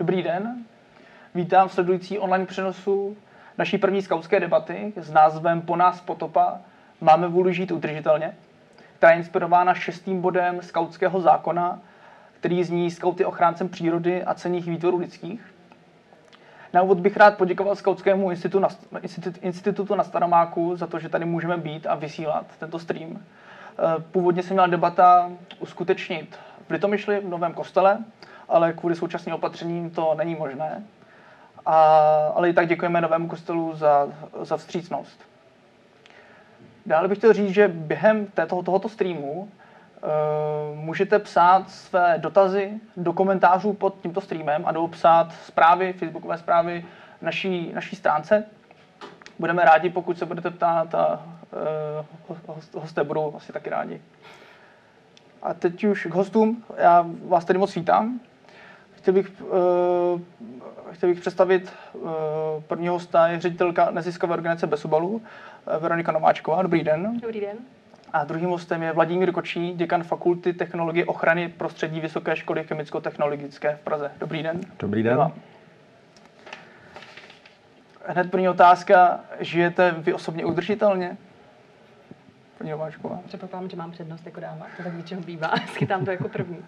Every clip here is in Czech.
Dobrý den, vítám sledující online přenosu naší první skautské debaty s názvem Po nás potopa máme vůli žít udržitelně, která je inspirována šestým bodem skautského zákona, který zní Skauty ochráncem přírody a cených výtvorů lidských. Na úvod bych rád poděkoval Skautskému institutu na, institutu na Staromáku za to, že tady můžeme být a vysílat tento stream. Eh, původně se měla debata uskutečnit v Litomyšli v Novém kostele, ale kvůli současným opatřením to není možné. A, ale i tak děkujeme Novému kostelu za, za vstřícnost. Dále bych chtěl říct, že během této, tohoto streamu uh, můžete psát své dotazy do komentářů pod tímto streamem a psát zprávy, facebookové zprávy naší, naší stránce. Budeme rádi, pokud se budete ptát a uh, hosté budou asi taky rádi. A teď už k hostům. Já vás tady moc vítám. Chtěl bych, uh, chtěl bych představit uh, prvního hosta, je ředitelka neziskové organizace Besubalu, uh, Veronika Nováčková. Dobrý den. Dobrý den. A druhým hostem je Vladimír Kočí, děkan Fakulty technologie ochrany prostředí Vysoké školy chemicko-technologické v Praze. Dobrý den. Dobrý den. Vám. Hned první otázka. Žijete vy osobně udržitelně? Paní Nováčková. Předpokládám, že mám přednost jako dáma, to tak něčeho bývá. Schytám to jako první.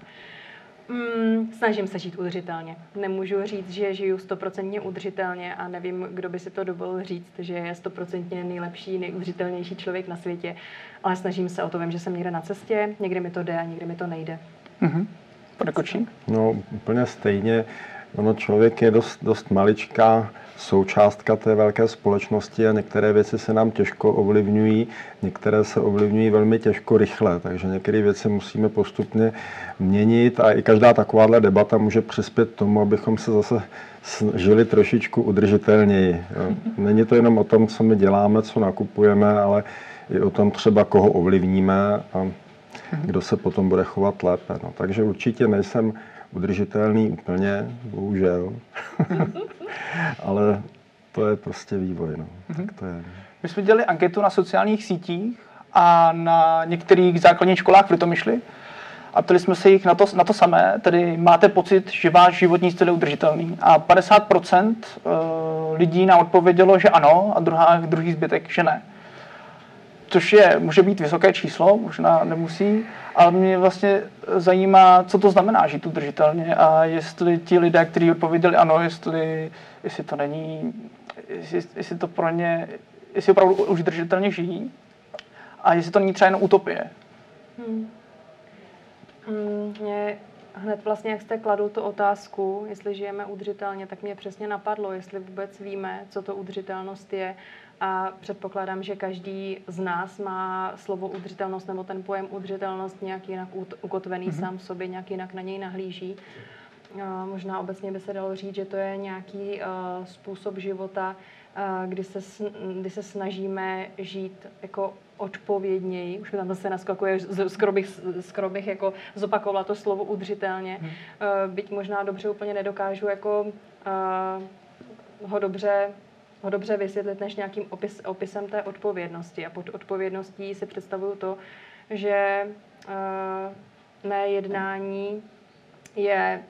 Mm, snažím se žít udržitelně. Nemůžu říct, že žiju stoprocentně udržitelně a nevím, kdo by si to dovolil říct, že je stoprocentně nejlepší, nejudržitelnější člověk na světě, ale snažím se o to. Vím, že jsem někde na cestě, někdy mi to jde a někdy mi to nejde. Mm-hmm. No, úplně stejně. Ono člověk je dost, dost maličká součástka té velké společnosti a některé věci se nám těžko ovlivňují, některé se ovlivňují velmi těžko rychle, takže některé věci musíme postupně měnit a i každá takováhle debata může přispět tomu, abychom se zase žili trošičku udržitelněji. Není to jenom o tom, co my děláme, co nakupujeme, ale i o tom třeba, koho ovlivníme a kdo se potom bude chovat lépe. No, takže určitě nejsem udržitelný úplně, bohužel. Ale to je prostě vývoj. No. Mm-hmm. Tak to je. My jsme dělali anketu na sociálních sítích a na některých základních školách v Litomyšli a ptali jsme se jich na to, na to samé, tedy máte pocit, že váš životní styl je udržitelný. A 50% eh, lidí nám odpovědělo, že ano, a druhá, druhý zbytek, že ne což je, může být vysoké číslo, možná nemusí, ale mě vlastně zajímá, co to znamená žít udržitelně a jestli ti lidé, kteří odpověděli ano, jestli, jestli to není, jestli, jestli to pro ně, jestli opravdu už udržitelně žijí a jestli to není třeba jen utopie. Hmm. Hmm, mě hned vlastně, jak jste kladl tu otázku, jestli žijeme udržitelně, tak mě přesně napadlo, jestli vůbec víme, co to udržitelnost je a předpokládám, že každý z nás má slovo udržitelnost nebo ten pojem udržitelnost nějak jinak ukotvený mm-hmm. sám v sobě, nějak jinak na něj nahlíží. Možná obecně by se dalo říct, že to je nějaký uh, způsob života, uh, kdy, se, kdy se snažíme žít jako odpovědněji. Už mi tam zase naskakuje, skoro bych, skoro bych jako zopakovala to slovo udržitelně. Hmm. Byť možná dobře úplně nedokážu jako ho dobře ho dobře vysvětlit než nějakým opis, opisem té odpovědnosti. A pod odpovědností si představuju to, že uh, mé jednání je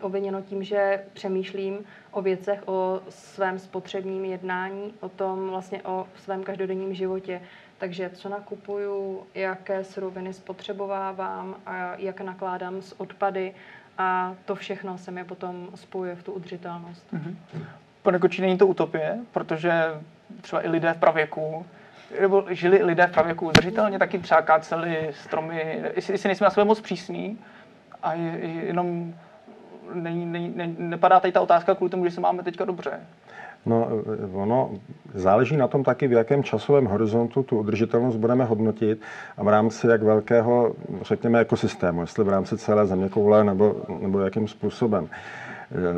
ovlivněno tím, že přemýšlím o věcech, o svém spotřebním jednání, o tom vlastně o svém každodenním životě. Takže co nakupuju, jaké suroviny spotřebovávám a jak nakládám s odpady a to všechno se mi potom spojuje v tu udržitelnost. Mm-hmm poněkud není to utopie, protože třeba i lidé v pravěku, nebo žili lidé v pravěku udržitelně, taky třeba káceli stromy, jestli, jestli nejsme na sebe moc přísní a jenom ne, ne, ne, nepadá tady ta otázka kvůli tomu, že se máme teďka dobře. No, ono záleží na tom taky, v jakém časovém horizontu tu udržitelnost budeme hodnotit a v rámci jak velkého, řekněme, ekosystému, jestli v rámci celé země koule nebo, nebo jakým způsobem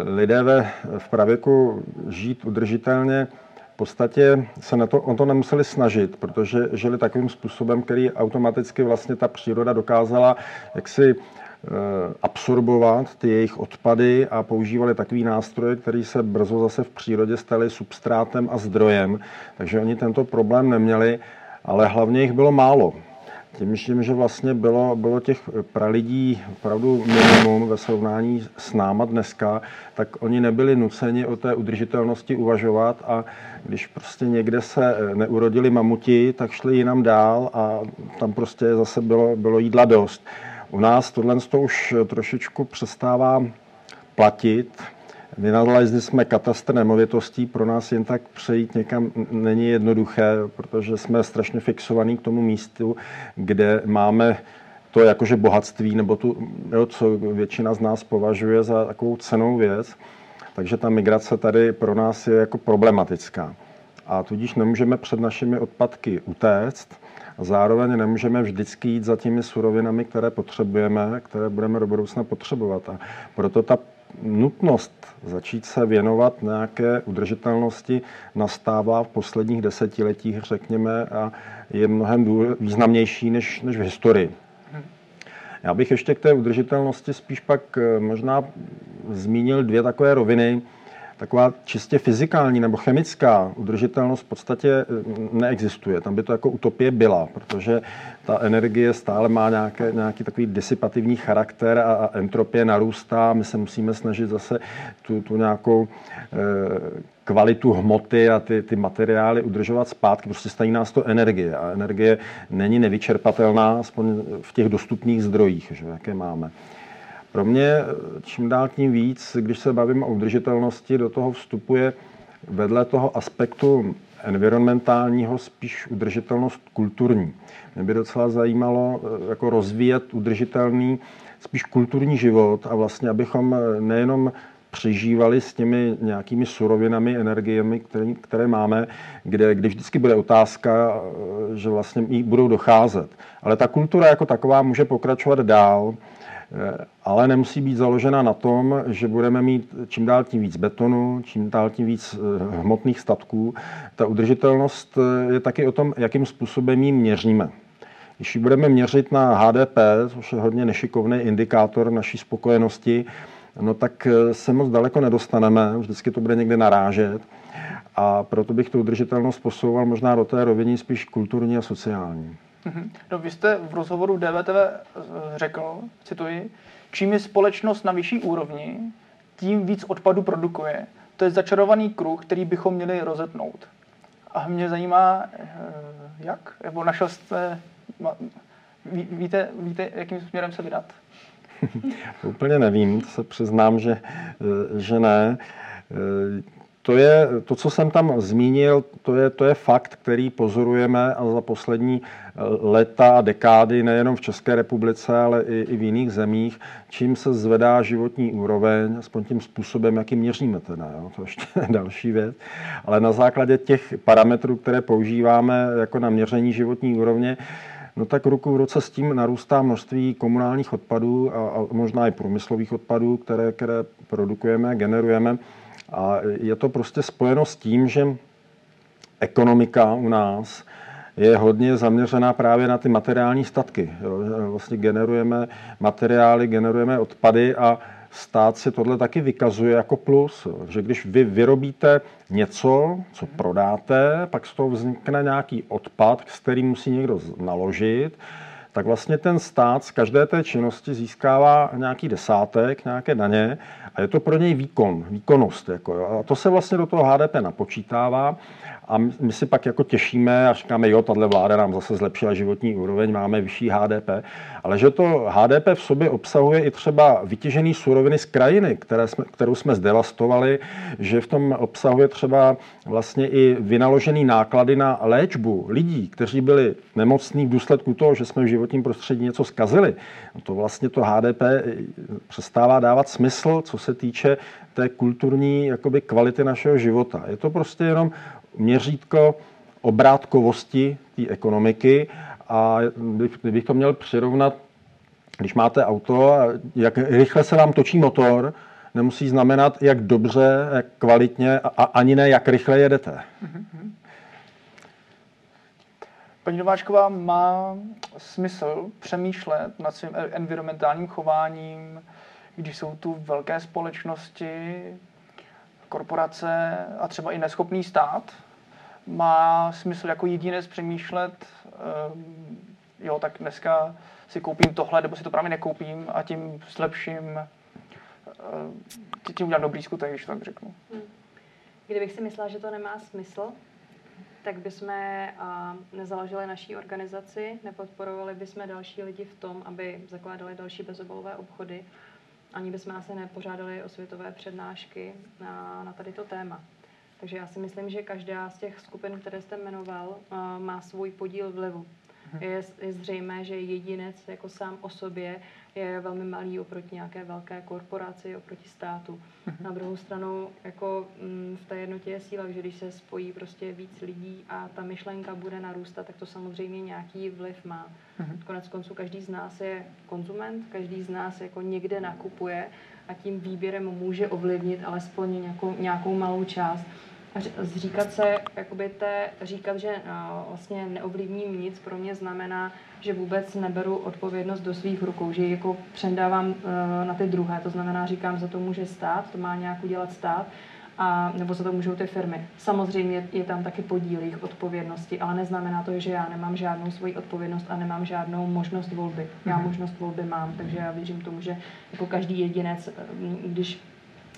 lidé ve, v pravěku žít udržitelně v podstatě se na to, on to nemuseli snažit, protože žili takovým způsobem, který automaticky vlastně ta příroda dokázala jaksi eh, absorbovat ty jejich odpady a používali takový nástroje, který se brzo zase v přírodě staly substrátem a zdrojem. Takže oni tento problém neměli, ale hlavně jich bylo málo. Tím, že, že vlastně bylo, bylo těch pralidí opravdu minimum ve srovnání s náma dneska, tak oni nebyli nuceni o té udržitelnosti uvažovat a když prostě někde se neurodili mamuti, tak šli jinam dál a tam prostě zase bylo, bylo jídla dost. U nás tohle to už trošičku přestává platit. Vynalezli jsme katastr nemovitostí, pro nás jen tak přejít někam není jednoduché, protože jsme strašně fixovaní k tomu místu, kde máme to jakože bohatství, nebo tu, jo, co většina z nás považuje za takovou cenou věc. Takže ta migrace tady pro nás je jako problematická. A tudíž nemůžeme před našimi odpadky utéct, a zároveň nemůžeme vždycky jít za těmi surovinami, které potřebujeme, které budeme do budoucna potřebovat. A proto ta nutnost začít se věnovat nějaké udržitelnosti nastává v posledních desetiletích, řekněme, a je mnohem významnější než, než v historii. Já bych ještě k té udržitelnosti spíš pak eh, možná zmínil dvě takové roviny taková čistě fyzikální nebo chemická udržitelnost v podstatě eh, neexistuje. Tam by to jako utopie byla, protože ta energie stále má nějaké, nějaký takový disipativní charakter a, a entropie narůstá. My se musíme snažit zase tu, tu nějakou e, kvalitu hmoty a ty, ty materiály udržovat zpátky. Prostě stají nás to energie a energie není nevyčerpatelná, aspoň v těch dostupných zdrojích, že, jaké máme. Pro mě čím dál tím víc, když se bavím o udržitelnosti, do toho vstupuje vedle toho aspektu environmentálního spíš udržitelnost kulturní. Mě by docela zajímalo eh, jako rozvíjet udržitelný spíš kulturní život a vlastně, abychom nejenom přežívali s těmi nějakými surovinami, energiemi, které, které máme, kde, když vždycky bude otázka, eh, že vlastně jí budou docházet. Ale ta kultura jako taková může pokračovat dál Eh, ale nemusí být založena na tom, že budeme mít čím dál tím víc betonu, čím dál tím víc eh, hmotných statků. Ta udržitelnost eh, je taky o tom, jakým způsobem ji měříme. Když ji budeme měřit na HDP, což je hodně nešikovný indikátor naší spokojenosti, no tak se moc daleko nedostaneme, vždycky to bude někde narážet. A proto bych tu udržitelnost posouval možná do té roviny spíš kulturní a sociální. Mhm. No, vy jste v rozhovoru DVTV eh, řekl, cituji, čím je společnost na vyšší úrovni, tím víc odpadu produkuje. To je začarovaný kruh, který bychom měli rozetnout. A mě zajímá, eh, jak? Nebo našel jste, víte, víte, jakým směrem se vydat? Úplně nevím, to se přiznám, že, eh, že ne to je, to, co jsem tam zmínil, to je, to je fakt, který pozorujeme za poslední eh, leta a dekády nejenom v České republice, ale i, i v jiných zemích, čím se zvedá životní úroveň, aspoň tím způsobem, jakým měříme teda, jo, to ještě je další věc, ale na základě těch parametrů, které používáme jako na měření životní úrovně, no tak ruku v ruce s tím narůstá množství komunálních odpadů a, a možná i průmyslových odpadů, které, které produkujeme, generujeme. A je to prostě spojeno s tím, že ekonomika u nás je hodně zaměřená právě na ty materiální statky. Vlastně generujeme materiály, generujeme odpady a stát si tohle taky vykazuje jako plus. Že když vy vyrobíte něco, co prodáte, pak z toho vznikne nějaký odpad, s kterým musí někdo naložit, tak vlastně ten stát z každé té činnosti získává nějaký desátek, nějaké daně a je to pro něj výkon, výkonnost. Jako, a to se vlastně do toho HDP napočítává a my si pak jako těšíme a říkáme, jo, tahle vláda nám zase zlepšila životní úroveň, máme vyšší HDP, ale že to HDP v sobě obsahuje i třeba vytěžený suroviny z krajiny, které jsme, kterou jsme zdevastovali, že v tom obsahuje třeba vlastně i vynaložený náklady na léčbu lidí, kteří byli nemocní v důsledku toho, že jsme v životním prostředí něco zkazili. No to vlastně to HDP přestává dávat smysl, co se týče té kulturní jakoby, kvality našeho života. Je to prostě jenom měřítko obrátkovosti té ekonomiky a kdybych to měl přirovnat, když máte auto jak rychle se vám točí motor, nemusí znamenat, jak dobře, jak kvalitně a ani ne, jak rychle jedete. Paní Nováčková, má smysl přemýšlet nad svým environmentálním chováním, když jsou tu velké společnosti, korporace a třeba i neschopný stát, má smysl jako jedinec přemýšlet, eh, jo, tak dneska si koupím tohle, nebo si to právě nekoupím a tím zlepším, eh, tím udělám dobrý skutek, když to tak řeknu. Hmm. Kdybych si myslela, že to nemá smysl, tak bychom nezaložili naší organizaci, nepodporovali bychom další lidi v tom, aby zakládali další bezobalové obchody, ani bychom asi nepořádali osvětové přednášky na, na tady to téma. Takže já si myslím, že každá z těch skupin, které jste jmenoval, má svůj podíl vlivu. Mhm. Je, je zřejmé, že jedinec jako sám o sobě je velmi malý oproti nějaké velké korporaci, oproti státu. Mhm. Na druhou stranu, jako mm, v té jednotě je síla, že když se spojí prostě víc lidí a ta myšlenka bude narůstat, tak to samozřejmě nějaký vliv má. Mhm. Konec konců každý z nás je konzument, každý z nás jako někde nakupuje a tím výběrem může ovlivnit alespoň nějakou, nějakou malou část zříkat se, jakoby té, říkat, že no, vlastně neovlivním nic, pro mě znamená, že vůbec neberu odpovědnost do svých rukou, že ji jako předávám uh, na ty druhé, to znamená, říkám, za to může stát, to má nějak udělat stát, a, nebo za to můžou ty firmy. Samozřejmě je tam taky podíl jejich odpovědnosti, ale neznamená to, že já nemám žádnou svoji odpovědnost a nemám žádnou možnost volby. Já mhm. možnost volby mám, takže já věřím tomu, že jako každý jedinec, když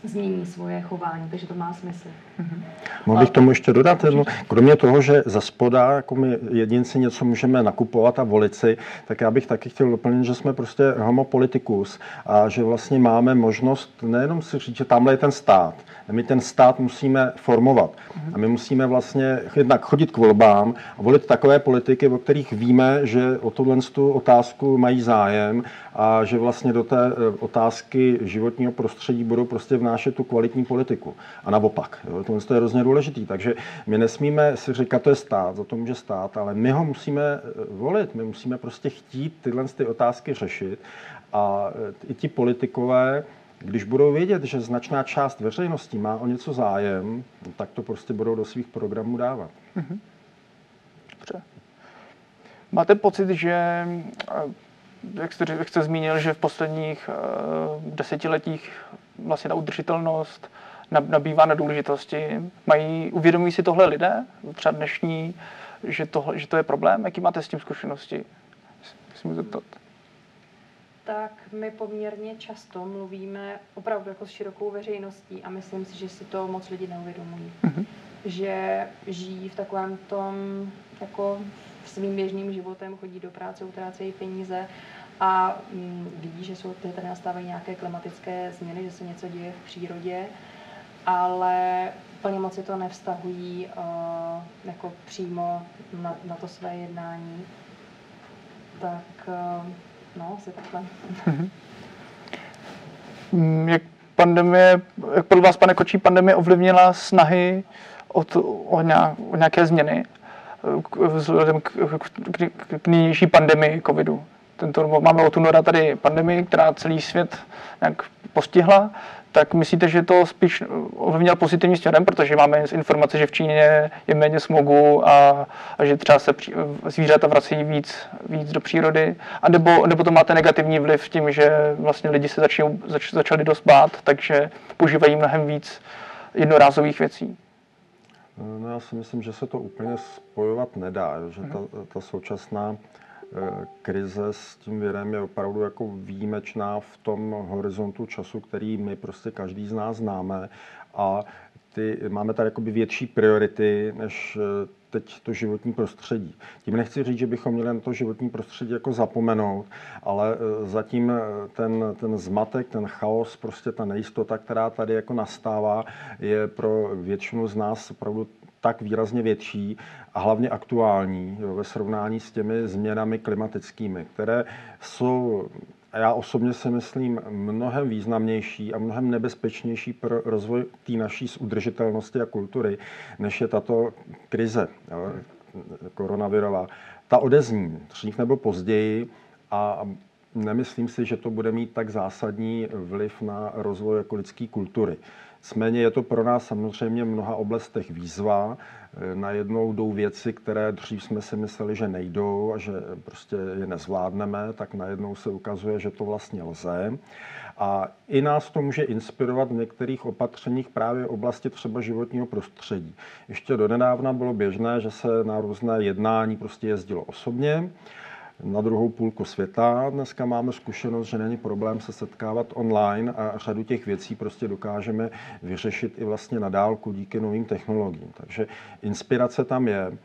změní svoje chování, takže to má smysl. Mm-hmm. Mohl bych tomu ještě dodat, no, kromě toho, že za spoda jako my jedinci něco můžeme nakupovat a volit si, tak já bych taky chtěl doplnit, že jsme prostě homo politicus a že vlastně máme možnost nejenom si říct, že tamhle je ten stát, my ten stát musíme formovat. A my musíme vlastně jednak chodit k volbám a volit takové politiky, o kterých víme, že o tuhle tu otázku mají zájem a že vlastně do té eh, otázky životního prostředí budou prostě vnášet tu kvalitní politiku. A naopak. To je hrozně důležitý. Takže my nesmíme si říkat, to je stát, za to může stát, ale my ho musíme eh, volit. My musíme prostě chtít tyhle ty otázky řešit. A eh, i ti politikové, když budou vědět, že značná část veřejnosti má o něco zájem, tak to prostě budou do svých programů dávat. Mm-hmm. Dobře. Máte pocit, že, eh, jak jste, jak jste zmínil, že v posledních desetiletích vlastně ta udržitelnost nabývá na důležitosti. Mají, uvědomují si tohle lidé, třeba dnešní, že, tohle, že to je problém? Jaký máte s tím zkušenosti? Musím zeptat tak my poměrně často mluvíme opravdu jako s širokou veřejností a myslím si, že si to moc lidi neuvědomují. Mm-hmm. Že žijí v takovém tom jako svým běžným životem, chodí do práce, utrácejí peníze a mm, vidí, že jsou tady nastávají nějaké klimatické změny, že se něco děje v přírodě, ale úplně moc si to nevztahují uh, jako přímo na, na to své jednání. Tak uh, No, asi takhle. Mm, jak pandemie, jak podle vás, pane Kočí, pandemie ovlivnila snahy o, to, o, nějak, o nějaké změny vzhledem k, k, k, k nynější pandemii covidu? Tento, máme od února tady pandemii, která celý svět nějak postihla tak myslíte, že to spíš ovlivnil pozitivním směrem, protože máme informace, že v Číně je méně smogu a, a že třeba se při, zvířata vrací víc, víc do přírody, a nebo, nebo to máte negativní vliv tím, že vlastně lidi se začnou, zač, začali dost bát, takže používají mnohem víc jednorázových věcí. No já si myslím, že se to úplně spojovat nedá, že ta, ta současná Eh, krize s tím virem je opravdu jako výjimečná v tom horizontu času, který my prostě každý z nás známe. A ty, máme tady jakoby větší priority než eh, teď to životní prostředí. Tím nechci říct, že bychom měli na to životní prostředí jako zapomenout, ale eh, zatím ten, ten zmatek, ten chaos, prostě ta nejistota, která tady jako nastává, je pro většinu z nás opravdu tak výrazně větší a hlavně aktuální jo, ve srovnání s těmi změnami klimatickými, které jsou a já osobně si myslím, mnohem významnější a mnohem nebezpečnější pro rozvoj té naší udržitelnosti a kultury, než je tato krize jo, koronavirová. Ta odezní dřív nebo později a nemyslím si, že to bude mít tak zásadní vliv na rozvoj jako lidské kultury. Nicméně je to pro nás samozřejmě v mnoha oblastech výzva. Najednou jdou věci, které dřív jsme si mysleli, že nejdou a že prostě je nezvládneme, tak najednou se ukazuje, že to vlastně lze. A i nás to může inspirovat v některých opatřeních právě v oblasti třeba životního prostředí. Ještě donedávna bylo běžné, že se na různé jednání prostě jezdilo osobně. Na druhou půlku světa. Dneska máme zkušenost, že není problém se setkávat online a řadu těch věcí prostě dokážeme vyřešit i vlastně na dálku díky novým technologiím. Takže inspirace tam je.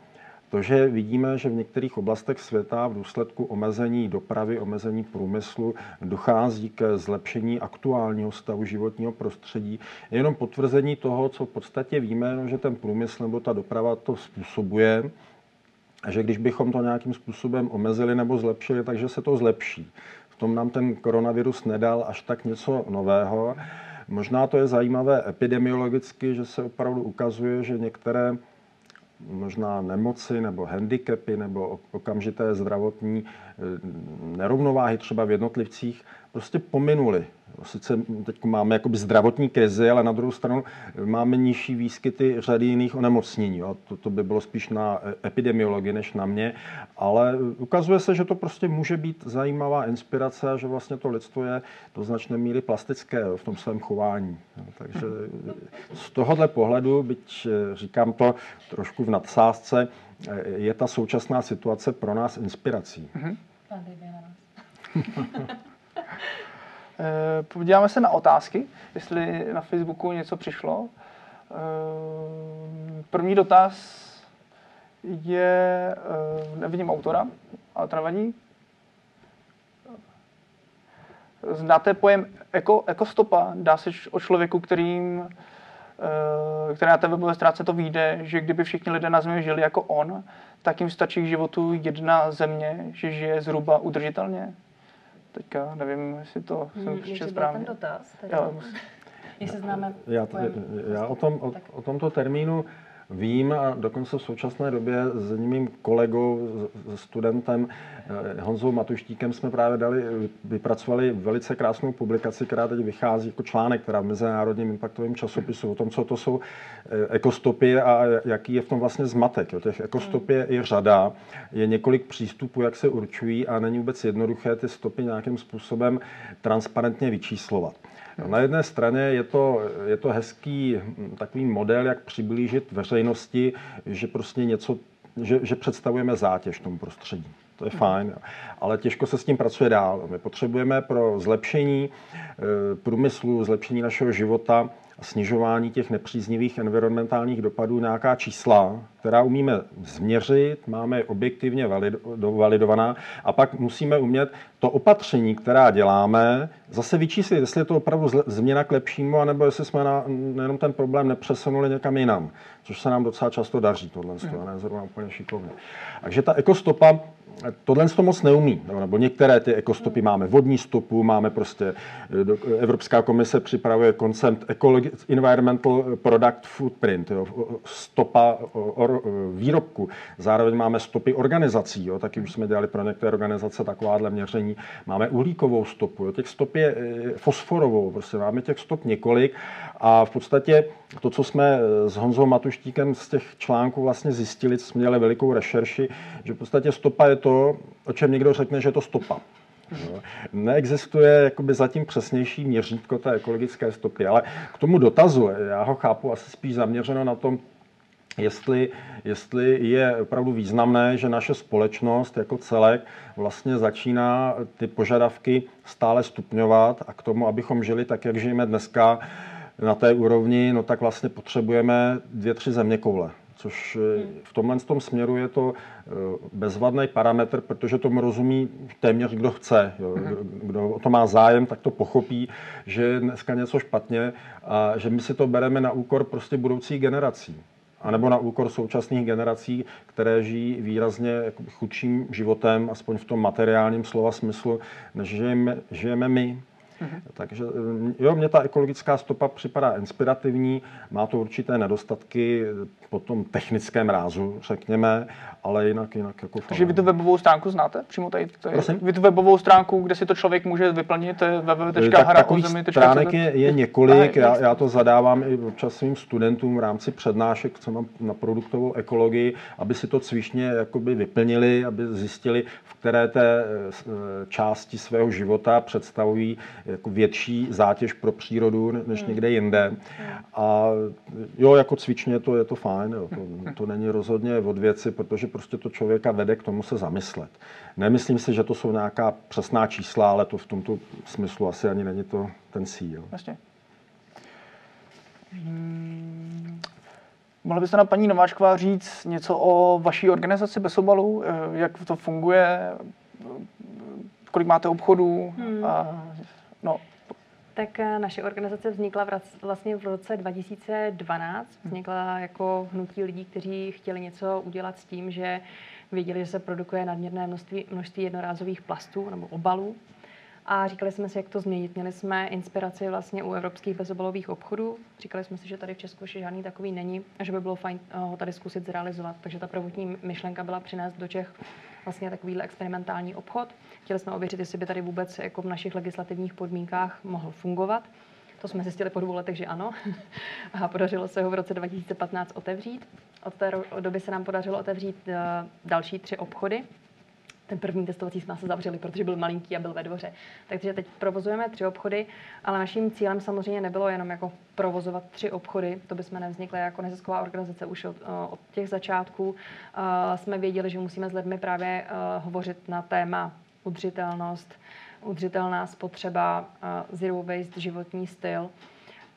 To, že vidíme, že v některých oblastech světa v důsledku omezení dopravy, omezení průmyslu dochází ke zlepšení aktuálního stavu životního prostředí, je jenom potvrzení toho, co v podstatě víme, no, že ten průmysl nebo ta doprava to způsobuje že když bychom to nějakým způsobem omezili nebo zlepšili, takže se to zlepší. V tom nám ten koronavirus nedal až tak něco nového. Možná to je zajímavé epidemiologicky, že se opravdu ukazuje, že některé možná nemoci nebo handicapy nebo okamžité zdravotní eh, nerovnováhy třeba v jednotlivcích prostě pominuly. Sice teď máme jakoby zdravotní krizi, ale na druhou stranu máme nižší výskyty řady jiných onemocnění. Jo. To, to by bylo spíš na epidemiologii než na mě, ale ukazuje se, že to prostě může být zajímavá inspirace a že vlastně to lidstvo je do značné míry plastické jo, v tom svém chování. Jo. Takže z tohohle pohledu, byť říkám to trošku v nadsázce, je ta současná situace pro nás inspirací. Mm-hmm. podíváme se na otázky, jestli na Facebooku něco přišlo. Eh, první dotaz je, eh, nevidím autora, ale to nevadí. Znáte pojem eko, ekostopa? Dá se o člověku, kterým, který na té webové stránce to vyjde, že kdyby všichni lidé na Zemi žili jako on, tak jim stačí k životu jedna země, že žije zhruba udržitelně? Teďka nevím, jestli to hmm, jsem přečetl správně. ten dotaz? Já, jestli známe já, já o, tom, o, o tomto termínu vím a dokonce v současné době s mým kolegou, studentem eh, Honzou Matuštíkem jsme právě dali, vypracovali velice krásnou publikaci, která teď vychází jako článek, která v Mezinárodním impaktovém časopisu o tom, co to jsou eh, ekostopy a jaký je v tom vlastně zmatek. Jo. Těch ekostop je i řada, je několik přístupů, jak se určují a není vůbec jednoduché ty stopy nějakým způsobem transparentně vyčíslovat. Na jedné straně je to, je to hezký takový model, jak přiblížit veřejnosti, že prostě něco, že, že představujeme zátěž tomu prostředí. To je fajn, ale těžko se s tím pracuje dál. My potřebujeme pro zlepšení eh, průmyslu, zlepšení našeho života snižování těch nepříznivých environmentálních dopadů nějaká čísla, která umíme změřit, máme je objektivně validovaná a pak musíme umět to opatření, která děláme, zase vyčíslit, jestli je to opravdu změna k lepšímu, anebo jestli jsme na, jenom ten problém nepřesunuli někam jinam, což se nám docela často daří, tohle, mm. ne zrovna úplně šikovně. Takže ta ekostopa tohle to moc neumí, nebo některé ty ekostopy máme vodní stopu, máme prostě, eh, Evropská komise připravuje koncept Environmental Product Footprint, jo, stopa or, výrobku. Zároveň máme stopy organizací, jo, taky už jsme dělali pro některé organizace takováhle měření. Máme uhlíkovou stopu, jo, těch stop je eh, fosforovou, prostě máme těch stop několik a v podstatě to, co jsme eh, s Honzou Matuštíkem z těch článků vlastně zjistili, jsme měli velikou rešerši, že v podstatě stopa je to, o čem někdo řekne, že je to stopa. Neexistuje jakoby zatím přesnější měřítko té ekologické stopy, ale k tomu dotazu, já ho chápu asi spíš zaměřeno na tom, jestli, jestli je opravdu významné, že naše společnost jako celek vlastně začíná ty požadavky stále stupňovat a k tomu, abychom žili tak, jak žijeme dneska, té úrovni, no tak vlastně potřebujeme dvě, tři země koule což eh, v tomhle tom směru je to eh, bezvadný parametr, protože tomu rozumí téměř kdo chce. Jo. Mhm. Kdo o to má zájem, tak to pochopí, že je dneska něco špatně a že my si to bereme na úkor prostě budoucích generací. A nebo na úkor současných generací, které žijí výrazně chudším životem, aspoň v tom materiálním slova smyslu, než žijeme, žijeme my. Mm-hmm. Takže jo, mně ta ekologická stopa připadá inspirativní, má to určité nedostatky po tom technickém rázu, řekněme, ale jinak, jinak jako Takže vy tu webovou stránku znáte? Přímo tady, je, vy tu webovou stránku, kde si to člověk může vyplnit, www.hra Takových stránek je, je několik, já, já to zadávám i občas svým studentům v rámci přednášek, co mám na produktovou ekologii, aby si to cvičně jakoby vyplnili, aby zjistili, v které té eh, části svého života představují eh, jako větší zátěž pro přírodu než někde jinde. A jo, jako cvičně to je to fajn, jo. To, to není rozhodně od věci, protože prostě to člověka vede k tomu se zamyslet. Nemyslím si, že to jsou nějaká přesná čísla, ale to v tomto smyslu asi ani není to ten cíl. Jasně. Hmm. Mohla byste na paní Nováčková říct něco o vaší organizaci bez obalu? Eh, Jak to funguje? Kolik máte obchodů? Hmm. A, no, Tak eh, naše organizace vznikla vlastně v roce 2012. Vznikla jako hnutí lidí, kteří chtěli něco udělat s tím, že věděli, že se produkuje nadměrné množství, množství jednorázových plastů nebo obalů. A říkali jsme si, jak to změnit. Měli jsme inspiraci vlastně u evropských bezobalových obchodů. Říkali jsme si, že tady v Česku ještě žádný takový není a že by bylo fajn eh, ho tady zkusit zrealizovat. Takže ta prvotní myšlenka byla přinést do Čech vlastně takovýhle experimentální obchod. Chtěli jsme ověřit, jestli by tady vůbec jako v našich legislativních podmínkách mohl fungovat. To jsme zjistili po dvou letech, že ano. A podařilo se ho v roce 2015 otevřít. Od té doby se nám podařilo otevřít eh, další tři obchody. Ten první testovací jsme se zavřeli, protože byl malinký a byl ve dvoře. Takže teď provozujeme tři obchody, ale naším cílem samozřejmě nebylo jenom jako provozovat tři obchody. To bychom nevznikli jako nezisková organizace už od, eh, od těch začátků. Eh, Jsme věděli, že musíme s lidmi právě hovořit na téma udržitelnost, udržitelná spotřeba, eh, zero waste, životní styl.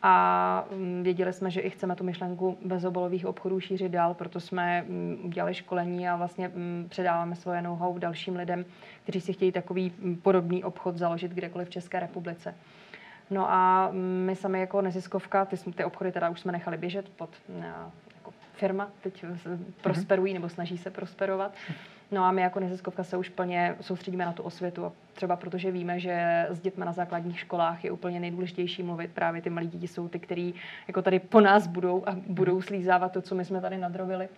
A mm, věděli jsme, že i chceme tu myšlenku bezobalových obchodů šířit dál, proto jsme mm, udělali školení a vlastně mm, předáváme svoje know-how dalším lidem, kteří si chtějí takový podobný obchod založit kdekoliv v České republice. No a my sami jako neziskovka, ty, ty obchody teda už jsme nechali běžet pod mm, jako firma, teď prosperují nebo snaží se prosperovat. No a my jako neziskovka se už plně soustředíme na tu osvětu a třeba protože víme, že s dětmi na základních školách je úplně nejdůležitější mluvit. Právě ty malí děti jsou ty, kteří jako tady po nás budou a budou slízávat to, co my jsme tady nadrobili.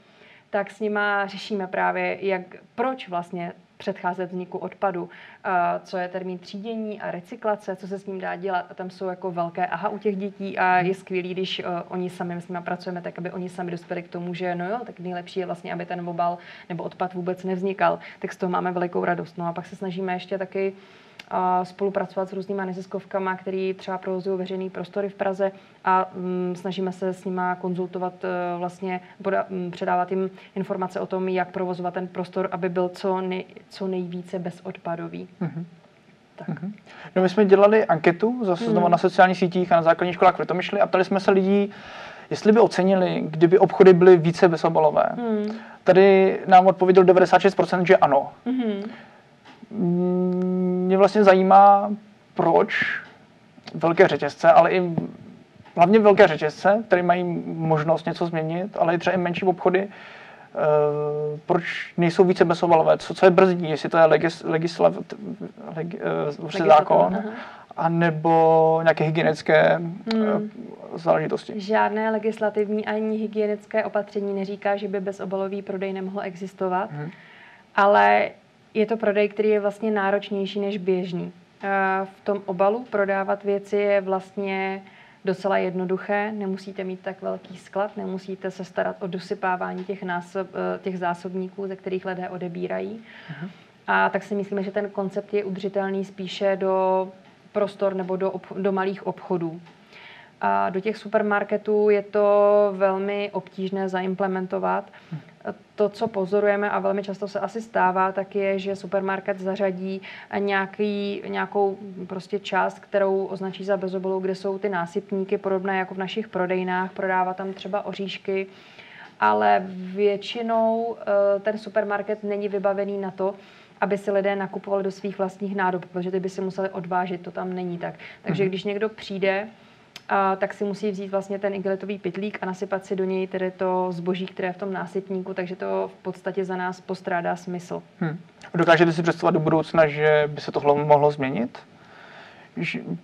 Tak s nima řešíme právě, jak, proč vlastně předcházet vzniku odpadu, a co je termín třídění a recyklace, co se s ním dá dělat. A tam jsou jako velké aha u těch dětí a je skvělý, když uh, oni sami my s nimi pracujeme, tak aby oni sami dospěli k tomu, že no jo, tak nejlepší je vlastně, aby ten obal nebo odpad vůbec nevznikal. Tak z toho máme velikou radost. No a pak se snažíme ještě taky a spolupracovat s různýma neziskovkama, který třeba provozují veřejný prostory v Praze a mm, snažíme se s nima konzultovat e, vlastně, poda, mm, předávat jim informace o tom, jak provozovat ten prostor, aby byl co, nej, co nejvíce bezodpadový. Tak. No my jsme dělali anketu zase Hmm. znovu na sociálních sítích a na základních školách v Litomyšli a ptali jsme se lidí, jestli by ocenili, kdyby obchody byly více bezobalové. Hmm. Tady nám odpověděl 96%, že ano. Mhm. Mě vlastně zajímá, proč velké řetězce, ale i hlavně velké řetězce, které mají možnost něco změnit, ale i třeba i menší obchody, eh, proč nejsou více bezobalové? Co, co je brzdí? Jestli to je legis, legislav, leg, eh, Legislativa, zákon, aha. a nebo nějaké hygienické Hmm. hmm. záležitosti. Žádné legislativní ani hygienické opatření neříká, že by bezobalový prodej nemohl existovat, Mhm. ale je to prodej, který je vlastně náročnější než běžný. V tom obalu prodávat věci je vlastně docela jednoduché, nemusíte mít tak velký sklad, nemusíte se starat o dosypávání těch, násob, eh, těch zásobníků, ze kterých lidé odebírají. A tak si myslíme, že ten koncept je udržitelný spíše do prostor nebo do, ob, do malých obchodů. A do těch supermarketů je to velmi obtížné zaimplementovat. To, co pozorujeme a velmi často se asi stává, tak je, že supermarket zařadí nějaký, nějakou prostě část, kterou označí za bezobalou, kde jsou ty násypníky podobné jako v našich prodejnách, prodává tam třeba oříšky, ale většinou eh, ten supermarket není vybavený na to, aby si lidé nakupovali do svých vlastních nádob, protože ty by si museli odvážet, to tam není tak. Takže když někdo přijde, a, tak si musí vzít vlastně ten igelitový pytlík a nasypat si do něj tedy to zboží, které je v tom násypníku, takže to v podstatě za nás postrádá smysl. Hmm. Dokážete si představit do budoucna, že by se tohle mohlo změnit?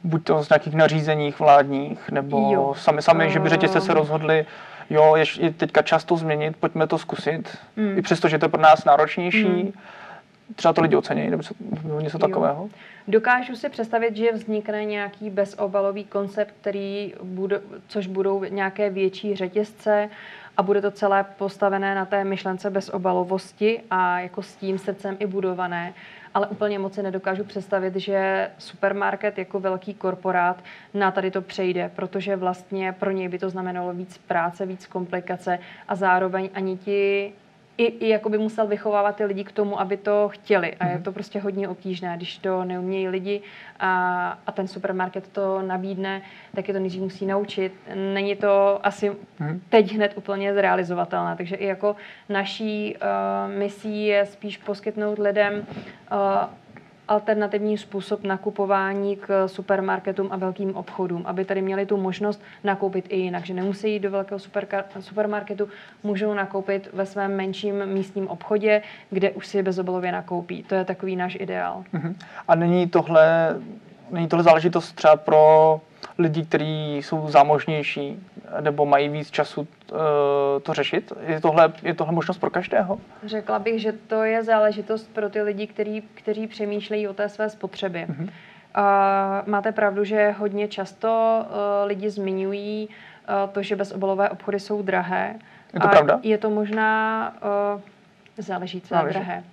Buď to z nějakých nařízeních vládních, nebo Jo. sami, sami že by řetězce se rozhodli, jo, je, je teďka čas to změnit, pojďme to zkusit. Hmm. I přesto, že to je pro nás náročnější, Hmm. Třeba to lidi ocení, nebo, něco Jo. takového. Dokážu si představit, že vznikne nějaký bezobalový koncept, který bude, což budou nějaké větší řetězce a bude to celé postavené na té myšlence bezobalovosti a jako s tím srdcem i budované. ale úplně moc si nedokážu představit, že supermarket jako velký korporát na tady to přejde, protože vlastně pro něj by to znamenalo víc práce, víc komplikace a zároveň ani ti i, i jako by musel vychovávat ty lidi k tomu, aby to chtěli. A je mhm. to prostě hodně obtížné, když to neumějí lidi a, a ten supermarket to nabídne, tak je to nejdřív musí naučit. Není to asi hmm. teď hned úplně zrealizovatelné. Takže i jako naší uh, misí je spíš poskytnout lidem uh, alternativní způsob nakupování k supermarketům a velkým obchodům, aby tady měli tu možnost nakoupit i jinak, že nemusí jít do velkého supermarketu, můžou nakoupit ve svém menším místním obchodě, kde už si bezobalově nakoupí. To je takový náš ideál. Uh-huh. A není tohle, není tohle záležitost třeba pro lidi, kteří jsou zámožnější nebo mají víc času uh, to řešit? Je tohle, je tohle možnost pro každého? Řekla bych, že to je záležitost pro ty lidi, který, kteří přemýšlejí o té své spotřebě. Uh-huh. Uh, máte pravdu, že hodně často uh, lidi zmiňují uh, to, že bezobalové obchody jsou drahé. Je to a pravda? Je to možná, záleží, co je drahé.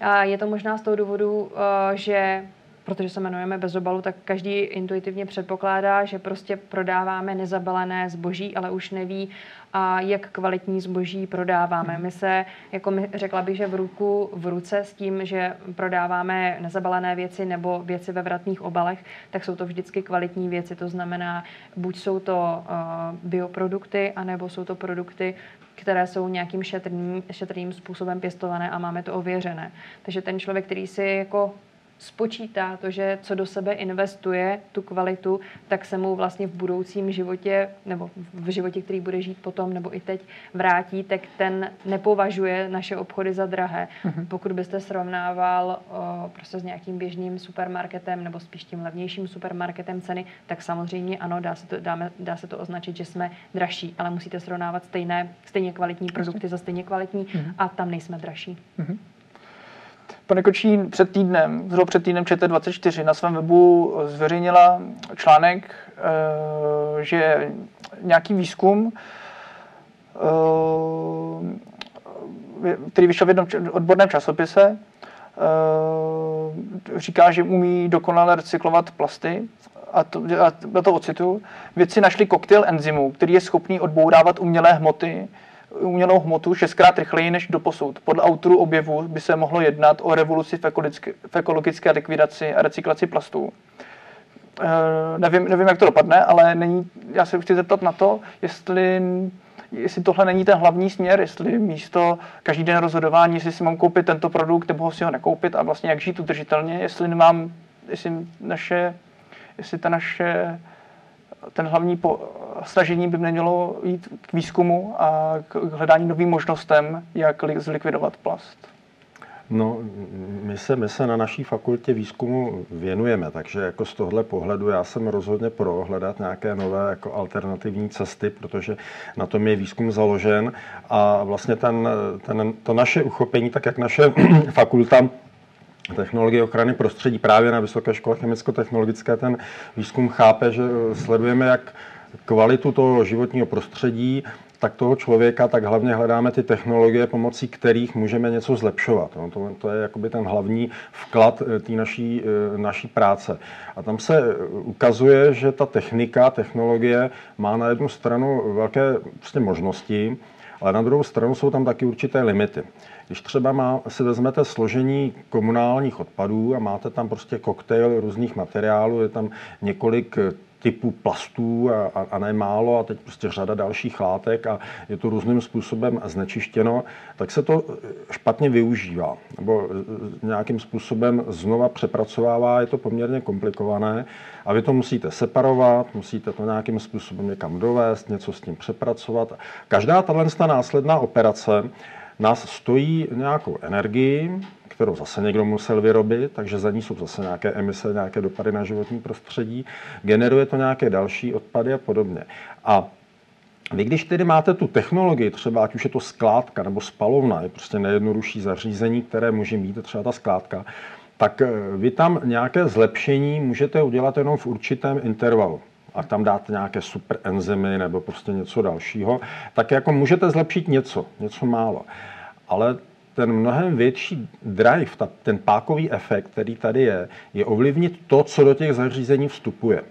A je to možná z toho důvodu, že protože se jmenujeme bez obalu, tak každý intuitivně předpokládá, že prostě prodáváme nezabalené zboží, ale už neví, a jak kvalitní zboží prodáváme. Hmm. My se, jako my, řekla bych, že v ruku v ruce s tím, že prodáváme nezabalené věci nebo věci ve vratných obalech, tak jsou to vždycky kvalitní věci. To znamená, buď jsou to uh, bioprodukty, anebo jsou to produkty, které jsou nějakým šetrným, šetrným způsobem pěstované a máme to ověřené. Takže ten člověk, který si jako spočítá to, že co do sebe investuje, tu kvalitu, tak se mu vlastně v budoucím životě, nebo v životě, který bude žít potom, nebo i teď vrátí, tak ten nepovažuje naše obchody za drahé. Mm-hmm. Pokud byste srovnával o, prostě s nějakým běžným supermarketem, nebo spíš tím levnějším supermarketem ceny, tak samozřejmě ano, dá se to, dáme, dá se to označit, že jsme dražší, ale musíte srovnávat stejné, stejně kvalitní produkty za stejně kvalitní mm-hmm. a tam nejsme dražší. Mm-hmm. Pane před týdnem, zhruba před týdnem ČT24 na svém webu zveřejnila článek, eh, že nějaký výzkum, eh, který vyšel v jednom odborném časopise, eh, říká, že umí dokonale recyklovat plasty a to, a to ocitu. Vědci našli koktejl enzymu, který je schopný odbourávat umělé hmoty, umělou hmotu šestkrát rychleji než do posud. Podle autorů objevu by se mohlo jednat o revoluci v ekologické, v ekologické likvidaci a recyklaci plastů. E, nevím, nevím, jak to dopadne, ale není, já se chci zeptat na to, jestli, jestli tohle není ten hlavní směr, jestli místo každý den rozhodování, jestli si mám koupit tento produkt nebo si ho nekoupit a vlastně jak žít udržitelně, jestli nemám, jestli naše, jestli ta naše ten hlavní po, snažení by mělo jít k výzkumu a k hledání novým možnostem, jak zlikvidovat plast. No, my se, my se na naší fakultě výzkumu věnujeme, takže jako z tohle pohledu já jsem rozhodně pro hledat nějaké nové jako alternativní cesty, protože na tom je výzkum založen a vlastně ten, ten, to naše uchopení, tak jak naše fakulta technologie ochrany prostředí právě na Vysoké škole chemicko-technologické ten výzkum chápe, že sledujeme jak kvalitu toho životního prostředí, tak toho člověka, tak hlavně hledáme ty technologie, pomocí kterých můžeme něco zlepšovat. No, to, to je jakoby ten hlavní vklad eh, té naší, eh, naší práce. A tam se eh, ukazuje, že ta technika, technologie má na jednu stranu velké prostě možnosti, ale na druhou stranu jsou tam taky určité limity. Když třeba má, si vezmete složení komunálních odpadů a máte tam prostě koktejl různých materiálů, je tam několik typů plastů a, a, a ne málo a teď prostě řada dalších látek a je to různým způsobem znečištěno, tak se to špatně využívá nebo nějakým způsobem znova přepracovává, je to poměrně komplikované a vy to musíte separovat, musíte to nějakým způsobem někam dovést, něco s tím přepracovat. Každá tato následná operace nás stojí nějakou energii, kterou zase někdo musel vyrobit, takže za ní jsou zase nějaké emise, nějaké dopady na životní prostředí, generuje to nějaké další odpady a podobně. A vy, když tedy máte tu technologii, třeba ať už je to skládka nebo spalovna, je prostě nejjednodušší zařízení, které může mít třeba ta skládka, tak eh, vy tam nějaké zlepšení můžete udělat jenom v určitém intervalu a tam dáte nějaké super enzymy nebo prostě něco dalšího, tak jako můžete zlepšit něco, něco málo. Ale ten mnohem větší drive, ta, ten pákový efekt, který tady je, je ovlivnit to, co do těch zařízení vstupuje.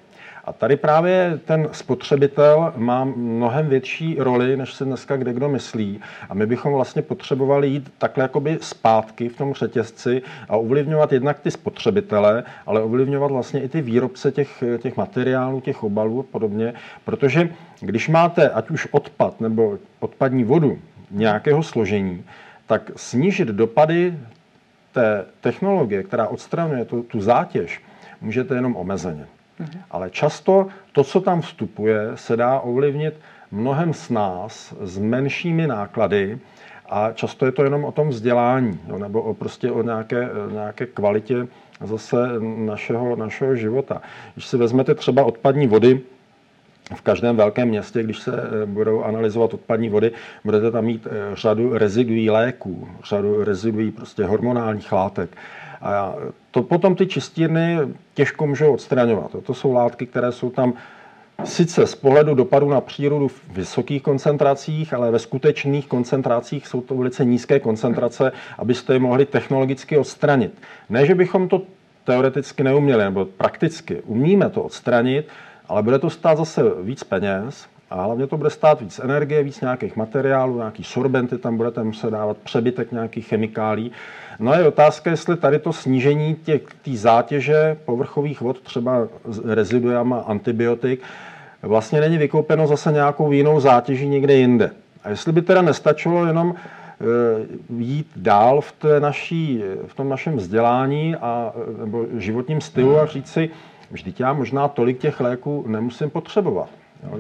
A tady právě ten spotřebitel má mnohem větší roli, než se dneska kde kdo myslí. A my bychom vlastně potřebovali jít takhle jakoby zpátky v tom řetězci a ovlivňovat jednak ty spotřebitele, ale ovlivňovat vlastně i ty výrobce těch, těch materiálů, těch obalů a podobně. Protože když máte ať už odpad nebo odpadní vodu nějakého složení, tak snížit dopady té technologie, která odstraňuje tu, tu zátěž, můžete jenom omezeně. Ale často to, co tam vstupuje, se dá ovlivnit mnohem s nás, s menšími náklady a často je to jenom o tom vzdělání, jo, nebo o, prostě o nějaké, nějaké kvalitě zase našeho, našeho života. Když si vezmete třeba odpadní vody, v každém velkém městě, když se eh, budou analyzovat odpadní vody, budete tam mít eh, řadu reziduí léků, řadu reziduí prostě hormonálních látek. A to potom ty čistírny těžko můžou odstraňovat. To jsou látky, které jsou tam sice z pohledu dopadu na přírodu v vysokých koncentracích, ale ve skutečných koncentracích jsou to velice nízké koncentrace, abyste je mohli technologicky odstranit. Ne, že bychom to teoreticky neuměli, nebo prakticky umíme to odstranit, ale bude to stát zase víc peněz a hlavně to bude stát víc energie, víc nějakých materiálů, nějaký sorbenty, tam budete muset dávat přebytek nějakých chemikálí. No a je otázka, jestli tady to snížení té zátěže povrchových vod, třeba reziduama antibiotik, vlastně není vykoupeno zase nějakou jinou zátěží někde jinde. A jestli by teda nestačilo jenom e, jít dál v, té naší, v tom našem vzdělání a, nebo životním stylu a říct si, vždyť já možná tolik těch léků nemusím potřebovat.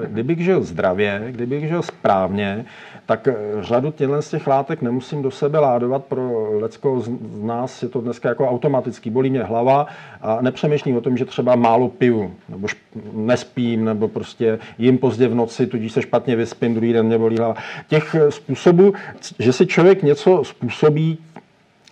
Kdybych žil zdravě, kdybych žil správně, tak eh, řadu těchto z těch látek nemusím do sebe ládovat. Pro lecko z nás je to dneska jako automatický. Bolí mě hlava a nepřemýšlím o tom, že třeba málo piju, nebo nespím, nebo prostě jim pozdě v noci, tudíž se špatně vyspím, druhý den mě bolí hlava. Těch eh, způsobů, že si člověk něco způsobí,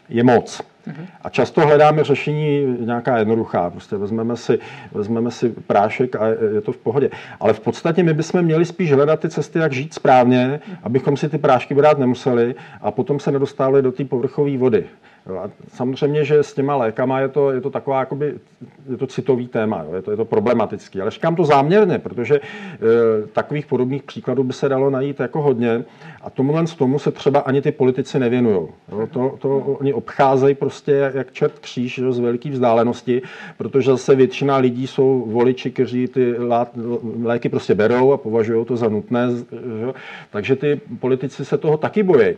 je moc. A často hledáme řešení nějaká jednoduchá. Prostě vezmeme si, vezmeme si prášek a je to v pohodě. Ale v podstatě my bychom měli spíš hledat ty cesty, jak žít správně, abychom si ty prášky brát nemuseli a potom se nedostávali do té povrchové vody. A samozřejmě, že s těma lékama je to, je to taková, jakoby, je to citový téma, jo, je, to, je to problematický. Ale říkám to záměrně, protože e, takových podobných příkladů by se dalo najít jako hodně a tomuhle z tomu se třeba ani ty politici nevěnují. To, to oni obcházejí prostě jak čert kříž jo, z velké vzdálenosti, protože zase většina lidí jsou voliči, kteří ty léky prostě berou a považují to za nutné. Že? Takže ty politici se toho taky bojí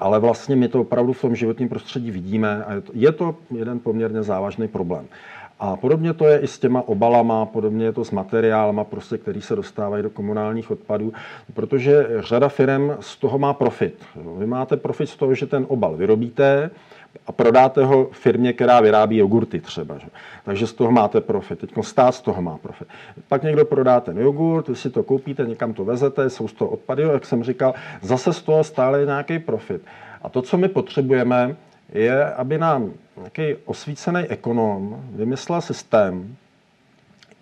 ale vlastně my to opravdu v tom životním prostředí vidíme a je to, je to jeden poměrně závažný problém. A podobně to je i s těma obalama, podobně je to s materiálama, prostě, který se dostávají do komunálních odpadů, protože řada firm z toho má profit. Vy máte profit z toho, že ten obal vyrobíte, a prodáte ho firmě, která vyrábí jogurty třeba. Že? Takže z toho máte profit. Teď stát z toho má profit. Pak někdo prodá ten jogurt, vy si to koupíte, někam to vezete, jsou z toho odpady, jak jsem říkal, zase z toho stále je nějaký profit. A to, co my potřebujeme, je, aby nám nějaký osvícený ekonom vymyslel systém,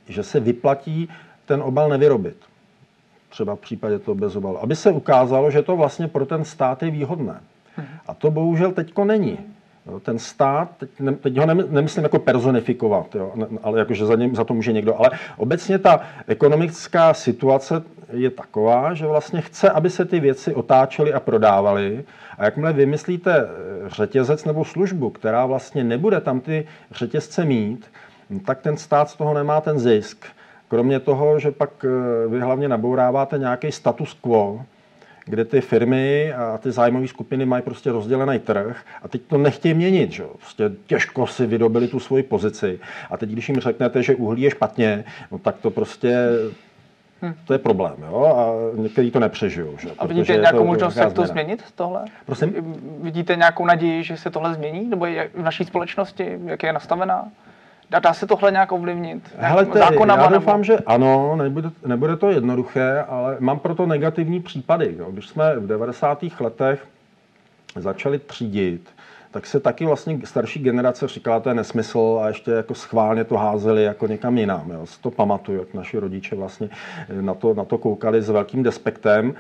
že se vyplatí ten obal nevyrobit. Třeba v případě toho bez obalu. Aby se ukázalo, že to vlastně pro ten stát je výhodné. A to bohužel teďko není. Ten stát, teď, ne, teď ho nemyslím jako personifikovat, jo, ale jakože za, něm, za to může někdo, ale obecně ta ekonomická situace je taková, že vlastně chce, aby se ty věci otáčely a prodávaly. A jakmile vymyslíte eh, řetězec nebo službu, která vlastně nebude tam ty řetězce mít, tak ten stát z toho nemá ten zisk. Kromě toho, že pak eh, vy hlavně nabouráváte nějaký status quo, kde ty firmy a ty zájmové skupiny mají prostě rozdělený trh a teď to nechtějí měnit. Že? Prostě těžko si vydobili tu svoji pozici. A teď, když jim řeknete, že uhlí je špatně, no tak to prostě Hmm. To je problém, jo? A někteří to nepřežijou. Že? A vidíte nějakou možnost, jak to změnit, tohle? Prosím? Vidíte nějakou naději, že se tohle změní? Nebo jak v naší společnosti, jak je nastavená? Dá, dá se tohle nějak ovlivnit? Hele, te, zákonama, já doufám, nebo... že ano, nebude, nebude to jednoduché, ale mám proto negativní případy. Jo. Když jsme v 90. letech začali třídit, tak se taky vlastně starší generace říkala, to je nesmysl a ještě jako schválně to házeli jako někam jinam. Jo. To pamatuju, jak naši rodiče vlastně na to, na to koukali s velkým despektem.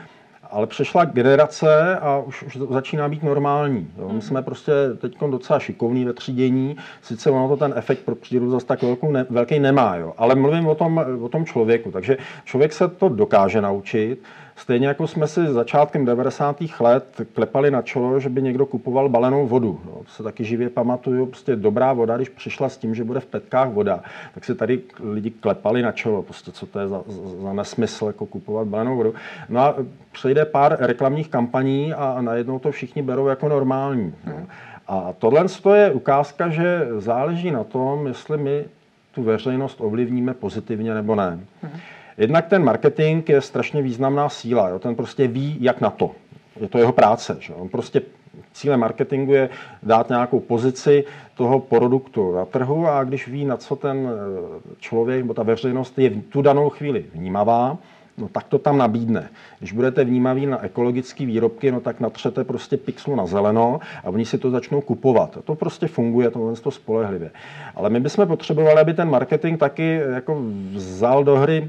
Ale přešla generace a už, už začíná být normální. Jo. My jsme prostě teď docela šikovní ve třídění, sice ono to ten efekt pro přírodu zase tak velkou ne, velký nemá, jo. ale mluvím o tom, o tom člověku, takže člověk se to dokáže naučit, Stejně jako jsme si začátkem 90. let klepali na čelo, že by někdo kupoval balenou vodu. No, se taky živě pamatuju, prostě dobrá voda, když přišla s tím, že bude v petkách voda, tak si tady lidi klepali na čelo, prostě co to je za, za nesmysl, jako kupovat balenou vodu. No a přejde pár reklamních kampaní a najednou to všichni berou jako normální. No. A tohle je ukázka, že záleží na tom, jestli my tu veřejnost ovlivníme pozitivně nebo ne. Mhm. Jednak ten marketing je strašně významná síla. Jo? Ten prostě ví, jak na to. Je to jeho práce. Že? On prostě cílem marketingu je dát nějakou pozici toho produktu na trhu a když ví, na co ten eh, člověk nebo ta veřejnost je v tu danou chvíli vnímavá, no tak to tam nabídne. Když budete vnímaví na ekologické výrobky, no tak natřete prostě pixlu na zeleno a oni si to začnou kupovat. To prostě funguje, to to spolehlivě. Ale my bychom potřebovali, aby ten marketing taky jako vzal do hry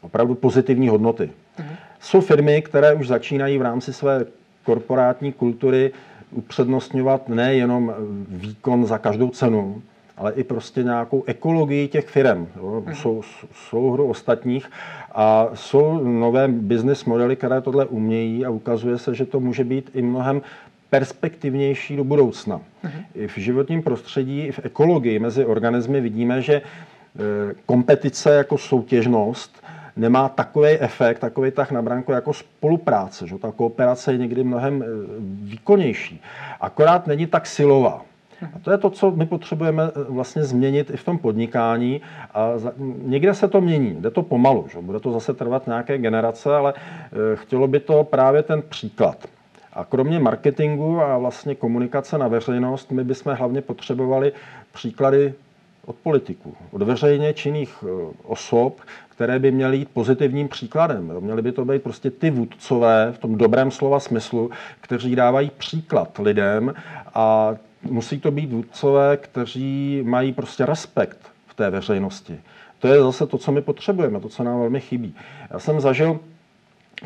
opravdu pozitivní hodnoty. Mhm. Jsou firmy, které už začínají v rámci své korporátní kultury upřednostňovat nejenom výkon za každou cenu, ale i prostě nějakou ekologii těch firm. Mhm. Jsou souhru ostatních a jsou nové business modely, které tohle umějí a ukazuje se, že to může být i mnohem perspektivnější do budoucna. Mhm. I v životním prostředí, i v ekologii mezi organismy vidíme, že eh, kompetice jako soutěžnost nemá takový efekt, takový tah na branku jako spolupráce. Že? Ta kooperace je někdy mnohem eh, výkonnější. Akorát není tak silová. A to je to, co my potřebujeme eh, vlastně změnit i v tom podnikání. A někde se to mění, jde to pomalu, že? bude to zase trvat nějaké generace, ale eh, chtělo by to právě ten příklad. A kromě marketingu a vlastně komunikace na veřejnost, my bychom hlavně potřebovali příklady od politiků, od veřejně činných osob, které by měly jít pozitivním příkladem. Měly by to být prostě ty vůdcové v tom dobrém slova smyslu, kteří dávají příklad lidem a musí to být vůdcové, kteří mají prostě respekt v té veřejnosti. To je zase to, co my potřebujeme, to, co nám velmi chybí. Já jsem zažil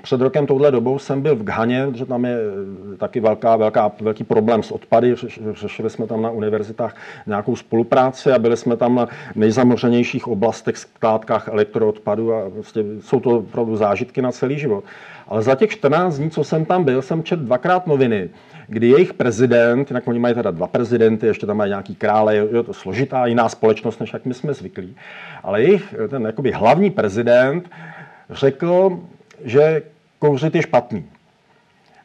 před rokem touhle dobou jsem byl v Ghaně, že tam je eh, taky velká, velká, velký problém s odpady. Řešili jsme tam na univerzitách nějakou spolupráci a byli jsme tam na nejzamořenějších oblastech, skládkách elektroodpadu a prostě jsou to opravdu zážitky na celý život. Ale za těch 14 dní, co jsem tam byl, jsem četl dvakrát noviny, kdy jejich prezident, jinak oni mají teda dva prezidenty, ještě tam mají nějaký krále, je to složitá jiná společnost, než jak my jsme zvyklí, ale jejich ten jakoby hlavní prezident řekl, že kouřit je špatný.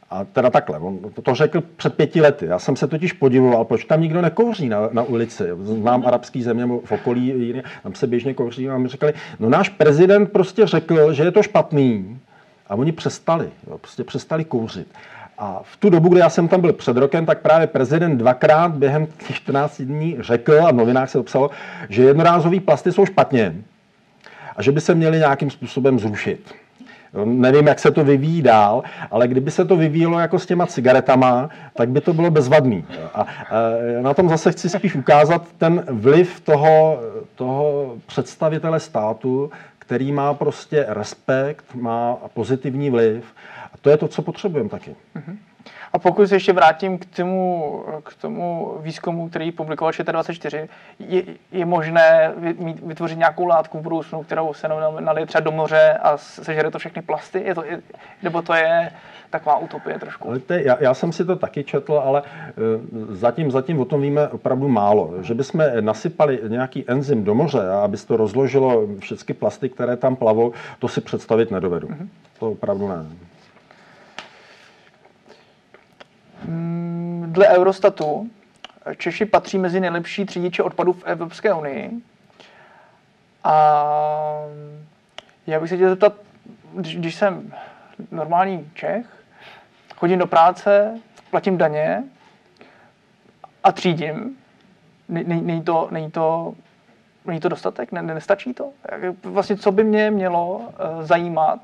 A teda takhle, on to řekl před pěti lety. Já jsem se totiž podivoval, proč tam nikdo nekouří na, na ulici. Znám arabský země v okolí, jiný, tam se běžně kouří a mi říkali, no náš prezident prostě řekl, že je to špatný. A oni přestali, jo, prostě přestali kouřit. A v tu dobu, kdy já jsem tam byl před rokem, tak právě prezident dvakrát během těch 14 dní řekl, a v novinách se to psalo, že jednorázové plasty jsou špatně a že by se měly nějakým způsobem zrušit. Nevím, jak se to vyvíjí dál, ale kdyby se to vyvíjelo jako s těma cigaretama, tak by to bylo bezvadný. A na tom zase chci spíš ukázat ten vliv toho, toho představitele státu, který má prostě respekt, má pozitivní vliv. A to je to, co potřebujeme taky. Mm-hmm. A pokud se ještě vrátím k tomu, k tomu výzkumu, který publikoval ČT24, je, je možné vytvořit nějakou látku v budoucnu, kterou se nalije třeba do moře a sežere to všechny plasty? Je to, je, nebo to je taková utopie trošku? Ale to je, já, já jsem si to taky četl, ale uh, zatím, zatím o tom víme opravdu málo. Že bychom nasypali nějaký enzym do moře a aby to rozložilo všechny plasty, které tam plavou, to si představit nedovedu. Mm-hmm. To opravdu ne. Mm, dle Eurostatu Češi patří mezi nejlepší třídiče odpadů v Evropské unii. A já bych se chtěl zeptat, když, když jsem normální Čech, chodím do práce, platím daně a třídím, není to, není to, není to dostatek? Ne, nestačí to? Vlastně co by mě mělo eh, zajímat,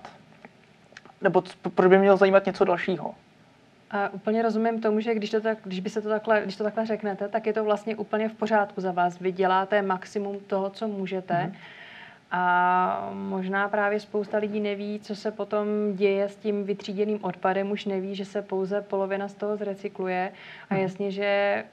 nebo proč by mě mělo zajímat něco dalšího? A úplně rozumím tomu, že když to, tak, když, by se to takhle, když to takhle řeknete, tak je to vlastně úplně v pořádku za vás. Vy děláte maximum toho, co můžete. Mm-hmm. A možná právě spousta lidí neví, co se potom děje s tím vytříděným odpadem, už neví, že se pouze polovina z toho zrecykluje. A Mhm. jasně, že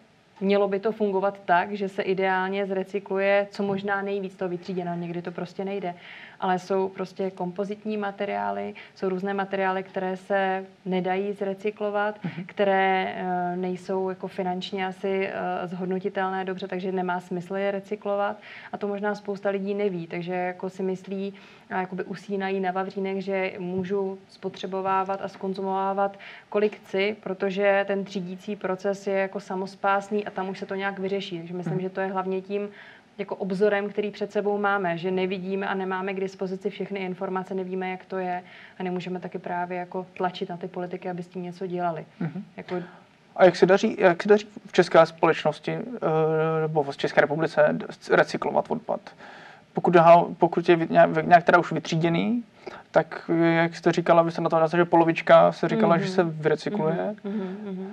mělo by to fungovat tak, že se ideálně zrecykluje co možná nejvíc toho vytříděného. Někdy to prostě nejde. Ale jsou prostě kompozitní materiály, jsou různé materiály, které se nedají zrecyklovat, které eh, nejsou jako finančně asi eh, zhodnotitelné dobře, takže nemá smysl je recyklovat. A to možná spousta lidí neví, takže jako si myslí, a jakoby usínají na vavřínech, že můžu spotřebovávat a skonzumovávat kolik chci, protože ten třídící proces je jako samospásný a tam už se to nějak vyřeší. Takže myslím, že to je hlavně tím jako obzorem, který před sebou máme, že nevidíme a nemáme k dispozici všechny informace, nevíme, jak to je a nemůžeme taky právě jako tlačit na ty politiky, aby s tím něco dělali. Jako A jak se daří, jak se daří v české společnosti eh, nebo v České republice recyklovat odpad? Pokud, pokud je nějak nějak teda už vytříděný, tak jak jste říkala, vy jste na to názor, že polovička se říkala, Mhm. že se vyrecykluje. mhm, mhm.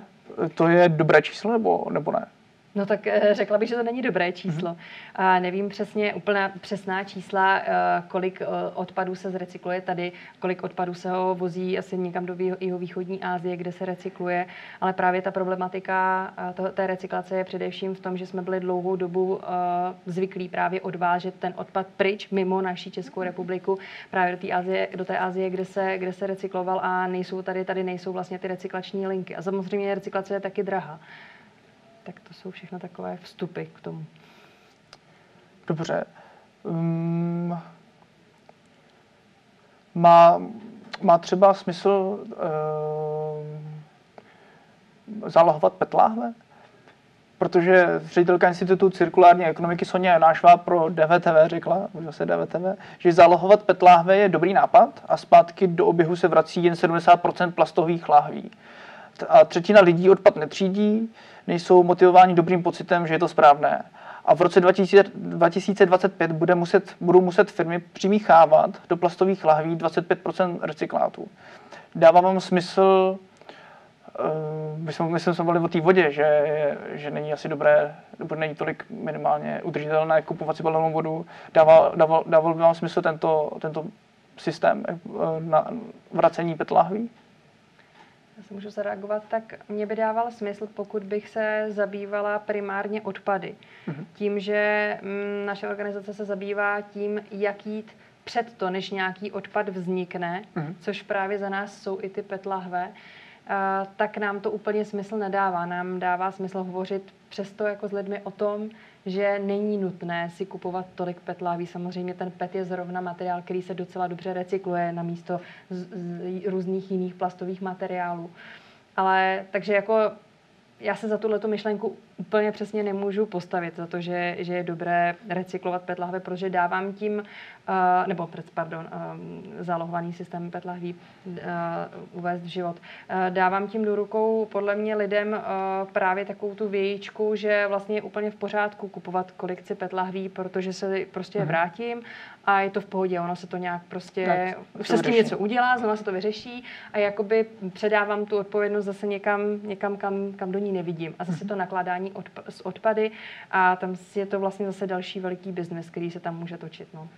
To je dobré číslo nebo, nebo ne? No tak eh, řekla bych, že to není dobré číslo. A nevím přesně úplná přesná čísla, eh, kolik eh, odpadů se zrecykluje tady, kolik odpadů se ho vozí asi někam do jeho východní Asie, kde se recykluje, ale právě ta problematika toho- té recyklace je především v tom, že jsme byli dlouhou dobu zvyklí právě odvážet ten odpad pryč mimo naší Českou republiku, právě do té Asie, do té Asie kde, se, kde se recykloval a nejsou tady, tady nejsou vlastně ty recyklační linky. A samozřejmě recyklace je taky drahá. Tak to jsou všechno takové vstupy k tomu. Dobře. Um, má, má třeba smysl uh, zálohovat petláhve? Protože ředitelka Institutu cirkulární ekonomiky Sonja Janášová pro DVTV řekla, už zase DVTV, že zálohovat petláhve je dobrý nápad a zpátky do oběhu se vrací jen 70% plastových láhví. A třetina lidí odpad netřídí, nejsou motivováni dobrým pocitem, že je to správné. A v roce 2000 2025 bude muset, budou muset firmy přimíchávat do plastových lahví 25% recyklátů. Dává vám smysl, uh, my jsme, jsme se bavili o té vodě, že, že není asi dobré, nebo není tolik minimálně udržitelné kupovat si balenou vodu. Dával, dával, dával by vám smysl tento, tento systém eh, na vracení PET lahví? Se můžu zareagovat, tak mě by dával smysl, pokud bych se zabývala primárně odpady. Mhm. Tím, že mm, naše organizace se zabývá tím, jak jít před to, než nějaký odpad vznikne, Mhm. což právě za nás jsou i ty petlahve, tak nám to úplně smysl nedává. Nám dává smysl hovořit přesto jako s lidmi o tom, že není nutné si kupovat tolik PET lahví. Samozřejmě ten PET je zrovna materiál, který se docela dobře recykluje na místo z, z různých jiných plastových materiálů. Ale takže jako já se za tuhle myšlenku úplně přesně nemůžu postavit, za to, že, že je dobré recyklovat PET lahve, protože dávám tím, uh, nebo pardon, um, zálohovaný systém PET lahví uh, uvést v život. Uh, dávám tím do rukou podle mě lidem uh, právě takovou tu vějíčku, že vlastně je úplně v pořádku kupovat kolekci PET lahví, protože se prostě Mhm. vrátím a je to v pohodě, ono se to nějak prostě, Tak, už se s tím něco udělá, znova se to vyřeší a jakoby předávám tu odpovědnost zase někam, někam kam, kam do ní nevidím. A Mhm. zase to nakládání odp- s odpady a tam je to vlastně zase další veliký biznes, který se tam může točit. No.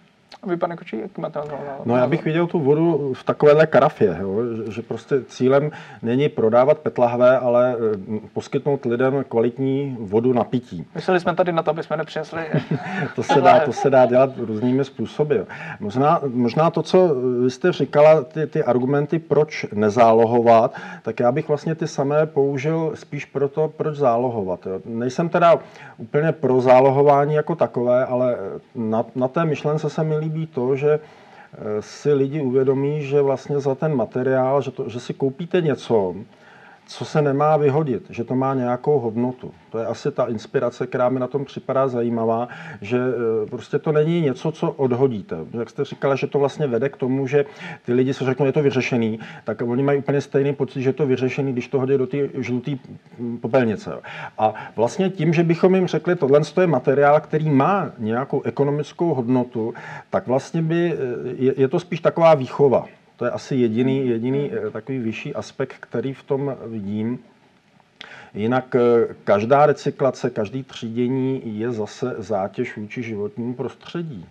A vy, pane Kočí, jak máte na to? No já bych viděl tu vodu v takovéhle karafě, jo? Že, prostě cílem není prodávat petlahve, ale eh, poskytnout lidem kvalitní vodu na pití. Mysleli jsme tady na to, aby jsme nepřinesli. To se dá, to se dá dělat různými způsoby. Možná, možná to, co vy jste říkala, ty, ty argumenty, proč nezálohovat, tak já bych vlastně ty samé použil spíš pro to, proč zálohovat. Jo. Nejsem teda úplně pro zálohování jako takové, ale na, na té myšlence se mi líbí to, že eh, si lidi uvědomí, že vlastně za ten materiál, že, to, že si koupíte něco, co se nemá vyhodit, že to má nějakou hodnotu. To je asi ta inspirace, která mi na tom připadá zajímavá, že eh, prostě to není něco, co odhodíte. Jak jste říkala, že to vlastně vede k tomu, že ty lidi se řeknou, je to vyřešený, tak oni mají úplně stejný pocit, že je to vyřešený, když to hodí do té žluté popelnice. jo. A vlastně tím, že bychom jim řekli, tohle je materiál, který má nějakou ekonomickou hodnotu, tak vlastně by, eh, je, je to spíš taková výchova. To je asi jediný, jediný eh, takový vyšší aspekt, který v tom vidím. Jinak eh, každá recyklace, každý třídění je zase zátěž vůči životnímu prostředí.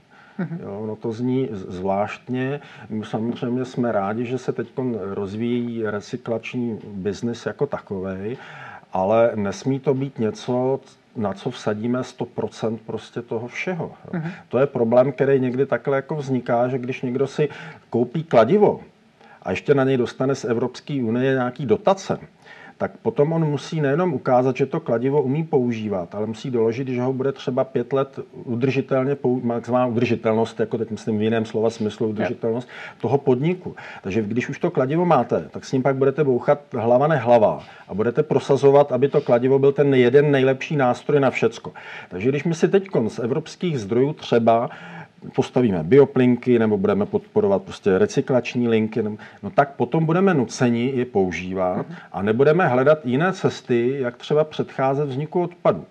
Jo, no to zní zvláštně. My samozřejmě jsme rádi, že se teď rozvíjí recyklační biznis jako takový, ale nesmí to být něco, na co vsadíme 100% prostě toho všeho. Mm-hmm. To je problém, který někdy takhle jako vzniká, že když někdo si koupí kladivo a ještě na něj dostane z Evropské unie nějaký dotace, tak potom on musí nejenom ukázat, že to kladivo umí používat, ale musí doložit, že ho bude třeba pět let udržitelně, maximální udržitelnost, jako teď myslím v jiném slova smyslu udržitelnost toho podniku. Takže když už to kladivo máte, tak s ním pak budete bouchat hlava nehlava a budete prosazovat, aby to kladivo byl ten jeden nejlepší nástroj na všecko. Takže když my si teď z evropských zdrojů třeba postavíme bioplinky nebo budeme podporovat prostě recyklační linky, no tak potom budeme nuceni je používat a nebudeme hledat jiné cesty, jak třeba předcházet vzniku odpadu.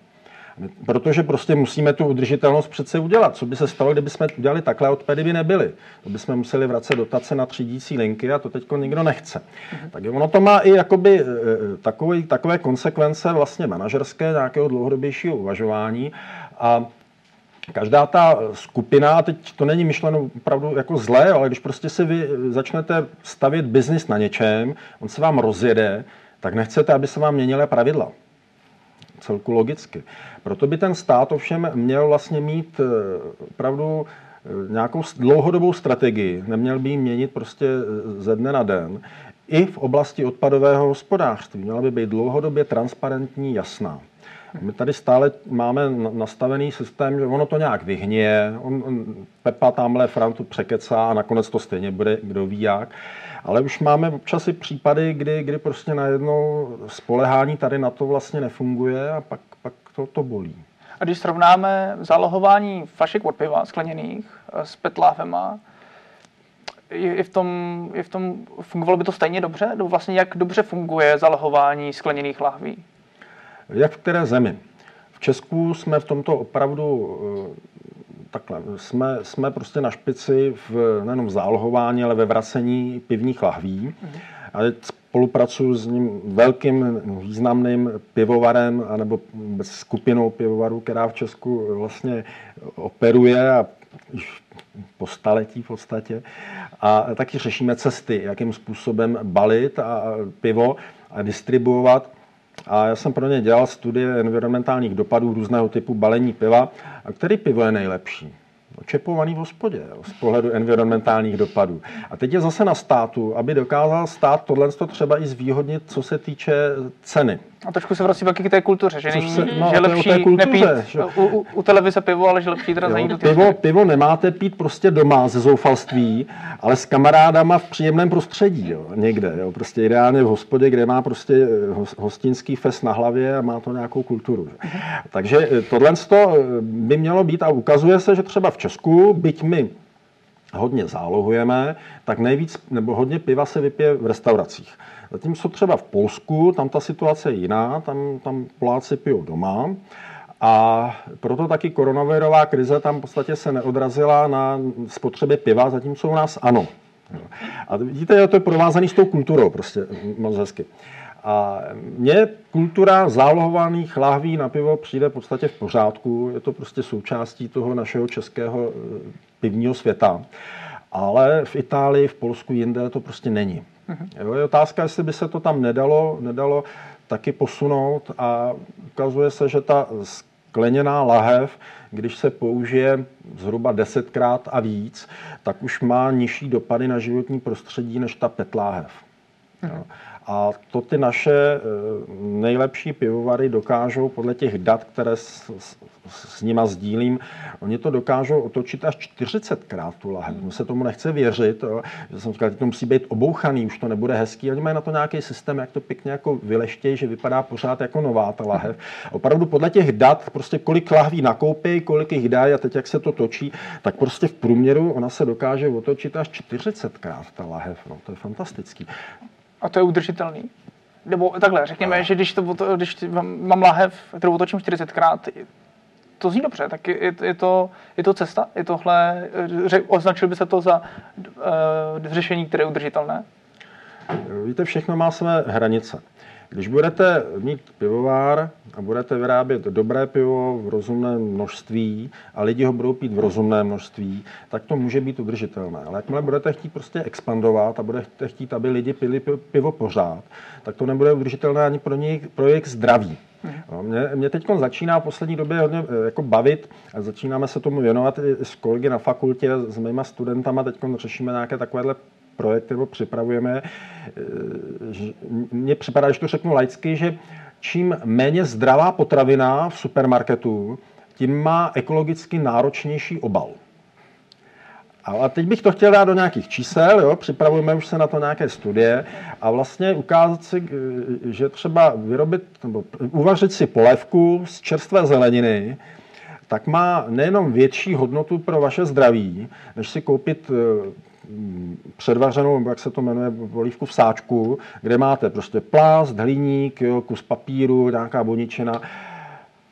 Protože prostě musíme tu udržitelnost přece udělat. Co by se stalo, kdyby jsme udělali takhle, odpady by nebyly. To bychom museli vracet dotace na třídící linky a to teď nikdo nechce. Mhm. Tak ono to má i jakoby e, e, takové, takové konsekvence vlastně manažerské, nějakého dlouhodobějšího uvažování. A každá ta skupina, teď to není myšleno opravdu jako zlé, ale když prostě si vy začnete stavět biznis na něčem, on se vám rozjede, tak nechcete, aby se vám měnily pravidla. Celku logicky. Proto by ten stát ovšem měl vlastně mít eh, opravdu eh, nějakou dlouhodobou strategii. Neměl by ji měnit prostě eh, ze dne na den. I v oblasti odpadového hospodářství měla by být dlouhodobě transparentní, jasná. My tady stále máme nastavený systém, že ono to nějak vyhně, on, on, Pepa tamhle Frantu překecá a nakonec to stejně bude, kdo ví jak. Ale už máme občas i případy, kdy, kdy prostě najednou spolehání tady na to vlastně nefunguje a pak, pak to, to bolí. A když srovnáme zálohování flašek od piva skleněných eh, s petláfema, je v tom, je v tom, fungovalo by to stejně dobře? Vlastně jak dobře funguje zálohování skleněných lahví? Jak v které zemi? V Česku jsme v tomto opravdu eh, takhle, jsme, jsme prostě na špici v nejenom v zálohování, ale ve vracení pivních lahví. A teď spolupracuji s ním velkým významným pivovarem, anebo skupinou pivovarů, která v Česku vlastně operuje a po staletí v podstatě. A taky řešíme cesty, jakým způsobem balit a pivo a distribuovat. A já jsem pro ně dělal studie environmentálních dopadů různého typu balení piva. A který pivo je nejlepší? čepovaný v hospodě z pohledu environmentálních dopadů. A teď je zase na státu, aby dokázal stát tohle třeba i zvýhodnit, co se týče ceny. A trošku se vracíme k té kultuře, že není, se, no, že lepší kultuře, nepít u, u, u, televize pivo, ale že lepší teda zajít do pivo, pivo nemáte pít prostě doma ze zoufalství, ale s kamarádama v příjemném prostředí, jo, někde, jo, prostě ideálně v hospodě, kde má prostě eh, hostinský fest na hlavě a má to nějakou kulturu. Že. Takže eh, tohle eh, by mělo být a ukazuje se, že třeba v Česku, byť my hodně zálohujeme, tak nejvíc nebo hodně piva se vypije v restauracích. Zatímco třeba v Polsku, tam ta situace je jiná, tam, tam Poláci pijou doma. A proto taky koronavirová krize tam v podstatě se neodrazila na spotřebě piva, zatímco u nás ano. A vidíte, to je provázaný s tou kulturou prostě moc hezky. A mně kultura zálohovaných láhví na pivo přijde v podstatě v pořádku. Je to prostě součástí toho našeho českého eh, pivního světa. Ale v Itálii, v Polsku, jinde to prostě není. Jo, je otázka, jestli by se to tam nedalo, nedalo taky posunout a ukazuje se, že ta skleněná lahev, když se použije zhruba desetkrát a víc, tak už má nižší dopady na životní prostředí než ta petláhev. Jo. A to ty naše eh, nejlepší pivovary dokážou podle těch dat, které s, s, s nima sdílím, oni to dokážou otočit až 40krát tu lahev. Mně se tomu nechce věřit. Já jsem říkal, že to musí být obouchaný, už to nebude hezký. Oni mají na to nějaký systém, jak to pěkně jako vyleštějí, že vypadá pořád jako nová ta lahev. Opravdu podle těch dat, prostě kolik lahví nakoupí, kolik jich dají a teď jak se to točí, tak prostě v průměru ona se dokáže otočit až 40krát ta lahev. No, to je fantastický. A to je udržitelný? Nebo takhle, řekněme, no. že když, to, když mám lahev, kterou otočím 40krát, to zní dobře, tak je, je, to, je to cesta? Je tohle, ře, označil by se to za uh, řešení, které je udržitelné? Víte, všechno má své hranice. Když budete mít pivovár a budete vyrábět dobré pivo v rozumném množství a lidi ho budou pít v rozumném množství, tak to může být udržitelné. Ale jakmile budete chtít prostě expandovat a budete chtít, aby lidi pili pivo pořád, tak to nebude udržitelné ani pro, něj, pro jejich zdraví. No, mě, mě teď začíná v poslední době hodně eh, jako bavit a začínáme se tomu věnovat i s kolegy na fakultě, s mýma studentama, teď řešíme nějaké takovéhle projekty, nebo připravujeme. Eh, mně připadá, že to řeknu laicky, že čím méně zdravá potravina v supermarketu, tím má ekologicky náročnější obal. A teď bych to chtěl dát do nějakých čísel, jo? připravujeme už se na to nějaké studie a vlastně ukázat si, že třeba vyrobit nebo uvařit si polévku z čerstvé zeleniny, tak má nejenom větší hodnotu pro vaše zdraví, než si koupit eh, předvařenou, jak se to jmenuje, polívku v sáčku, kde máte prostě plást, hliník, jo, kus papíru, nějaká boničina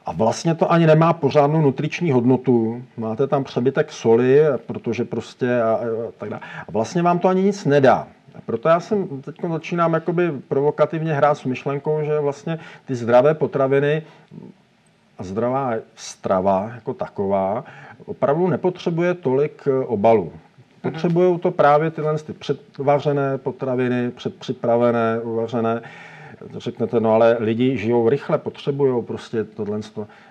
a vlastně to ani nemá pořádnou nutriční hodnotu. Máte tam přebytek soli, protože prostě a, a, tak dále. A vlastně vám to ani nic nedá. A proto já jsem teď začínám jakoby provokativně hrát s myšlenkou, že vlastně ty zdravé potraviny a zdravá strava jako taková opravdu nepotřebuje tolik obalu. Potřebují to právě tyhle ty předvařené potraviny, předpřipravené, uvařené řeknete, no ale lidi žijou rychle, potřebují prostě tohle.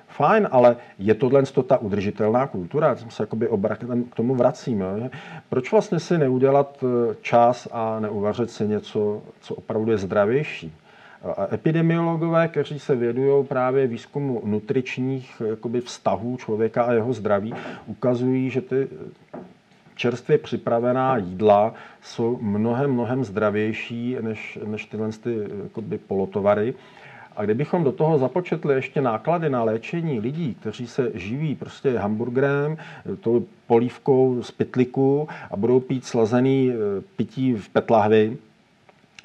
Fajn, ale je tohle ta udržitelná kultura? Já se jakoby obratem k tomu vracím. Jo? Proč vlastně si neudělat eh, čas a neuvařit si něco, co opravdu je zdravější? A epidemiologové, kteří se věnují právě výzkumu nutričních jakoby, vztahů člověka a jeho zdraví, ukazují, že ty čerstvě připravená jídla jsou mnohem, mnohem zdravější než, než tyhle ty, jakoby, polotovary. A kdybychom do toho započetli ještě náklady na léčení lidí, kteří se živí prostě hamburgerem, tou polívkou z pytliku a budou pít slazený eh, pití v petlahvi,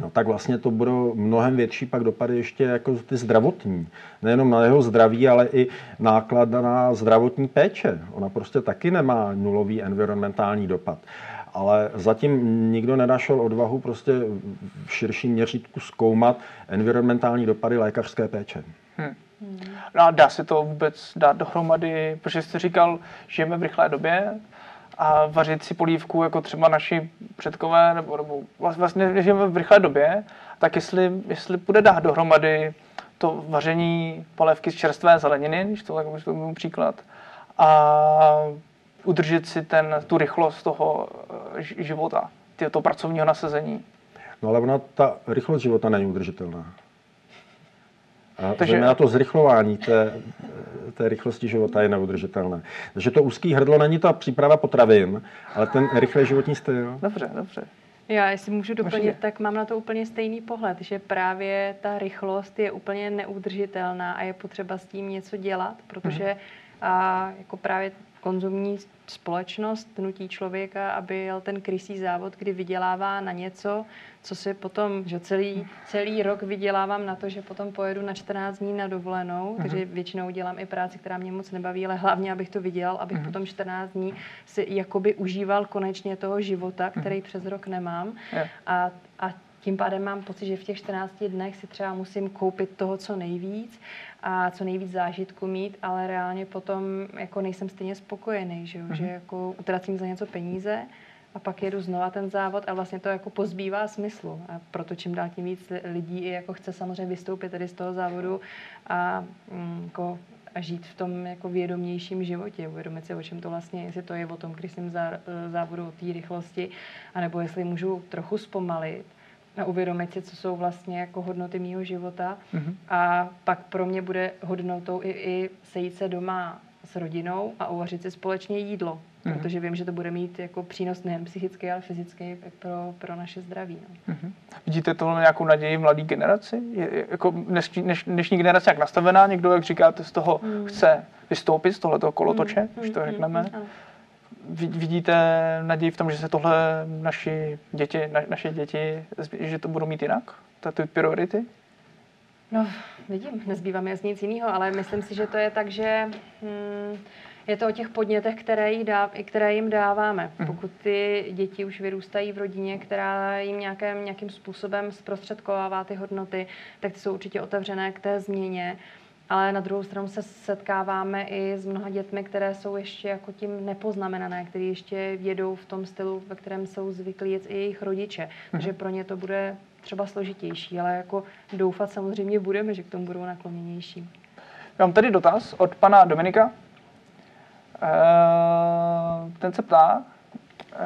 no tak vlastně to budou mnohem větší pak dopady ještě jako ty zdravotní. Nejenom na jeho zdraví, ale i náklad na zdravotní péče. Ona prostě taky nemá nulový environmentální dopad. Ale zatím nikdo nenašel odvahu prostě v širším měřítku zkoumat environmentální dopady lékařské péče. Hmm. No a dá se to vůbec dát dohromady, protože jste říkal, žijeme v rychlé době, a vařit si polívku jako třeba naši předkové, nebo, nebo vlastně žijeme v rychlé době, tak jestli, jestli bude dát dohromady to vaření polévky z čerstvé zeleniny, když to tak můžu příklad, a udržet si ten, tu rychlost toho eh, života, toho pracovního nasazení. No ale ona, ta rychlost života není udržitelná. A Takže... na to zrychlování té, té rychlosti života je neudržitelné. Takže to úzký hrdlo není ta příprava potravin, ale ten rychlý životní styl. Dobře, dobře. Já, jestli můžu doplnit, tak mám na to úplně stejný pohled, že právě ta rychlost je úplně neudržitelná a je potřeba s tím něco dělat, protože hmm. a, jako právě konzumní společnost nutí člověka, aby jel ten krysý závod, kdy vydělává na něco, co si potom, že celý, celý rok vydělávám na to, že potom pojedu na 14 dní na dovolenou, uh-huh. takže většinou dělám i práci, která mě moc nebaví, ale hlavně, abych to viděl, abych uh-huh. potom 14 dní si jakoby užíval konečně toho života, který uh-huh. přes rok nemám. Yeah. A, a tím pádem mám pocit, že v těch 14 dnech si třeba musím koupit toho, co nejvíc a co nejvíc zážitku mít, ale reálně potom jako nejsem stejně spokojený, že, jo? Mm-hmm. že jako utracím za něco peníze a pak jedu znova ten závod a vlastně to jako pozbývá smyslu. A proto čím dál tím víc lidí i jako chce samozřejmě vystoupit tady z toho závodu a mm, jako a žít v tom jako vědomějším životě, uvědomit si, o čem to vlastně je, jestli to je o tom, když jsem závodu o té rychlosti, anebo jestli můžu trochu zpomalit a uvědomit si, co jsou vlastně jako hodnoty mýho života. Mm-hmm. A pak pro mě bude hodnotou i, i sejít se doma s rodinou a uvařit si společně jídlo. Mm-hmm. Protože vím, že to bude mít jako přínos nejen psychický, ale fyzický pro, pro naše zdraví. No. Mm-hmm. Vidíte tohle nějakou naději mladé generaci? Je, jako dnešní, dneš, dnešní generace jak nastavená? Někdo, jak říkáte, z toho mm. chce vystoupit, z tohoto kolotoče, mm. když to mm. řekneme? Mm vidíte naději v tom, že se tohle naši děti, na, naše děti, že to budou mít jinak? Ty priority? No, vidím, nezbývá mi nic jiného, ale myslím si, že to je tak, že hm, je to o těch podnětech, které, jí dá, které jim dáváme. Pokud ty děti už vyrůstají v rodině, která jim nějakým, nějakým způsobem zprostředkovává ty hodnoty, tak ty jsou určitě otevřené k té změně. Ale na druhou stranu se setkáváme i s mnoha dětmi, které jsou ještě jako tím nepoznamenané, které ještě jedou v tom stylu, ve kterém jsou zvyklí jet i jejich rodiče. Takže pro ně to bude třeba složitější, ale jako doufat samozřejmě budeme, že k tomu budou nakloněnější. Mám tady dotaz od pana Dominika. Eh, ten se ptá, eh,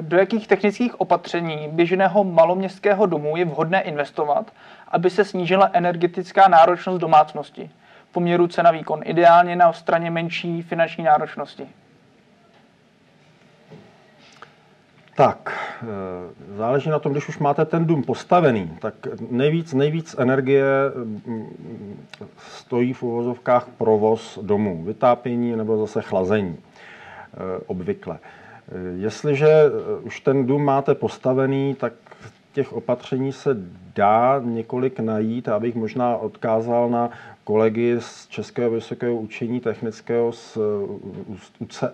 do jakých technických opatření běžného maloměstského domu je vhodné investovat, aby se snížila energetická náročnost domácnosti v poměru cena výkon, ideálně na straně menší finanční náročnosti. Tak, eh, záleží na tom, když už máte ten dům postavený, tak nejvíc, nejvíc energie stojí v uvozovkách provoz domu, vytápění nebo zase chlazení eh, obvykle. Eh, jestliže už ten dům máte postavený, tak těch opatření se dá několik najít. Abych možná odkázal na kolegy z Českého vysokého učení technického z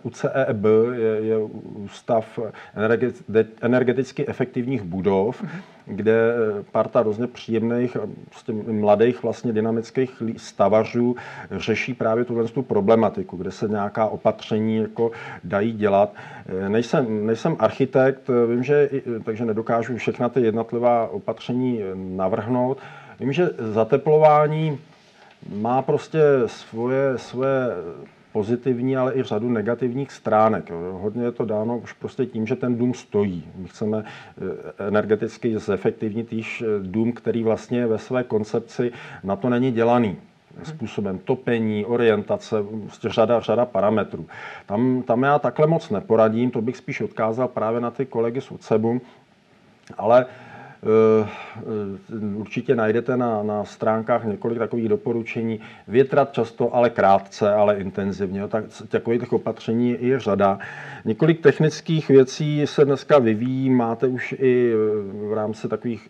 UCEB, je, je Ústav energeticky efektivních budov, mm-hmm. Kde parta různě příjemných, prostě mladých vlastně dynamických stavařů řeší právě tuhle tu problematiku, kde se nějaká opatření jako dají dělat. Nejsem, nejsem architekt, vím, že, takže nedokážu všechna ty jednotlivá opatření navrhnout. Vím, že zateplování má prostě svoje, svoje pozitivní, ale i řadu negativních stránek. Hodně je to dáno už prostě tím, že ten dům stojí. My chceme eh, energeticky zefektivnit již eh, dům, který vlastně ve své koncepci na to není dělaný způsobem topení, orientace, prostě řada, řada parametrů. Tam, tam já takhle moc neporadím, to bych spíš odkázal právě na ty kolegy z UCEBu, ale určitě najdete na, na stránkách několik takových doporučení. Větrat často, ale krátce, ale intenzivně. Tak, takových opatření je řada. Několik technických věcí se dneska vyvíjí. Máte už i eh, v rámci takových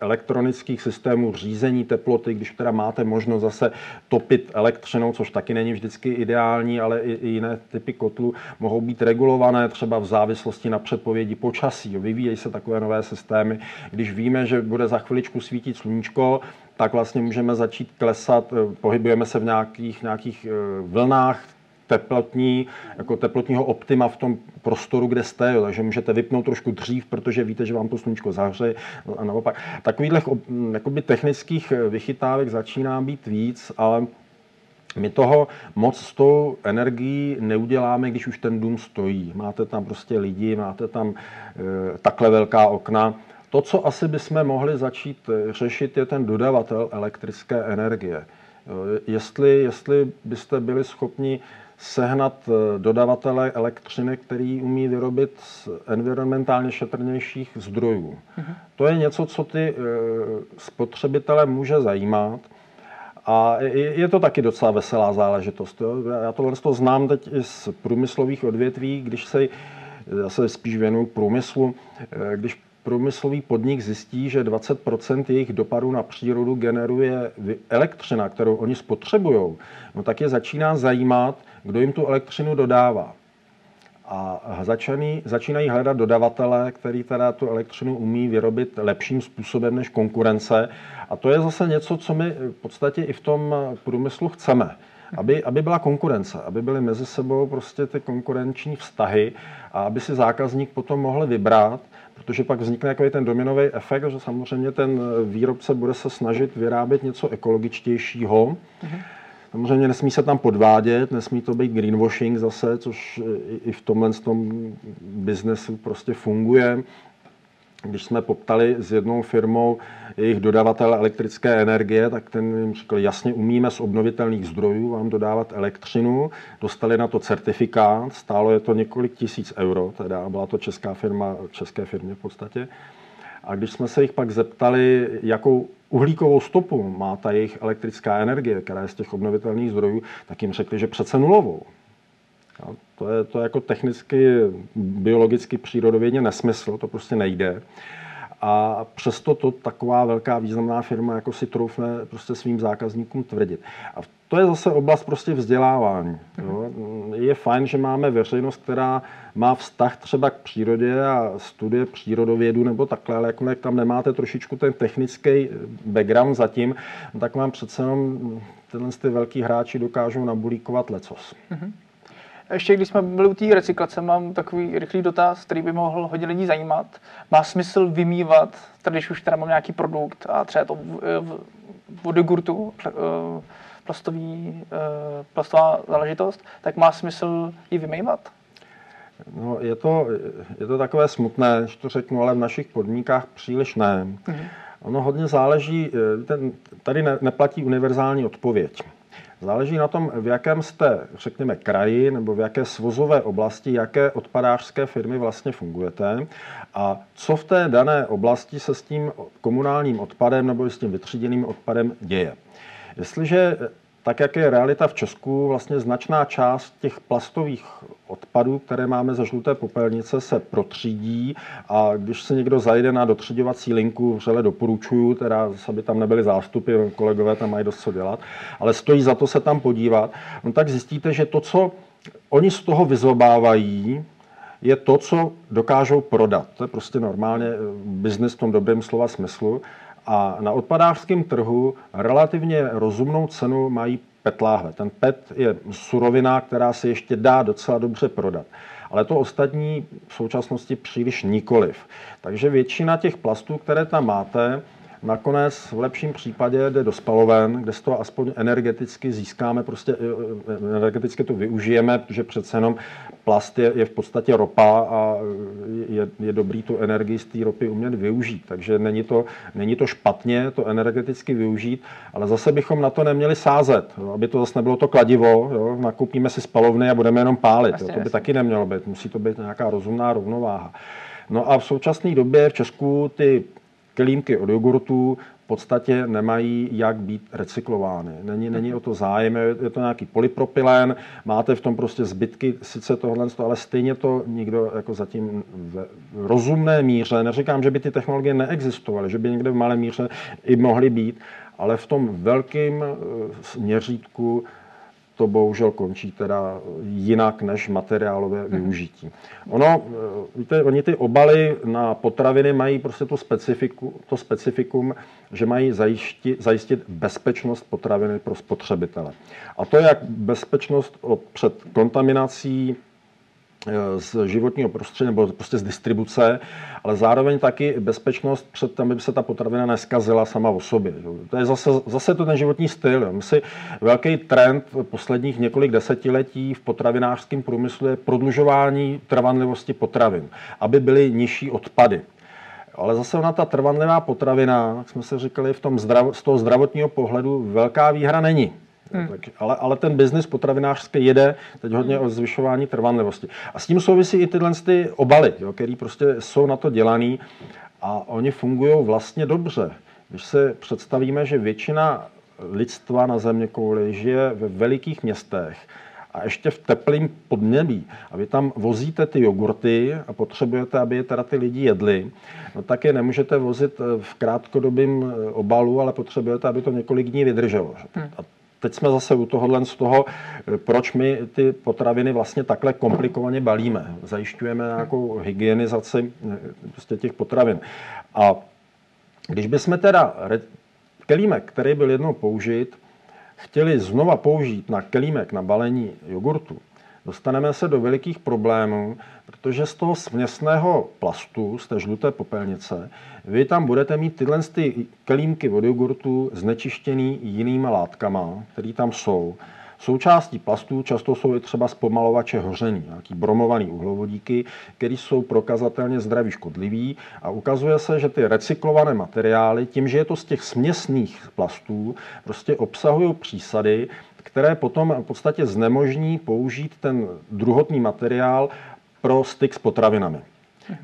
elektronických systémů řízení teploty, když teda máte možnost zase topit elektřinou, což taky není vždycky ideální, ale i, i jiné typy kotlů mohou být regulované třeba v závislosti na předpovědi počasí. Vyvíjejí se takové nové systémy, když víme, že bude za chviličku svítit sluníčko, tak vlastně můžeme začít klesat, eh, pohybujeme se v nějakých, nějakých eh, vlnách teplotní, jako teplotního optima v tom prostoru, kde jste, jo, takže můžete vypnout trošku dřív, protože víte, že vám to sluníčko zahře a naopak. Takových jakoby technických eh, vychytávek začíná být víc, ale my toho moc s tou energií neuděláme, když už ten dům stojí. Máte tam prostě lidi, máte tam e, takhle velká okna, to, co asi bychom mohli začít eh, řešit, je ten dodavatel elektrické energie. Jestli, jestli byste byli schopni sehnat eh, dodavatele elektřiny, který umí vyrobit z environmentálně šetrnějších zdrojů. Mhm. To je něco, co ty eh, spotřebitele může zajímat. A je to taky docela veselá záležitost. Já tohle to znám teď i z průmyslových odvětví, když se já se spíš věnuju průmyslu, když průmyslový podnik zjistí, že 20% jejich dopadů na přírodu generuje elektřina, kterou oni spotřebují, no tak je začíná zajímat, kdo jim tu elektřinu dodává. A začínají, začínají hledat dodavatele, který teda tu elektřinu umí vyrobit lepším způsobem než konkurence. A to je zase něco, co my v podstatě i v tom průmyslu chceme. Aby, aby byla konkurence, aby byly mezi sebou prostě ty konkurenční vztahy a aby si zákazník potom mohl vybrat, protože pak vznikne jako ten dominový efekt, že samozřejmě ten výrobce bude se snažit vyrábět něco ekologičtějšího. Mm-hmm. Samozřejmě nesmí se tam podvádět, nesmí to být greenwashing zase, což i v tomhle tom biznesu prostě funguje když jsme poptali s jednou firmou jejich dodavatele elektrické energie, tak ten jim řekl, jasně umíme z obnovitelných zdrojů vám dodávat elektřinu. Dostali na to certifikát, stálo je to několik tisíc euro, teda byla to česká firma, české firmě v podstatě. A když jsme se jich pak zeptali, jakou uhlíkovou stopu má ta jejich elektrická energie, která je z těch obnovitelných zdrojů, tak jim řekli, že přece nulovou. To je to jako technicky, biologicky, přírodovědně nesmysl, to prostě nejde. a přesto to taková velká významná firma jako si troufne prostě svým zákazníkům tvrdit. A to je zase oblast prostě vzdělávání. Jo. Je fajn, že máme veřejnost, která má vztah třeba k přírodě a studuje přírodovědu nebo takhle, ale jakmile tam nemáte trošičku ten technický background zatím, tak vám přece jenom tyhle ty velký hráči dokážou nabulíkovat lecos. Mm-hmm. Ještě když jsme byli u té recyklace, mám takový rychlý dotaz, který by mohl hodně lidí zajímat. Má smysl vymývat, tady když už teda mám nějaký produkt a třeba to v jogurtu, eh, plastový, eh, plastová záležitost, tak má smysl ji vymývat? No, je to, je to takové smutné, že to řeknu, ale v našich podmínkách příliš ne. Mm-hmm. Ono hodně záleží, eh, ten, tady ne, neplatí univerzální odpověď. Záleží na tom, v jakém jste, řekněme, kraji nebo v jaké svozové oblasti, jaké odpadářské firmy vlastně fungujete a co v té dané oblasti se s tím komunálním odpadem nebo s tím vytříděným odpadem děje. Jestliže tak jak je realita v Česku, vlastně značná část těch plastových odpadů, které máme ze žluté popelnice, se protřídí a když se někdo zajde na dotřiďovací linku, vřele doporučuju, teda aby tam nebyly zástupy, kolegové tam mají dost co dělat, ale stojí za to se tam podívat, no tak zjistíte, že to, co oni z toho vyzobávají, je to, co dokážou prodat. To je prostě normálně eh, biznis v tom dobrém slova smyslu. A na odpadářském trhu relativně rozumnou cenu mají PET láhve. Ten PET je surovina, která se ještě dá docela dobře prodat. Ale to ostatní v současnosti příliš nikoliv. Takže většina těch plastů, které tam máte, nakonec v lepším případě jde do spaloven, kde z toho aspoň energeticky získáme, prostě eh, eh, energeticky to využijeme, protože přece jenom plast je, je v podstatě ropa a je, je dobrý tu energii z té ropy umět využít. Takže není to, není to špatně to energeticky využít, ale zase bychom na to neměli sázet, jo, aby to zase nebylo to kladivo, jo, nakoupíme si spalovny a budeme jenom pálit. Jo, to by taky nemělo být, musí to být nějaká rozumná rovnováha. No a v současné době v Česku ty kelímky od jogurtu v podstatě nemají jak být recyklovány. Není, není o to zájem, je to nějaký polypropylen, máte v tom prostě zbytky sice tohle, ale stejně to nikdo jako zatím v rozumné míře, neříkám, že by ty technologie neexistovaly, že by někde v malé míře i mohly být, ale v tom velkém eh, měřítku to bohužel končí teda jinak než materiálové mhm. využití. Ono, eh, víte, oni ty obaly na potraviny mají prostě to, specifiku, to specifikum, že mají zajistit, zajistit bezpečnost potraviny pro spotřebitele. A to jak bezpečnost před kontaminací z životního prostředí nebo prostě z distribuce, ale zároveň taky bezpečnost před tím, aby se ta potravina neskazila sama o sobě. To je zase, zase to ten životní styl. My si velký trend posledních několik desetiletí v potravinářském průmyslu je prodlužování trvanlivosti potravin, aby byly nižší odpady. Ale zase ona ta trvanlivá potravina, jak jsme se říkali, v tom zdrav, z toho zdravotního pohledu velká výhra není. Hmm. Tak, ale, ale ten biznis potravinářský jede teď hodně o zvyšování trvanlivosti. A s tím souvisí i tyhle ty obaly, jo, které prostě jsou na to dělaný a oni fungují vlastně dobře. Když se představíme, že většina lidstva na země kouli žije ve velikých městech a ještě v teplém podnebí a vy tam vozíte ty jogurty a potřebujete, aby je teda ty lidi jedli, no tak je nemůžete vozit v krátkodobém obalu, ale potřebujete, aby to několik dní vydrželo. Hmm. A teď jsme zase u tohohle z toho, proč my ty potraviny vlastně takhle komplikovaně balíme. Zajišťujeme nějakou hygienizaci eh, prostě těch potravin. A když bychom teda kelímek, který byl jednou použit, chtěli znova použít na kelímek na balení jogurtu, dostaneme se do velikých problémů, protože z toho směsného plastu, z té žluté popelnice, vy tam budete mít tyhle ty kelímky od jogurtu znečištěný jinýma látkama, které tam jsou. Součástí plastů často jsou i třeba zpomalovače hoření, nějaký bromovaný uhlovodíky, které jsou prokazatelně zdraví škodlivý a ukazuje se, že ty recyklované materiály, tím, že je to z těch směsných plastů, prostě obsahují přísady, které potom v podstatě znemožní použít ten druhotný materiál pro styk s potravinami.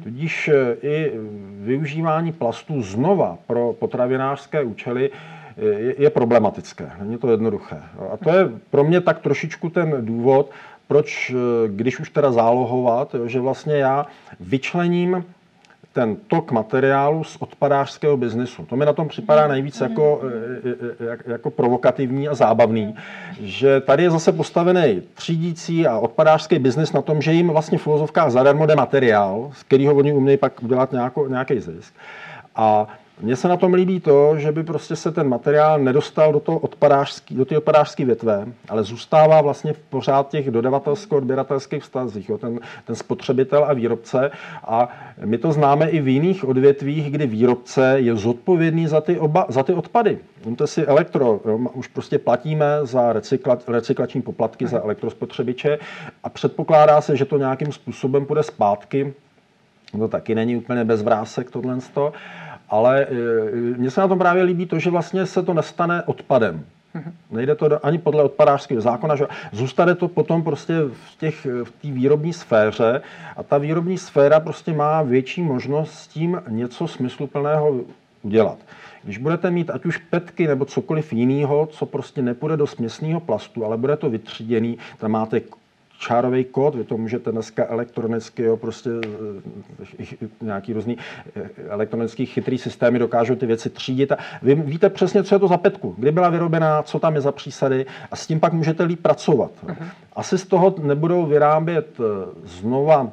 Tudíž e, i využívání plastů znova pro potravinářské účely e, je, problematické. Není to jednoduché. A to je pro mě tak trošičku ten důvod, proč, když už teda zálohovat, že vlastně já vyčlením ten tok materiálu z odpadářského biznesu. To mi na tom připadá nejvíc jako, e, e, jako provokativní a zábavný, že tady je zase postavený třídící a odpadářský biznis na tom, že jim vlastně v filozofkách zadarmo jde materiál, z kterého oni umějí pak udělat nějaký zisk. A mně se na tom líbí to, že by prostě se ten materiál nedostal do, toho odpadářský, do té odpadářské větve, ale zůstává vlastně v pořád těch dodavatelsko-odběratelských vztazích, jo, ten, ten spotřebitel a výrobce. A my to známe i v jiných odvětvích, kdy výrobce je zodpovědný za ty, oba, za ty odpady. Vemte si elektro, jo, už prostě platíme za recykla, recyklační poplatky za elektrospotřebiče a předpokládá se, že to nějakým způsobem půjde zpátky. To taky není úplně bez vrásek tohle. Ale e, mně se na tom právě líbí to, že vlastně se to nestane odpadem. Mhm. Nejde to ani podle odpadářského zákona, že zůstane to potom prostě v těch v té výrobní sféře a ta výrobní sféra prostě má větší možnost s tím něco smysluplného udělat. Když budete mít ať už petky nebo cokoliv jiného, co prostě nepůjde do směsného plastu, ale bude to vytříděný, tam máte čárový kód, vy to můžete dneska elektronicky, jo, prostě eh, nějaký různý eh, elektronický chytrý systémy dokážou ty věci třídit a vy víte přesně, co je to za petku, kdy byla vyrobená, co tam je za přísady a s tím pak můžete líp pracovat. Uh-huh. Asi z toho nebudou vyrábět eh, znova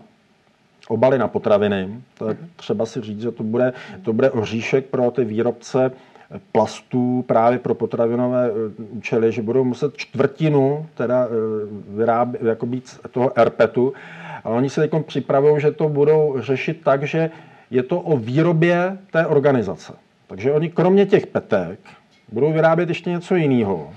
obaly na potraviny. To je třeba si říct, že to bude, to bude oříšek pro ty výrobce plastů právě pro potravinové eh, účely, že budou muset čtvrtinu teda eh, vyrábět, jako být toho RPETu. A oni se teď připravují, že to budou řešit tak, že je to o výrobě té organizace. Takže oni kromě těch petek budou vyrábět ještě něco jiného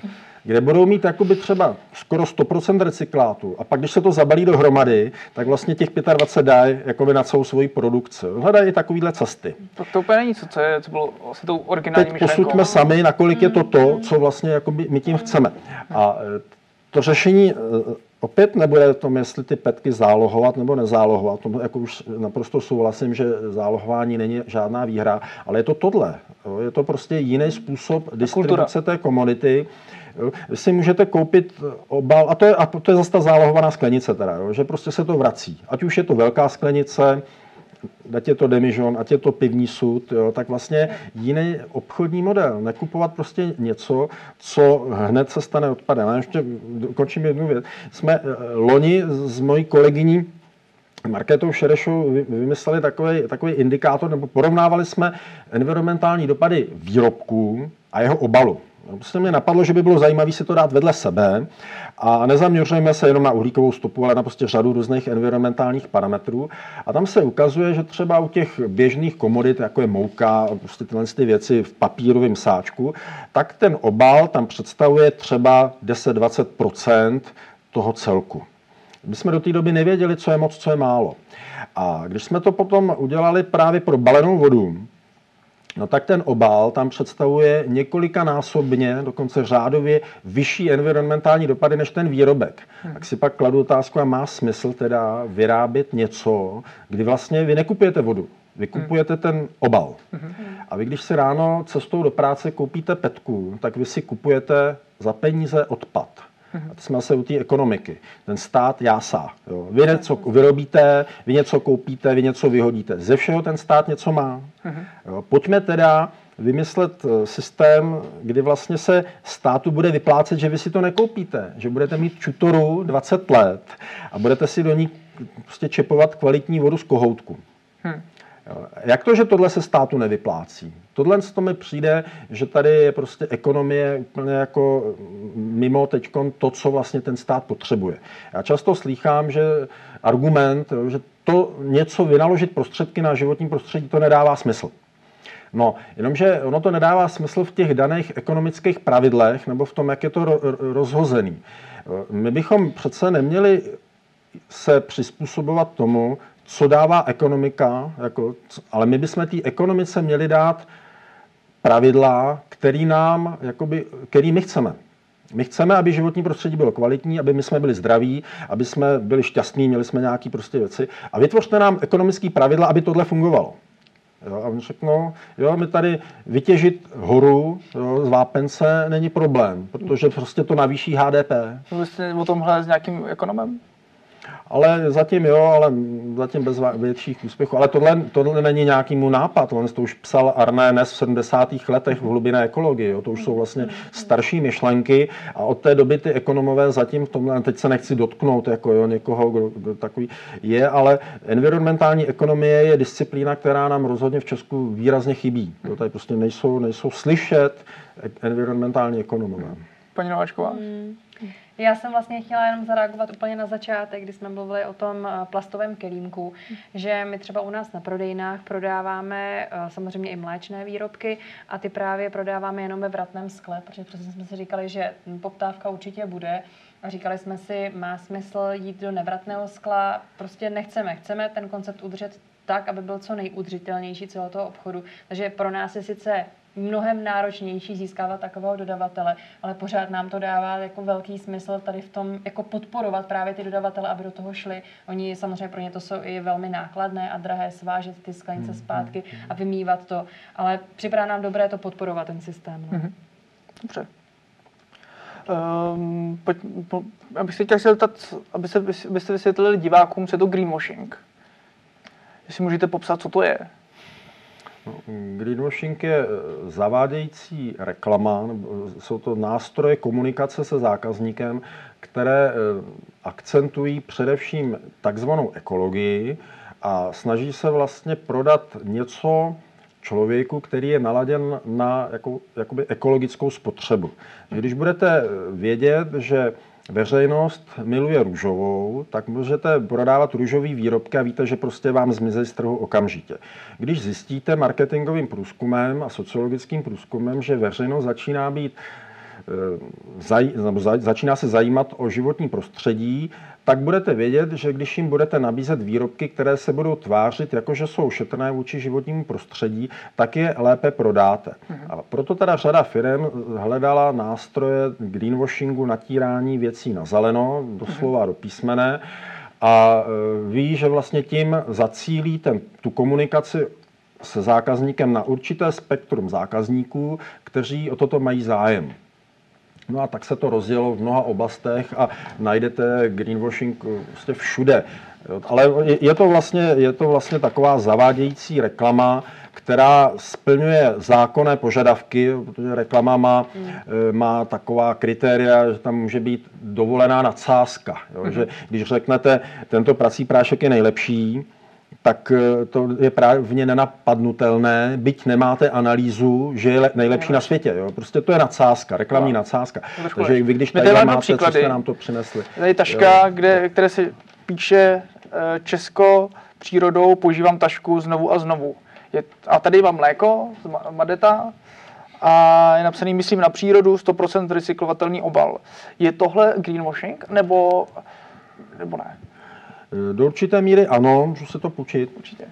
kde budou mít jakoby třeba skoro 100% recyklátu a pak, když se to zabalí dohromady, tak vlastně těch 25 dají jakoby na celou svoji produkci. Hledají takovýhle cesty. To, to úplně není, co, co, je, co bylo vlastně tou originální Teď myšlenkou. posuďme sami, nakolik je to to, co vlastně jakoby my tím chceme. A e, to řešení e, opět nebude tom, jestli ty petky zálohovat nebo nezálohovat. Tomu jako už naprosto souhlasím, že zálohování není žádná výhra, ale je to tohle. Je to prostě jiný způsob distribuce té komodity. Si můžete koupit obal, a to je, a to je zase ta zálohovaná sklenice, teda, jo, že prostě se to vrací. Ať už je to velká sklenice, ať je to demižon, ať je to pivní sud, jo, tak vlastně jiný obchodní model. Nekupovat prostě něco, co hned se stane odpadem. A ještě dokončím jednu věc. Jsme eh, loni s mojí kolegyní Marketou Šerešou vymysleli takový, takový indikátor, nebo porovnávali jsme environmentální dopady výrobků a jeho obalu. Prostě mě napadlo, že by bylo zajímavé si to dát vedle sebe a nezaměřujeme se jenom na uhlíkovou stopu, ale na prostě řadu různých environmentálních parametrů. A tam se ukazuje, že třeba u těch běžných komodit, jako je mouka, prostě tyhle ty věci v papírovém sáčku, tak ten obal tam představuje třeba 10-20% toho celku. My jsme do té doby nevěděli, co je moc, co je málo. A když jsme to potom udělali právě pro balenou vodu, no tak ten obal tam představuje několikanásobně, dokonce řádově vyšší environmentální dopady než ten výrobek. Hmm. Tak si pak kladu otázku, a má smysl teda vyrábět něco, kdy vlastně vy nekupujete vodu, vy hmm. kupujete ten obal. Hmm. A vy, když si ráno cestou do práce koupíte petku, tak vy si kupujete za peníze odpad. A to jsme se u té ekonomiky. Ten stát jásá. Jo. Vy něco vyrobíte, vy něco koupíte, vy něco vyhodíte. Ze všeho ten stát něco má. Jo. Pojďme teda vymyslet eh, systém, kdy vlastně se státu bude vyplácet, že vy si to nekoupíte, že budete mít čutoru 20 let a budete si do ní prostě čepovat kvalitní vodu z kohoutku. Hmm. Jak to, že tohle se státu nevyplácí? Tohle to mi přijde, že tady je prostě ekonomie úplně jako mimo teď to, co vlastně ten stát potřebuje. Já často slýchám, že argument, že to něco vynaložit prostředky na životní prostředí, to nedává smysl. No, jenomže ono to nedává smysl v těch daných ekonomických pravidlech nebo v tom, jak je to rozhozený. My bychom přece neměli se přizpůsobovat tomu, co dává ekonomika, jako, ale my bychom té ekonomice měli dát pravidla, který nám, jakoby, který my chceme. My chceme, aby životní prostředí bylo kvalitní, aby my jsme byli zdraví, aby jsme byli šťastní, měli jsme nějaké prostě věci. A vytvořte nám ekonomické pravidla, aby tohle fungovalo. Jo, a oni řeknou, jo, my tady vytěžit horu jo, z vápence není problém, protože prostě to navýší HDP. Mluvili jste o tomhle s nějakým ekonomem? Ale zatím jo, ale zatím bez větších úspěchů. Ale tohle, tohle není nějaký mu nápad, tohle to už psal Arné Nes v 70. letech v hlubinné ekologii, jo. to už jsou vlastně starší myšlenky a od té doby ty ekonomové zatím v tomhle, teď se nechci dotknout jako jo, někoho, kdo, kdo takový je, ale environmentální ekonomie je disciplína, která nám rozhodně v Česku výrazně chybí. Jo, tady prostě nejsou, nejsou slyšet environmentální ekonomové. Paní Nováčková? Hmm. Já jsem vlastně chtěla jenom zareagovat úplně na začátek, kdy jsme mluvili o tom eh, plastovém kelímku, že my třeba u nás na prodejnách prodáváme eh, samozřejmě i mléčné výrobky a ty právě prodáváme jenom ve vratném skle, protože přesně jsme si říkali, že poptávka určitě bude a říkali jsme si, má smysl jít do nevratného skla, prostě nechceme, chceme ten koncept udržet tak, aby byl co nejudržitelnější celého toho obchodu. Takže pro nás je sice mnohem náročnější získávat takového dodavatele, ale pořád nám to dává jako velký smysl tady v tom jako podporovat právě ty dodavatele, aby do toho šli. Oni samozřejmě pro ně to jsou i velmi nákladné a drahé svážet ty sklenice hmm, zpátky hmm, a vymývat to, ale připadá nám dobré to podporovat ten systém. No. Dobře. Um, pojď, po, abych se chtěl zeptat, aby se, abyste vysvětlili divákům, co je to greenwashing. Jestli můžete popsat, co to je. Greenwashing je eh, zavádějící reklama, jsou to nástroje komunikace se zákazníkem, které eh, akcentují především takzvanou ekologii a snaží se vlastně prodat něco člověku, který je naladěn na jako, jakoby ekologickou spotřebu. Když budete vědět, že veřejnost miluje růžovou, tak můžete prodávat růžový výrobky a víte, že prostě vám zmizí z trhu okamžitě. Když zjistíte marketingovým průzkumem a sociologickým průzkumem, že veřejnost začíná být eh, začíná se zajímat o životní prostředí, tak budete vědět, že když jim budete nabízet výrobky, které se budou tvářit jako, že jsou šetrné vůči životnímu prostředí, tak je lépe prodáte. Mhm. A proto teda řada firm hledala nástroje greenwashingu, natírání věcí na zeleno, doslova mhm. do písmene, a e, ví, že vlastně tím zacílí ten, tu komunikaci se zákazníkem na určité spektrum zákazníků, kteří o toto mají zájem. No a tak se to rozdělo v mnoha oblastech a najdete greenwashing prostě všude. Ale je to, vlastně, je to vlastně taková zavádějící reklama, která splňuje zákonné požadavky, protože reklama má, hmm. Má taková kritéria, že tam může být dovolená nadsázka. Jo? Hmm. Že když řeknete, tento prací prášek je nejlepší, tak eh, to je právě nenapadnutelné, byť nemáte analýzu, že je nejlepší na světě. Jo? Prostě to je nadsázka, reklamní no. nadsázka. Takže vy, když tady máte, příklady. co jste nám to přinesli. Tady taška, kde, které se píše eh, Česko přírodou, používám tašku znovu a znovu. Je, a tady mám mléko z Madeta, a je napsaný, myslím, na přírodu, 100% recyklovatelný obal. Je tohle greenwashing, nebo, nebo ne? Eh, do určité míry ano, můžu se to půjčit. Určitě.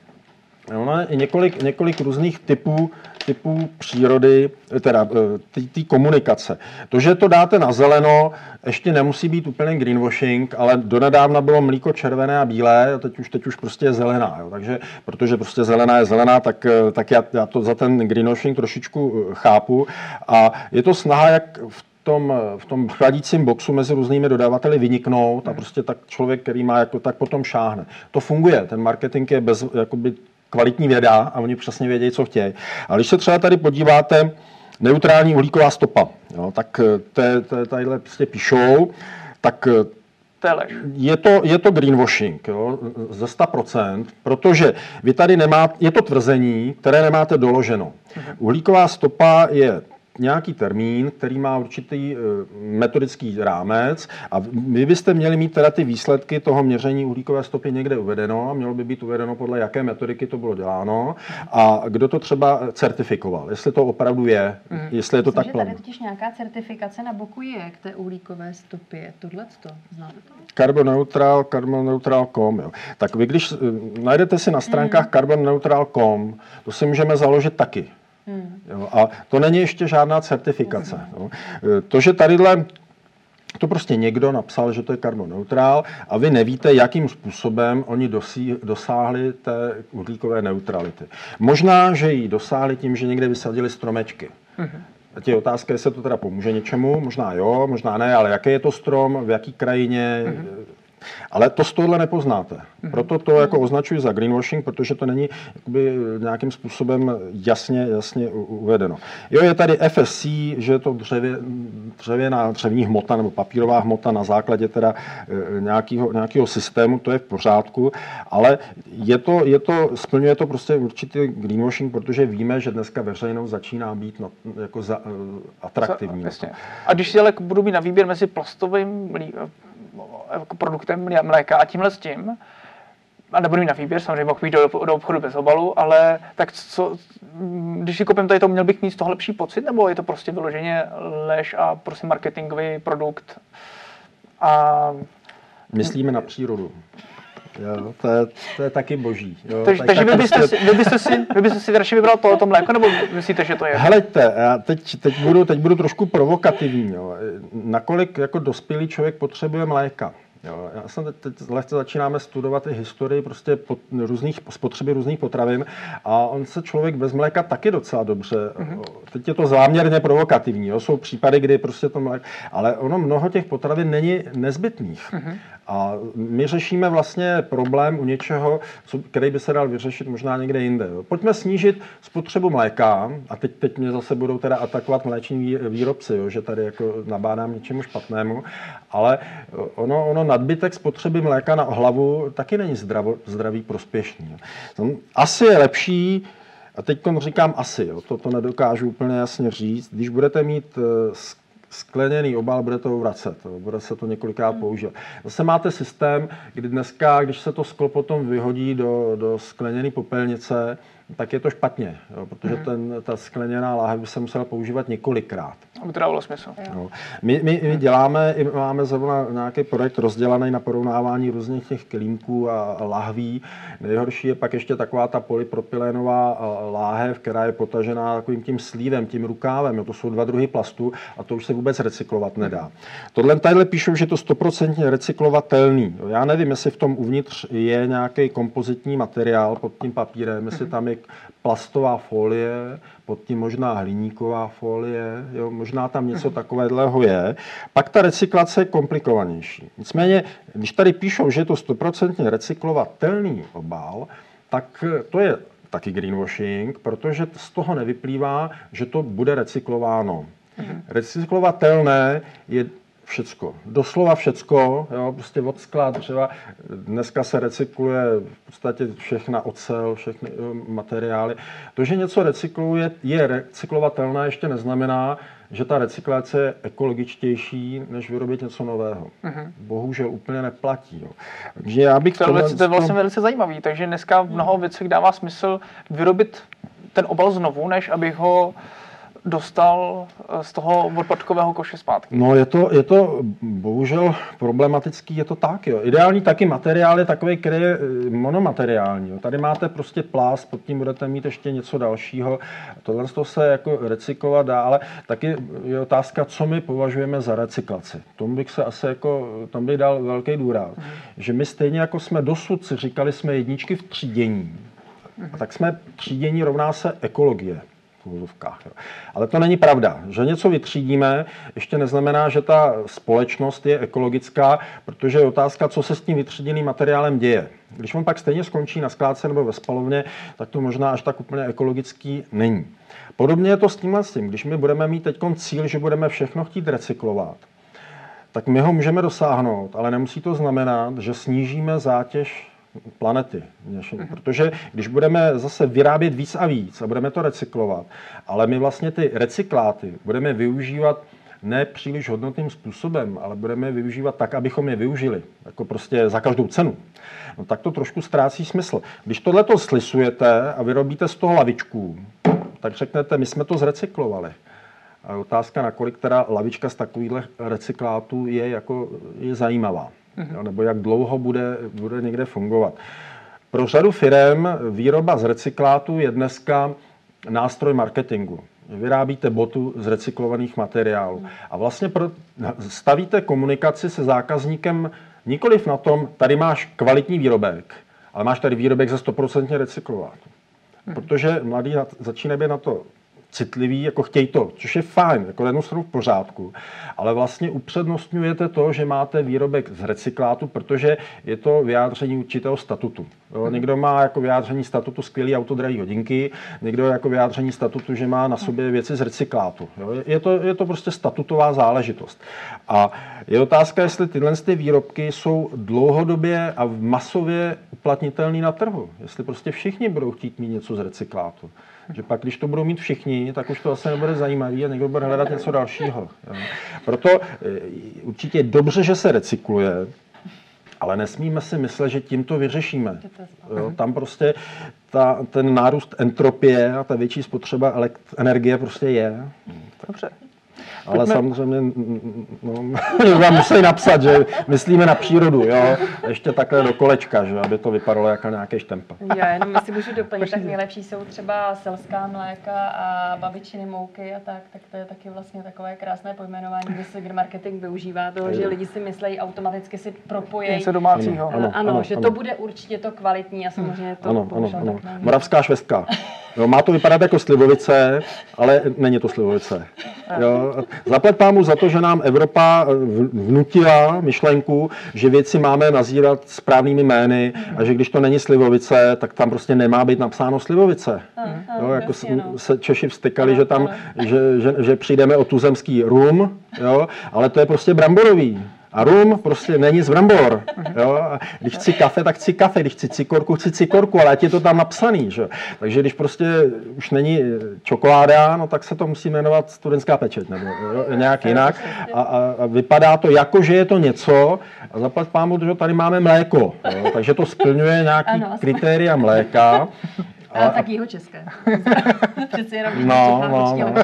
Ono je několik, několik různých typů, typů přírody, teda eh, té komunikace. To, že to dáte na zeleno, ještě nemusí být úplně greenwashing, ale donedávna bylo mlíko červené a bílé, a teď už, teď už prostě je zelená. Jo. Takže, protože prostě zelená je zelená, tak, eh, tak já, já to za ten greenwashing trošičku chápu. A je to snaha, jak v tom, v tom chladícím boxu mezi různými dodavateli vyniknout a prostě tak člověk, který má, jako, tak potom šáhne. To funguje, ten marketing je bez, jakoby, kvalitní věda a oni přesně vědí, co chtějí. Ale když se třeba tady podíváte, neutrální uhlíková stopa, jo, tak eh, tadyhle prostě píšou, tak eh, je to, je to greenwashing jo, ze 100%, protože vy tady nemáte, je to tvrzení, které nemáte doloženo. Mhm. Uhlíková stopa je nějaký termín, který má určitý eh, metodický rámec a vy byste měli mít teda ty výsledky toho měření uhlíkové stopy někde uvedeno a mělo by být uvedeno podle jaké metodiky to bylo děláno a kdo to třeba certifikoval, jestli to opravdu je, mm. jestli je to Myslím, tak plavné. Tady totiž nějaká certifikace na boku je k té uhlíkové stopě, tohle to znáte to? Carbon Neutral, carbonneutral.com. Jo. Tak vy když eh, najdete si na stránkách mm. carbonneutral.com, to si můžeme založit taky. Hmm. Jo, a to není ještě žádná certifikace. Jo. To, že tadyhle to prostě někdo napsal, že to je karboneutrál a vy nevíte, jakým způsobem oni dosí, dosáhli té uhlíkové neutrality. Možná, že ji dosáhli tím, že někde vysadili stromečky. Hmm. A je otázka, jestli to teda pomůže něčemu, možná jo, možná ne, ale jaký je to strom, v jaký krajině, hmm Ale to z tohohle nepoznáte. Proto to jako označuji za greenwashing, protože to není jakoby nějakým způsobem jasně, jasně uvedeno. Jo, je tady FSC, že je to dřevě, dřevěná dřevní hmota nebo papírová hmota na základě teda e, nějakého, nějakého systému, to je v pořádku, ale je to, je to, splňuje to prostě určitý greenwashing, protože víme, že dneska veřejnost začíná být na, jako za, e, atraktivní. A když si ale budu mít na výběr mezi plastovým jako produktem mléka a tímhle s tím, a nebudu mít na výběr, samozřejmě mohu jít do, do obchodu bez obalu, ale tak co, když si koupím tady to, měl bych mít z toho lepší pocit, nebo je to prostě vyloženě lež a prostě marketingový produkt? A... Myslíme na přírodu. Jo, to, je, to je taky boží. Jo, takže takže vy, byste si, vy, byste si, vy byste si radši vybral to, to mléko, nebo myslíte, že to je? Heleďte, já teď, teď, budu, teď budu trošku provokativní. Jo. Nakolik jako dospělý člověk potřebuje mléka? Jo, já jsem teď, teď lehce začínáme studovat i historii prostě pot, různých, spotřeby různých potravin a on se člověk bez mléka taky docela dobře. Mm-hmm. Teď je to záměrně provokativní, jo. jsou případy, kdy prostě to mléko, ale ono mnoho těch potravin není nezbytných. Mm-hmm. A my řešíme vlastně problém u něčeho, co, který by se dal vyřešit možná někde jinde. Pojďme snížit spotřebu mléka, a teď, teď mě zase budou teda atakovat mléční výrobci, jo, že tady jako nabádám něčemu špatnému, ale ono, ono nadbytek spotřeby mléka na hlavu taky není zdravo, zdravý prospěšný. Asi je lepší a teď říkám asi, jo, to, to nedokážu úplně jasně říct. Když budete mít eh, skleněný obal, bude to vracet, bude se to několikrát hmm. používat. Zase máte systém, kdy dneska, když se to sklo potom vyhodí do, do skleněné popelnice, tak je to špatně, jo, protože hmm. ten, ta skleněná láhev by se musela používat několikrát. Aby to dávalo smysl. No. My, my, my děláme, máme zrovna nějaký projekt rozdělaný na porovnávání různých těch klínků a lahví. Nejhorší je pak ještě taková ta polypropylénová láhev, která je potažená takovým tím slívem, tím rukávem. Jo. To jsou dva druhy plastu a to už se vůbec recyklovat nedá. Tohle tadyhle píšou, že je to stoprocentně recyklovatelný. Já nevím, jestli v tom uvnitř je nějaký kompozitní materiál pod tím papírem, jestli tam je plastová folie, pod tím možná hliníková folie, jo, možná tam něco takového je. Pak ta recyklace je komplikovanější. Nicméně, když tady píšou, že je to 100% recyklovatelný obal, tak to je taky greenwashing, protože z toho nevyplývá, že to bude recyklováno. Mhm. Recyklovatelné je všecko. Doslova všecko, jo, prostě od skla dřeva. Dneska se recykluje v podstatě všechna ocel, všechny materiály. To, že něco recykluje, je recyklovatelné, ještě neznamená, že ta recyklace je ekologičtější, než vyrobit něco nového. Uh-huh. Bohužel úplně neplatí. Jo. Takže já bych to, tohle, to je vlastně velice zajímavý, takže dneska v mnoho věcech dává smysl vyrobit ten obal znovu, než abych ho dostal eh, z toho odpadkového koše zpátky. No je to, je to bohužel problematický, je to tak. Jo. Ideální taky materiál je takový, který je eh, monomateriální. Jo. Tady máte prostě plást, pod tím budete mít ještě něco dalšího. Tohle to se jako recyklovat dá, ale taky je otázka, co my považujeme za recyklaci. Tomu bych se asi jako, tam bych dal velký důraz. Mhm. Že my stejně jako jsme dosud si říkali, jsme jedničky v třídění, mhm. tak jsme třídění rovná se ekologie v. Ale to není pravda. Že něco vytřídíme, ještě neznamená, že ta společnost je ekologická, protože je otázka, co se s tím vytříděným materiálem děje. Když on pak stejně skončí na skládce nebo ve spalovně, tak to možná až tak úplně ekologický není. Podobně je to s tímhle s tím. Když my budeme mít teď cíl, že budeme všechno chtít recyklovat, tak my ho můžeme dosáhnout, ale nemusí to znamenat, že snížíme zátěž planety. Protože když budeme zase vyrábět víc a víc a budeme to recyklovat, ale my vlastně ty recykláty budeme využívat ne příliš hodnotným způsobem, ale budeme je využívat tak, abychom je využili, jako prostě za každou cenu, no tak to trošku ztrácí smysl. Když tohle to slisujete a vyrobíte z toho lavičku, tak řeknete, my jsme to zrecyklovali. A otázka, nakolik teda lavička z takových recyklátů je, jako, je zajímavá mm-hmm. nebo jak dlouho bude, bude někde fungovat. Pro řadu firm výroba z recyklátu je dneska nástroj marketingu. Vyrábíte botu z recyklovaných materiálů. A vlastně pro, stavíte komunikaci se zákazníkem nikoliv na tom, tady máš kvalitní výrobek, ale máš tady výrobek ze 100% recyklovátu. Protože mladí začínají být na to citliví, jako chtějí to, což je fajn, jako jednu stranu v pořádku, ale vlastně upřednostňujete to, že máte výrobek z recyklátu, protože je to vyjádření určitého statutu. Jo, někdo má jako vyjádření statutu skvělý auto, drahý hodinky, někdo jako vyjádření statutu, že má na sobě věci z recyklátu. Jo, je, to, je to prostě statutová záležitost. A je otázka, jestli tyhle ty výrobky jsou dlouhodobě a masově uplatnitelné na trhu. Jestli prostě všichni budou chtít mít něco z recyklátu. Že pak, když to budou mít všichni, tak už to asi nebude zajímavý a někdo bude hledat něco dalšího. Jo. Proto e, určitě je dobře, že se recykluje, ale nesmíme si myslet, že tím to vyřešíme. Jo, tam prostě ta, ten nárůst entropie a ta větší spotřeba energie prostě je. Dobře. Ale Pojďme... samozřejmě no, vám musí napsat, že myslíme na přírodu, jo. Ještě takhle do kolečka, že aby to vypadalo jako nějaké štempa. Já jenom si můžu doplnit, tak nejlepší jsou třeba selská mléka a babičiny mouky a tak, tak to je taky vlastně takové krásné pojmenování, kde se marketing využívá toho, že lidi si myslí, automaticky si propojí. Něco domácího. Ano, ano, ano, ano že ano. to bude určitě to kvalitní a samozřejmě to ano, ano, ano. Moravská švestka. Jo, má to vypadat jako slivovice, ale není to slivovice. Jo. Zaplet pámu za to, že nám Evropa eh, vnutila myšlenku, že věci máme nazírat správnými jmény a že když to není slivovice, tak tam prostě nemá být napsáno slivovice. Jo, jako no. se Češi vstekali, že tam, že, že, že přijdeme o tuzemský rum, jo, ale to je prostě bramborový. A rum prostě není z brambor. Jo? Když chci kafe, tak chci kafe. Když chci cikorku, chci cikorku, ale ať je to tam napsaný. Že? Takže když prostě už není čokoláda, no tak se to musí jmenovat studentská pečeť nebo jo? nějak jinak. A, a, a, vypadá to jako, že je to něco. A zaplať pámu, že tady máme mléko. Jo? Takže to splňuje nějaký kritéria mléka. Ale, tak jeho české. Přeci jenom no, no, no.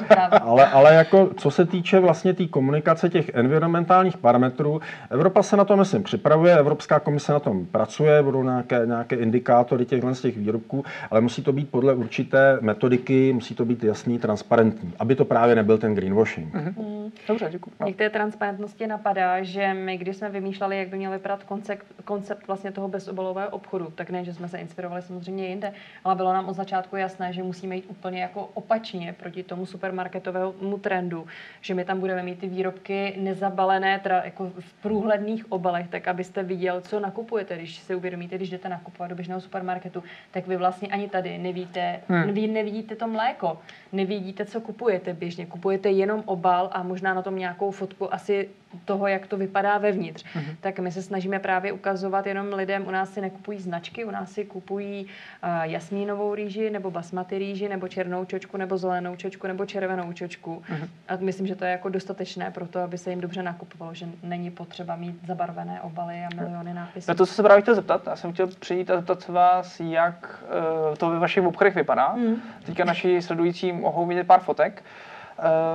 Ale, ale jako, co se týče vlastně té tý komunikace těch environmentálních parametrů, Evropa se na to, myslím, připravuje, Evropská komise na tom pracuje, budou nějaké, nějaké indikátory těchhle z těch výrobků, ale musí to být podle určité metodiky, musí to být jasný, transparentní, aby to právě nebyl ten greenwashing. Mm-hmm. Dobře, děkuji. No. Některé transparentnosti napadá, že my, když jsme vymýšleli, jak by měl vypadat koncept, koncept vlastně toho bezobalového obchodu, tak ne, že jsme se inspirovali samozřejmě jinde, ale bylo nám od začátku jasné, že musíme jít úplně jako opačně proti tomu supermarketovému trendu, že my tam budeme mít ty výrobky nezabalené teda jako v průhledných obalech, tak abyste viděl, co nakupujete, když si uvědomíte, když jdete nakupovat do běžného supermarketu, tak vy vlastně ani tady nevíte, hmm. vy nevidíte to mléko, nevidíte, co kupujete běžně, kupujete jenom obal a možná na tom nějakou fotku asi toho, jak to vypadá vevnitř. Mm-hmm. Tak my se snažíme právě ukazovat jenom lidem, u nás si nekupují značky, u nás si kupují uh, jasmínovou rýži, nebo basmati rýži, nebo černou čočku, nebo zelenou čočku, nebo červenou čočku. Mm-hmm. A myslím, že to je jako dostatečné pro to, aby se jim dobře nakupovalo, že není potřeba mít zabarvené obaly a miliony nápisů. Na to se právě chtěl zeptat. Já jsem chtěl přijít a zeptat se vás, jak uh, to ve vašich obchodech vypadá. Mm. Teďka naši sledující mohou vidět pár fotek. Uh,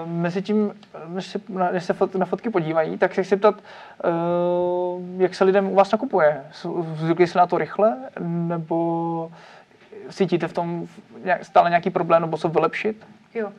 mezi tím, než se, než se na fotky podívají, tak se chci ptat, uh, jak se lidem u vás nakupuje. Zvykli se na to rychle, nebo cítíte v tom stále nějaký problém, nebo co vylepšit? Jo.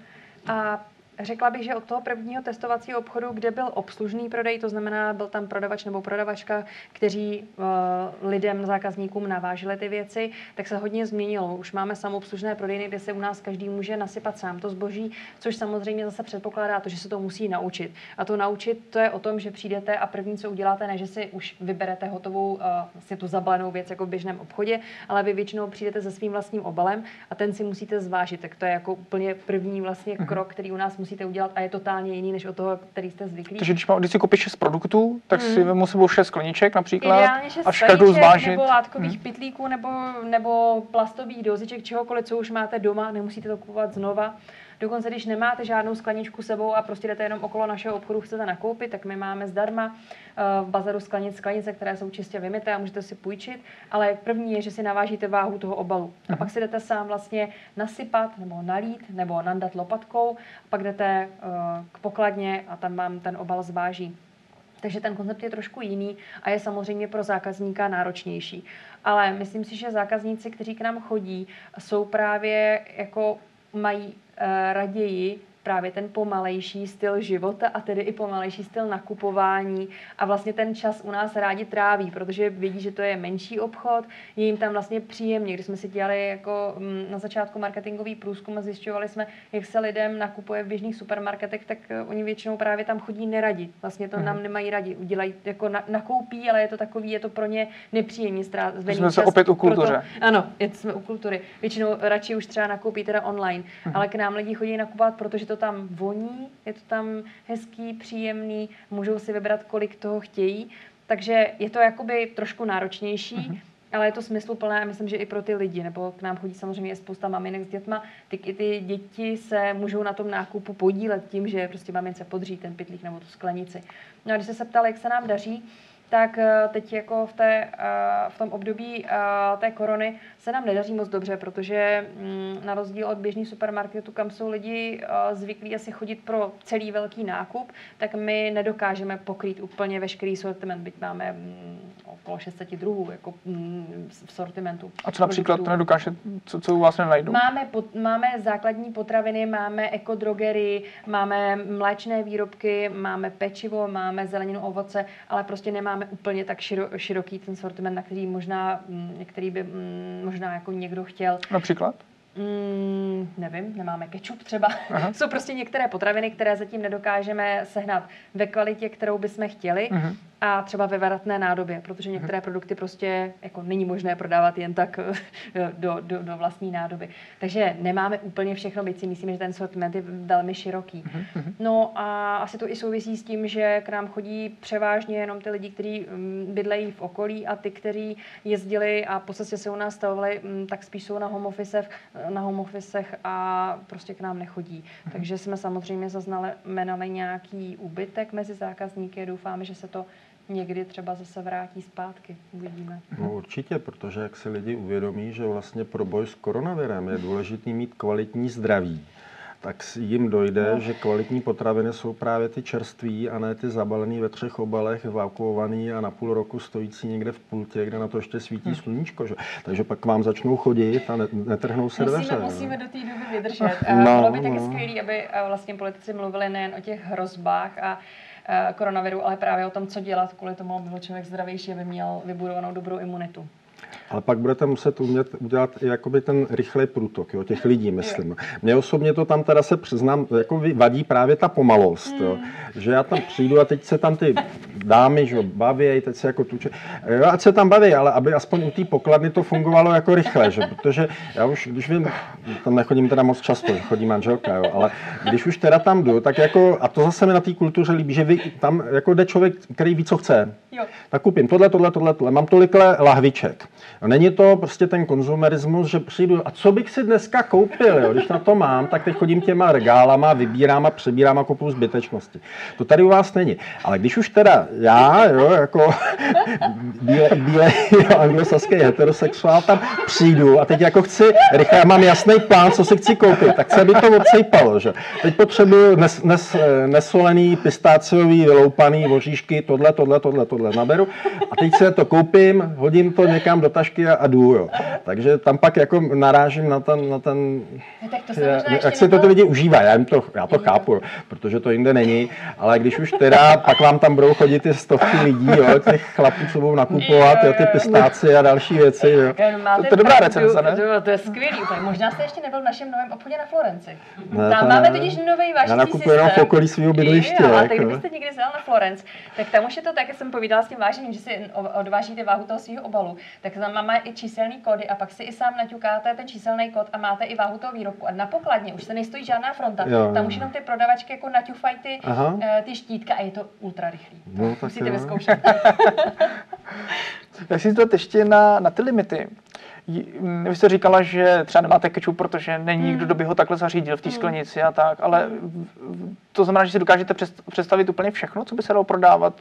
A Řekla bych, že od toho prvního testovacího obchodu, kde byl obslužný prodej, to znamená, byl tam prodavač nebo prodavačka, kteří uh, lidem, zákazníkům navážili ty věci, tak se hodně změnilo. Už máme samoobslužné prodejny, kde se u nás každý může nasypat sám to zboží, což samozřejmě zase předpokládá to, že se to musí naučit. A to naučit, to je o tom, že přijdete a první, co uděláte, ne, že si už vyberete hotovou, uh, si tu zabalenou věc jako v běžném obchodě, ale vy většinou přijdete se svým vlastním obalem a ten si musíte zvážit. Tak to je jako úplně první vlastně mhm. krok, který u nás musíte udělat a je totálně jiný než od toho, který jste zvyklí. Takže když, má, když si koupíš šest produktů, tak mm. si vemu sebou šest skleniček například a každou zvážit. Nebo látkových mm. pytlíků, nebo, nebo plastových doziček, čehokoliv, co už máte doma, nemusíte to kupovat znova. Dokonce, když nemáte žádnou skleničku sebou a prostě jdete jenom okolo našeho obchodu, chcete nakoupit, tak my máme zdarma eh, v bazaru sklenic sklenice, které jsou čistě vymité a můžete si půjčit. Ale první je, že si navážíte váhu toho obalu. A pak si jdete sám vlastně nasypat nebo nalít nebo nandat lopatkou. A pak jdete eh, k pokladně a tam vám ten obal zváží. Takže ten koncept je trošku jiný a je samozřejmě pro zákazníka náročnější. Ale myslím si, že zákazníci, kteří k nám chodí, jsou právě jako mají uh, raději právě ten pomalejší styl života a tedy i pomalejší styl nakupování a vlastně ten čas u nás rádi tráví, protože vědí, že to je menší obchod, je jim tam vlastně příjemně. Když jsme si dělali jako mm, na začátku marketingový průzkum a zjišťovali jsme, jak se lidem nakupuje v běžných supermarketech, tak eh, oni většinou právě tam chodí neradi. Vlastně to nám nemají rádi. Udělají, jako na, nakoupí, ale je to takový, je to pro ně nepříjemně strávený Jsme se čas. opět u Proto- kultuře. ano, jsme u kultury. Většinou radši už třeba nakoupí teda online, ale k nám lidi chodí nakupovat, protože to tam voní, je to tam hezký, příjemný, můžou si vybrat, kolik toho chtějí. Takže je to jakoby trošku náročnější, ale je to smysluplné a myslím, že i pro ty lidi, nebo k nám chodí samozřejmě je spousta maminek s dětma, ty, i ty děti se můžou na tom nákupu podílet tím, že prostě mamince podří ten pytlík nebo tu sklenici. No a když se ptali, jak se nám daří, tak eh, teď jako v, té, eh, v tom období eh, té korony se nám nedaří moc dobře, protože mm, na rozdíl od běžných supermarketů, kam jsou lidi zvyklí asi chodit pro celý velký nákup, tak my nedokážeme pokrýt úplně veškerý sortiment, byť máme mm, okolo 600 druhů jako mm, v sortimentu. A co například to nedokáže, co, co u vás nenajdu? Máme, pot, máme základní potraviny, máme ekodrogery, máme mléčné výrobky, máme pečivo, máme zeleninu, ovoce, ale prostě nemáme úplně tak širo, široký ten sortiment, na který možná, mm, některý by mm, možná jako někdo chtěl. Například? Mm, nevím, nemáme kečup třeba. Aha. Jsou prostě některé potraviny, které zatím nedokážeme sehnat ve kvalitě, kterou bychom chtěli Mhm. A třeba ve varatné nádobě, protože některé produkty prostě jako není možné prodávat jen tak do, do, do vlastní nádoby. Takže nemáme úplně všechno, byť si myslíme, že ten sortiment je velmi široký. No a asi to i souvisí s tím, že k nám chodí převážně jenom ty lidi, kteří mm, bydlejí v okolí a ty, kteří jezdili a v podstatě se u nás stavovali, mm, tak spíš jsou na home officech, na home officech a prostě k nám nechodí. Takže jsme samozřejmě zaznamenali nějaký úbytek mezi zákazníky. Doufáme, že se to někdy třeba zase vrátí zpátky. Uvidíme. No určitě, protože jak si lidi uvědomí, že vlastně pro boj s koronavirem je důležitý mít kvalitní zdraví, tak jim dojde, No. že kvalitní potraviny jsou právě ty čerství a ne ty zabalený ve třech obalech, vakuovaný a na půl roku stojící někde v pultě, kde na to ještě svítí Hm. sluníčko. Že? Takže pak vám začnou chodit a ne- netrhnou se dveře. Musíme, jo. musíme do té doby vydržet. No, No, Bylo by taky no. skvělé, aby eh, vlastně politici mluvili nejen o těch hrozbách a eh, koronaviru, ale právě o tom, co dělat kvůli tomu, aby byl člověk zdravější, aby měl vybudovanou dobrou imunitu. Ale pak budete muset umět udělat i jakoby ten rychlej průtok, jo, těch lidí, myslím. Mně osobně to tam teda se přiznám, jako vadí právě ta pomalost, jo. že já tam přijdu a teď se tam ty dámy, že baví, teď se jako tuče, jo, ať se tam baví, ale aby aspoň u té pokladny to fungovalo jako rychle, že? protože já už, když vím, tam nechodím teda moc často, že chodí manželka, jo, ale když už teda tam jdu, tak jako, a to zase mi na té kultuře líbí, že vy, tam jako jde člověk, který ví, co chce, Jo. tak koupím tohle, tohle, tohle, tohle. Mám tolikle lahviček. A není to prostě ten konzumerismus, že přijdu, a co bych si dneska koupil, jo? když na to mám, tak teď chodím těma regálama, vybírám a přebírám a kupuju zbytečnosti. To tady u vás není. Ale když už teda já, jo, jako bíle, bíle jo, anglosaský heterosexuál tam přijdu a teď jako chci rychle, já mám jasný plán, co si chci koupit, tak se by to odsejpalo, že? Teď potřebuju nes, nes, nesolený, pistáciový, vyloupaný voříšky, tohle, tohle, tohle, tohle naberu a teď se to koupím, hodím to někam do tašky a, a jdu, jo. Takže tam pak jako narážím na ten, na ten No, tak to možná jak si to ty lidi užívají, já, jim to, já to chápu, protože to jinde není, ale když už teda, pak vám tam budou chodit ty stovky lidí, jo, těch chlapů, co budou nakupovat, jo, ty pistáci a další věci, jo. No, To- to je dobrá recenze, ne? To, je skvělý. Možná jste ještě nebyl v našem novém obchodě na Florenci. Ne, tam máme totiž nový vážný Já nakupuji jenom v okolí svého bydliště, Jo, a tak kdybyste někdy zjel na Florence, tak tam už je to tak, jak jsem povídala s tím vážením, že si odvážíte váhu toho svého obalu, tak tam máme i číselný kódy a pak si i sám naťukáte ten číselný kód a máte i váhu toho výrobku. A na pokladně už se nestojí žádná fronta. Jo, tam jo. už jenom ty prodavačky jako naťufají ty, Aha. eh, ty štítka a je to ultra rychlý. No, tak Musíte jo. vyzkoušet. Jak si to ještě na, na ty limity? J- m, Vy jste říkala, že třeba nemáte kečup, protože není nikdo, kdo by ho takhle zařídil v té sklenici a tak, ale to znamená, že si dokážete představit úplně všechno, co by se dalo prodávat?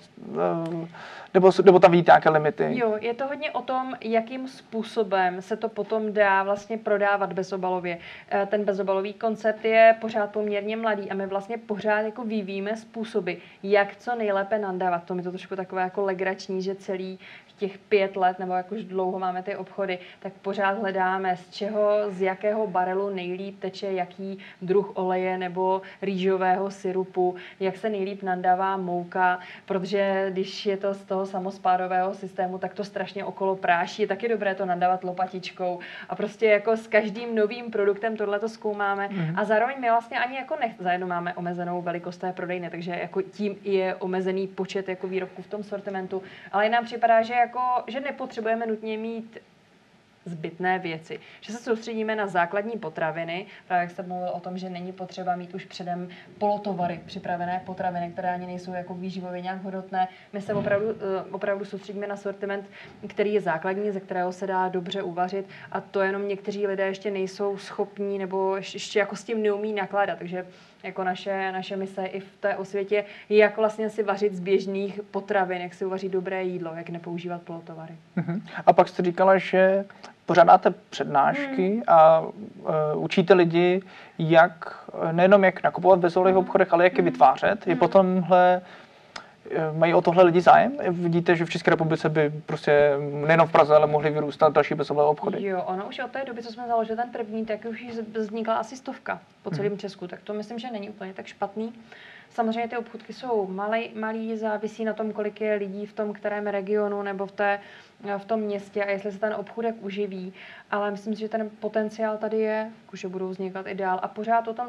Nebo, nebo tam vidíte nějaké limity? Jo, je to hodně o tom, jakým způsobem se to potom dá vlastně prodávat bezobalově. Eh, ten bezobalový koncept je pořád poměrně mladý a my vlastně pořád jako vyvíjíme způsoby, jak co nejlépe nandávat. To mi to trošku takové jako legrační, že celý těch pět let, nebo jak už dlouho máme ty obchody, tak pořád hledáme, z čeho, z jakého barelu nejlíp teče jaký druh oleje nebo rýžového syrupu, jak se nejlíp nandává mouka, protože když je to z toho samospádového systému, tak to strašně okolo práší. Je taky dobré to nadávat lopatičkou. A prostě jako s každým novým produktem tohle to zkoumáme. Mm-hmm. A zároveň my vlastně ani jako nech, zajedno máme omezenou velikost té prodejny, takže jako tím je omezený počet jako výrobků v tom sortimentu. Ale nám připadá, že jako, že nepotřebujeme nutně mít zbytné věci. Že se soustředíme na základní potraviny, právě jak jste mluvil o tom, že není potřeba mít už předem polotovary, připravené potraviny, které ani nejsou jako výživově nějak hodnotné. My se opravdu, eh, opravdu soustředíme na sortiment, který je základní, ze kterého se dá dobře uvařit a to jenom někteří lidé ještě nejsou schopní nebo ještě jako s tím neumí nakládat. Takže jako naše, naše mise i v té osvětě, jak vlastně si vařit z běžných potravin, jak si uvařit dobré jídlo, jak nepoužívat polotovary. Uh-huh. A pak jste říkala, že pořádáte přednášky hmm. a uh, učíte lidi, jak nejenom jak nakupovat v bezolových hmm. obchodech, ale jak je vytvářet. Je hmm. potomhle Eh, mají o tohle lidi zájem? Vidíte, že v České republice by prostě nejenom v Praze, ale mohly vyrůstat další bezolové obchody? Jo, ono už od té doby, co jsme založili ten první, tak už vznikla asi stovka po celém hmm. Česku, tak to myslím, že není úplně tak špatný. Samozřejmě ty obchůdky jsou malý, malý, závisí na tom, kolik je lidí v tom kterém regionu nebo v, té, v tom městě a jestli se ten obchůdek uživí. Ale myslím si, že ten potenciál tady je, že budou vznikat i dál. A pořád to tam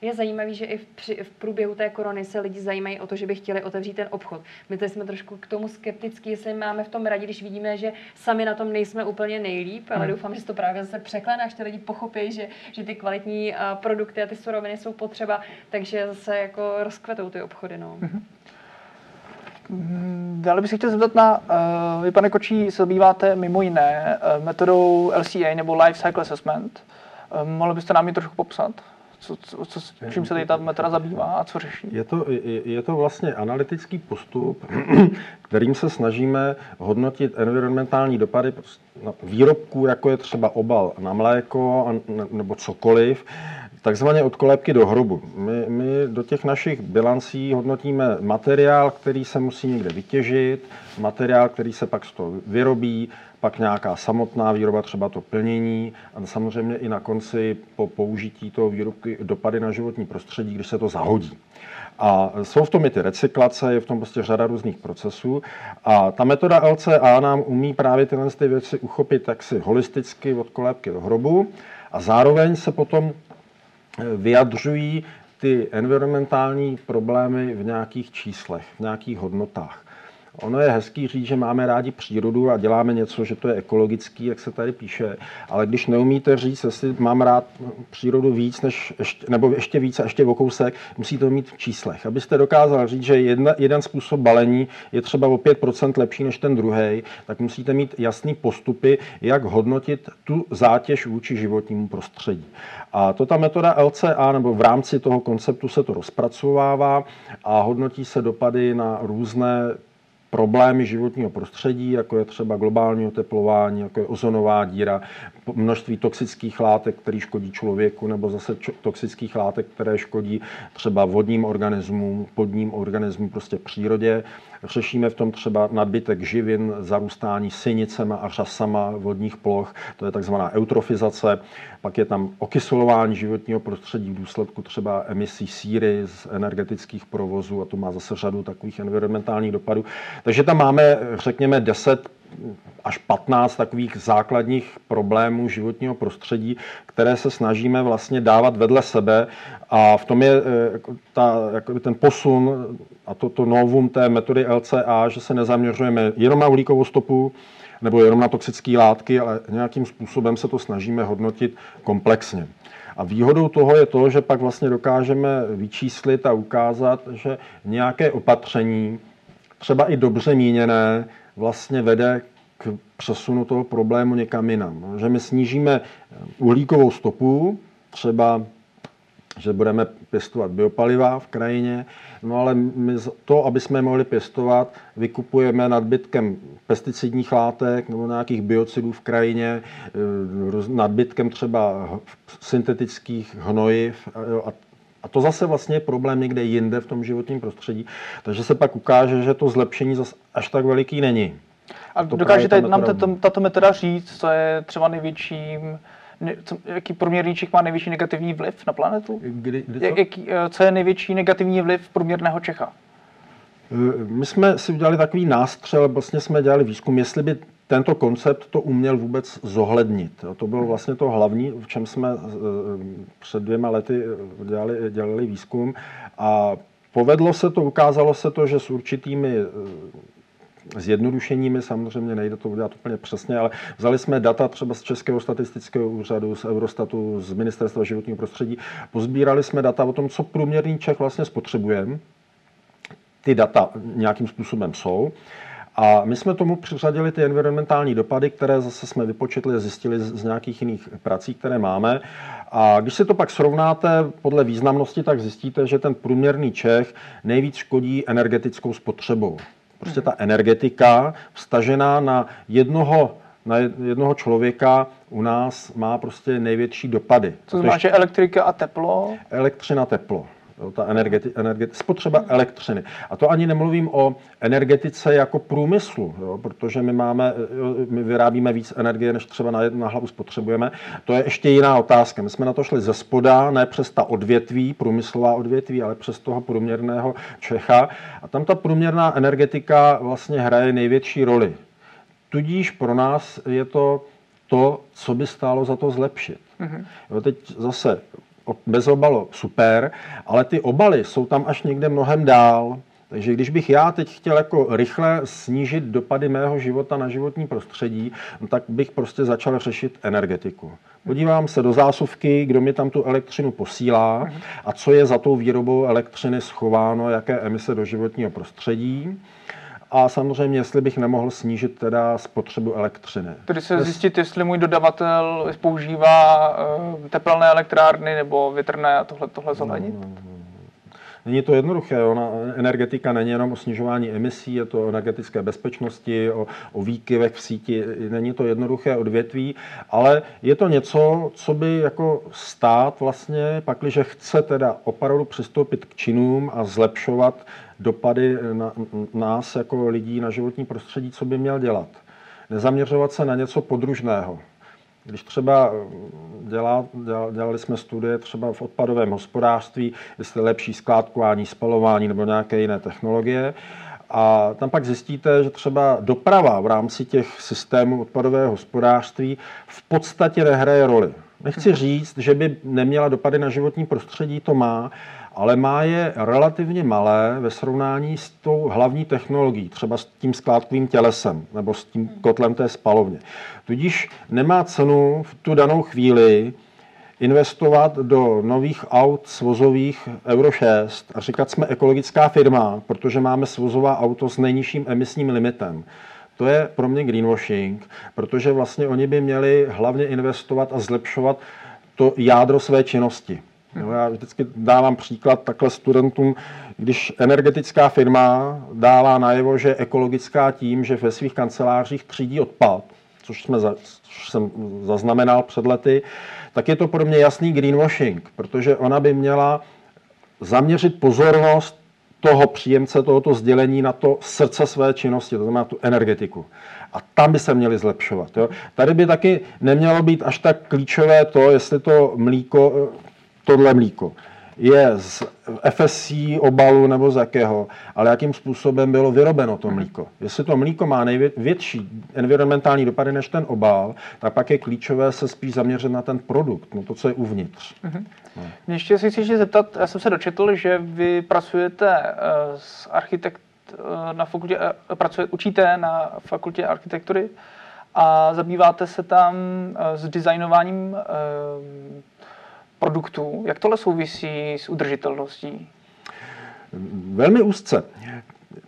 je zajímavé, že i v, při, v průběhu té korony se lidi zajímají o to, že by chtěli otevřít ten obchod. My tady jsme trošku k tomu skeptický, jestli máme v tom radí, když vidíme, že sami na tom nejsme úplně nejlíp, ale hmm. doufám, že to právě zase překlene, až ty lidi pochopí, že, že ty kvalitní produkty a ty suroviny jsou potřeba, takže zase jako rozkvetou ty obchody. No. Mm-hmm. Dále bych se chtěl zeptat na, uh, vy pane Kočí se zabýváte mimo jiné uh, metodou LCA nebo Life Cycle Assessment. Uh, mohli byste nám ji trošku popsat? Co, co, co, čím se tady ta metoda zabývá a co řeší? Je to, je, je to vlastně analytický postup, kterým se snažíme hodnotit environmentální dopady výrobků, jako je třeba obal na mléko nebo cokoliv, takzvaně od kolébky do hrobu. My, my do těch našich bilancí hodnotíme materiál, který se musí někde vytěžit, materiál, který se pak z toho vyrobí, pak nějaká samotná výroba, třeba to plnění a samozřejmě i na konci po použití toho výrobky dopady na životní prostředí, když se to zahodí. A jsou v tom i ty recyklace, je v tom prostě řada různých procesů. A ta metoda LCA nám umí právě tyhle ty věci uchopit taksi holisticky od kolébky do hrobu a zároveň se potom vyjadřují ty environmentální problémy v nějakých číslech, v nějakých hodnotách. Ono je hezký říct, že máme rádi přírodu a děláme něco, že to je ekologický, jak se tady píše, ale když neumíte říct, jestli mám rád přírodu víc, než ještě, nebo ještě více, ještě o kousek, musíte to mít v číslech. Abyste dokázal říct, že jedna, jeden způsob balení je třeba o 5% lepší než ten druhý, tak musíte mít jasný postupy, jak hodnotit tu zátěž vůči životnímu prostředí. A to ta metoda LCA, nebo v rámci toho konceptu se to rozpracovává a hodnotí se dopady na různé problémy životního prostředí, jako je třeba globální oteplování, jako je ozonová díra, množství toxických látek, které škodí člověku, nebo zase toxických látek, které škodí třeba vodním organismům, podním organismům, prostě přírodě. Řešíme v tom třeba nadbytek živin, zarůstání synicema a řasama vodních ploch, to je takzvaná eutrofizace. Pak je tam okyselování životního prostředí v důsledku třeba emisí síry z energetických provozů a to má zase řadu takových environmentálních dopadů. Takže tam máme, řekněme, 10 až 15 takových základních problémů životního prostředí, které se snažíme vlastně dávat vedle sebe a v tom je eh, ta, jako ten posun a to, to novum té metody LCA, že se nezaměřujeme jenom na uhlíkovou stopu, nebo jenom na toxické látky, ale nějakým způsobem se to snažíme hodnotit komplexně. A výhodou toho je to, že pak vlastně dokážeme vyčíslit a ukázat, že nějaké opatření, třeba i dobře míněné, vlastně vede k přesunu toho problému někam jinam. Že my snížíme uhlíkovou stopu, třeba že budeme pěstovat biopaliva v krajině, no ale my to, aby jsme mohli pěstovat, vykupujeme nadbytkem pesticidních látek nebo nějakých biocidů v krajině, eh, nadbytkem třeba syntetických hnojiv a a to zase vlastně je problém někde jinde v tom životním prostředí. Takže se pak ukáže, že to zlepšení zase až tak veliký není. A dokážete nám tato, tato metoda říct, co je třeba největším co, jaký průměrný Čech má největší negativní vliv na planetu? Kdy, kdy co? Jaký, eh, co je největší negativní vliv průměrného Čecha? Eh, my jsme si udělali takový nástřel, vlastně jsme dělali výzkum, jestli by tento koncept to uměl vůbec zohlednit. To bylo vlastně to hlavní, v čem jsme eh, před dvěma lety dělali, dělali výzkum a povedlo se to, ukázalo se to, že s určitými zjednodušeními, samozřejmě nejde to udělat úplně přesně, ale vzali jsme data třeba z Českého statistického úřadu, z Eurostatu, z Ministerstva životního prostředí, pozbírali jsme data o tom, co průměrný Čech vlastně spotřebujeme. Ty data nějakým způsobem jsou. A my jsme tomu přiřadili ty environmentální dopady, které zase jsme vypočetli a zjistili z nějakých jiných prací, které máme. A když si to pak srovnáte podle významnosti, tak zjistíte, že ten průměrný Čech nejvíc škodí energetickou spotřebou. Prostě ta energetika vstažená na jednoho, na jednoho člověka u nás má prostě největší dopady. Co znamená, že elektrika a teplo? Elektřina, teplo. Jo, ta energeti, energeti, spotřeba elektřiny. A to ani nemluvím o energetice jako průmyslu, jo, protože my, máme, my vyrábíme víc energie, než třeba na, na hlavu spotřebujeme. To je ještě jiná otázka. My jsme na to šli ze spoda, ne přes ta odvětví, průmyslová odvětví, ale přes toho průměrného Čecha. A tam ta průměrná energetika vlastně hraje největší roli. Tudíž pro nás je to to, co by stálo za to zlepšit. Mm-hmm. Jo, teď zase bez obalu super, ale ty obaly jsou tam až někde mnohem dál. Takže když bych já teď chtěl jako rychle snížit dopady mého života na životní prostředí, no tak bych prostě začal řešit energetiku. Podívám se do zásuvky, kdo mi tam tu elektřinu posílá a co je za tou výrobou elektřiny schováno, jaké emise do životního prostředí a samozřejmě, jestli bych nemohl snížit teda spotřebu elektřiny. Tedy se zjistit, jestli můj dodavatel používá uh, tepelné elektrárny nebo větrné a tohle, tohle zohlednit? No, no, no. Není to jednoduché. Ona, energetika není jenom o snižování emisí, je to o energetické bezpečnosti, o, o výkyvech v síti. Není to jednoduché odvětví, ale je to něco, co by jako stát vlastně, pakliže chce teda opravdu přistoupit k činům a zlepšovat dopady na nás jako lidí na životní prostředí, co by měl dělat. Nezaměřovat se na něco podružného. Když třeba dělá, dělali jsme studie třeba v odpadovém hospodářství, jestli lepší skládkování, spalování nebo nějaké jiné technologie, a tam pak zjistíte, že třeba doprava v rámci těch systémů odpadového hospodářství v podstatě nehraje roli. Nechci říct, že by neměla dopady na životní prostředí, to má, ale má je relativně malé ve srovnání s tou hlavní technologií, třeba s tím skládkovým tělesem nebo s tím kotlem té spalovně. Tudíž nemá cenu v tu danou chvíli investovat do nových aut svozových Euro 6 a říkat, jsme ekologická firma, protože máme svozová auto s nejnižším emisním limitem. To je pro mě greenwashing, protože vlastně oni by měli hlavně investovat a zlepšovat to jádro své činnosti. Jo, já vždycky dávám příklad takhle studentům, když energetická firma dává najevo, že je ekologická tím, že ve svých kancelářích třídí odpad, což, jsme za, což jsem zaznamenal před lety, tak je to pro mě jasný greenwashing, protože ona by měla zaměřit pozornost toho příjemce tohoto sdělení na to srdce své činnosti, to znamená tu energetiku. A tam by se měli zlepšovat. Jo. Tady by taky nemělo být až tak klíčové to, jestli to mlíko tohle mlíko je z FSC obalu nebo z jakého, ale jakým způsobem bylo vyrobeno to mlíko. Jestli to mlíko má největší environmentální dopady než ten obal, tak pak je klíčové se spíš zaměřit na ten produkt, no to, co je uvnitř. Mm-hmm. No. Ještě si chci zeptat, já jsem se dočetl, že vy pracujete uh, s architekt uh, na fakultě, uh, pracujete, učíte na fakultě architektury a zabýváte se tam s designováním produktů. Jak tohle souvisí s udržitelností? Velmi úzce.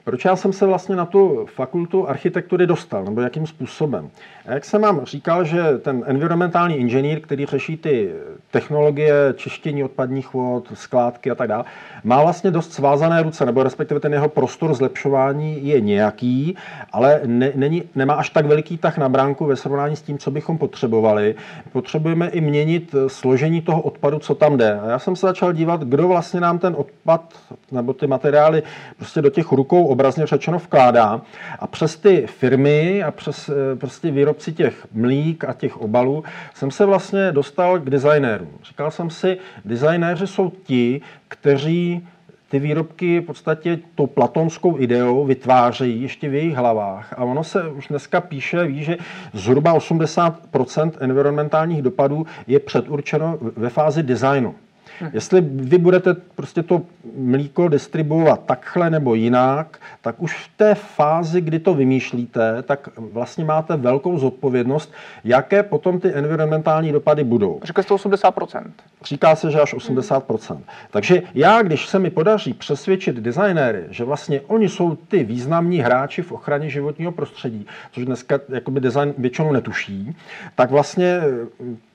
Proč já jsem se vlastně na tu fakultu architektury dostal, nebo jakým způsobem? A jak jsem vám říkal, že ten environmentální inženýr, který řeší ty, technologie čištění odpadních vod, skládky a tak dále, má vlastně dost svázané ruce, nebo respektive ten jeho prostor zlepšování je nějaký, ale ne, není, nemá až tak veliký tah na bránku ve srovnání s tím, co bychom potřebovali. Potřebujeme i měnit složení toho odpadu, co tam jde. A já jsem se začal dívat, kdo vlastně nám ten odpad nebo ty materiály prostě do těch rukou obrazně řečeno vkládá. A přes ty firmy a přes prostě výrobci těch mlík a těch obalů jsem se vlastně dostal k designérům. Říkal jsem si, designéři jsou ti, kteří ty výrobky v podstatě tou platonskou ideou vytvářejí ještě v jejich hlavách. A ono se už dneska píše, ví, že zhruba 80% environmentálních dopadů je předurčeno ve fázi designu. Jestli vy budete prostě to mlíko distribuovat takhle nebo jinak, tak už v té fázi, kdy to vymýšlíte, tak vlastně máte velkou zodpovědnost, jaké potom ty environmentální dopady budou. Říká se to 80%. Říká se, že až 80%. Takže já, když se mi podaří přesvědčit designéry, že vlastně oni jsou ty významní hráči v ochraně životního prostředí, což dneska jakoby design většinou netuší, tak vlastně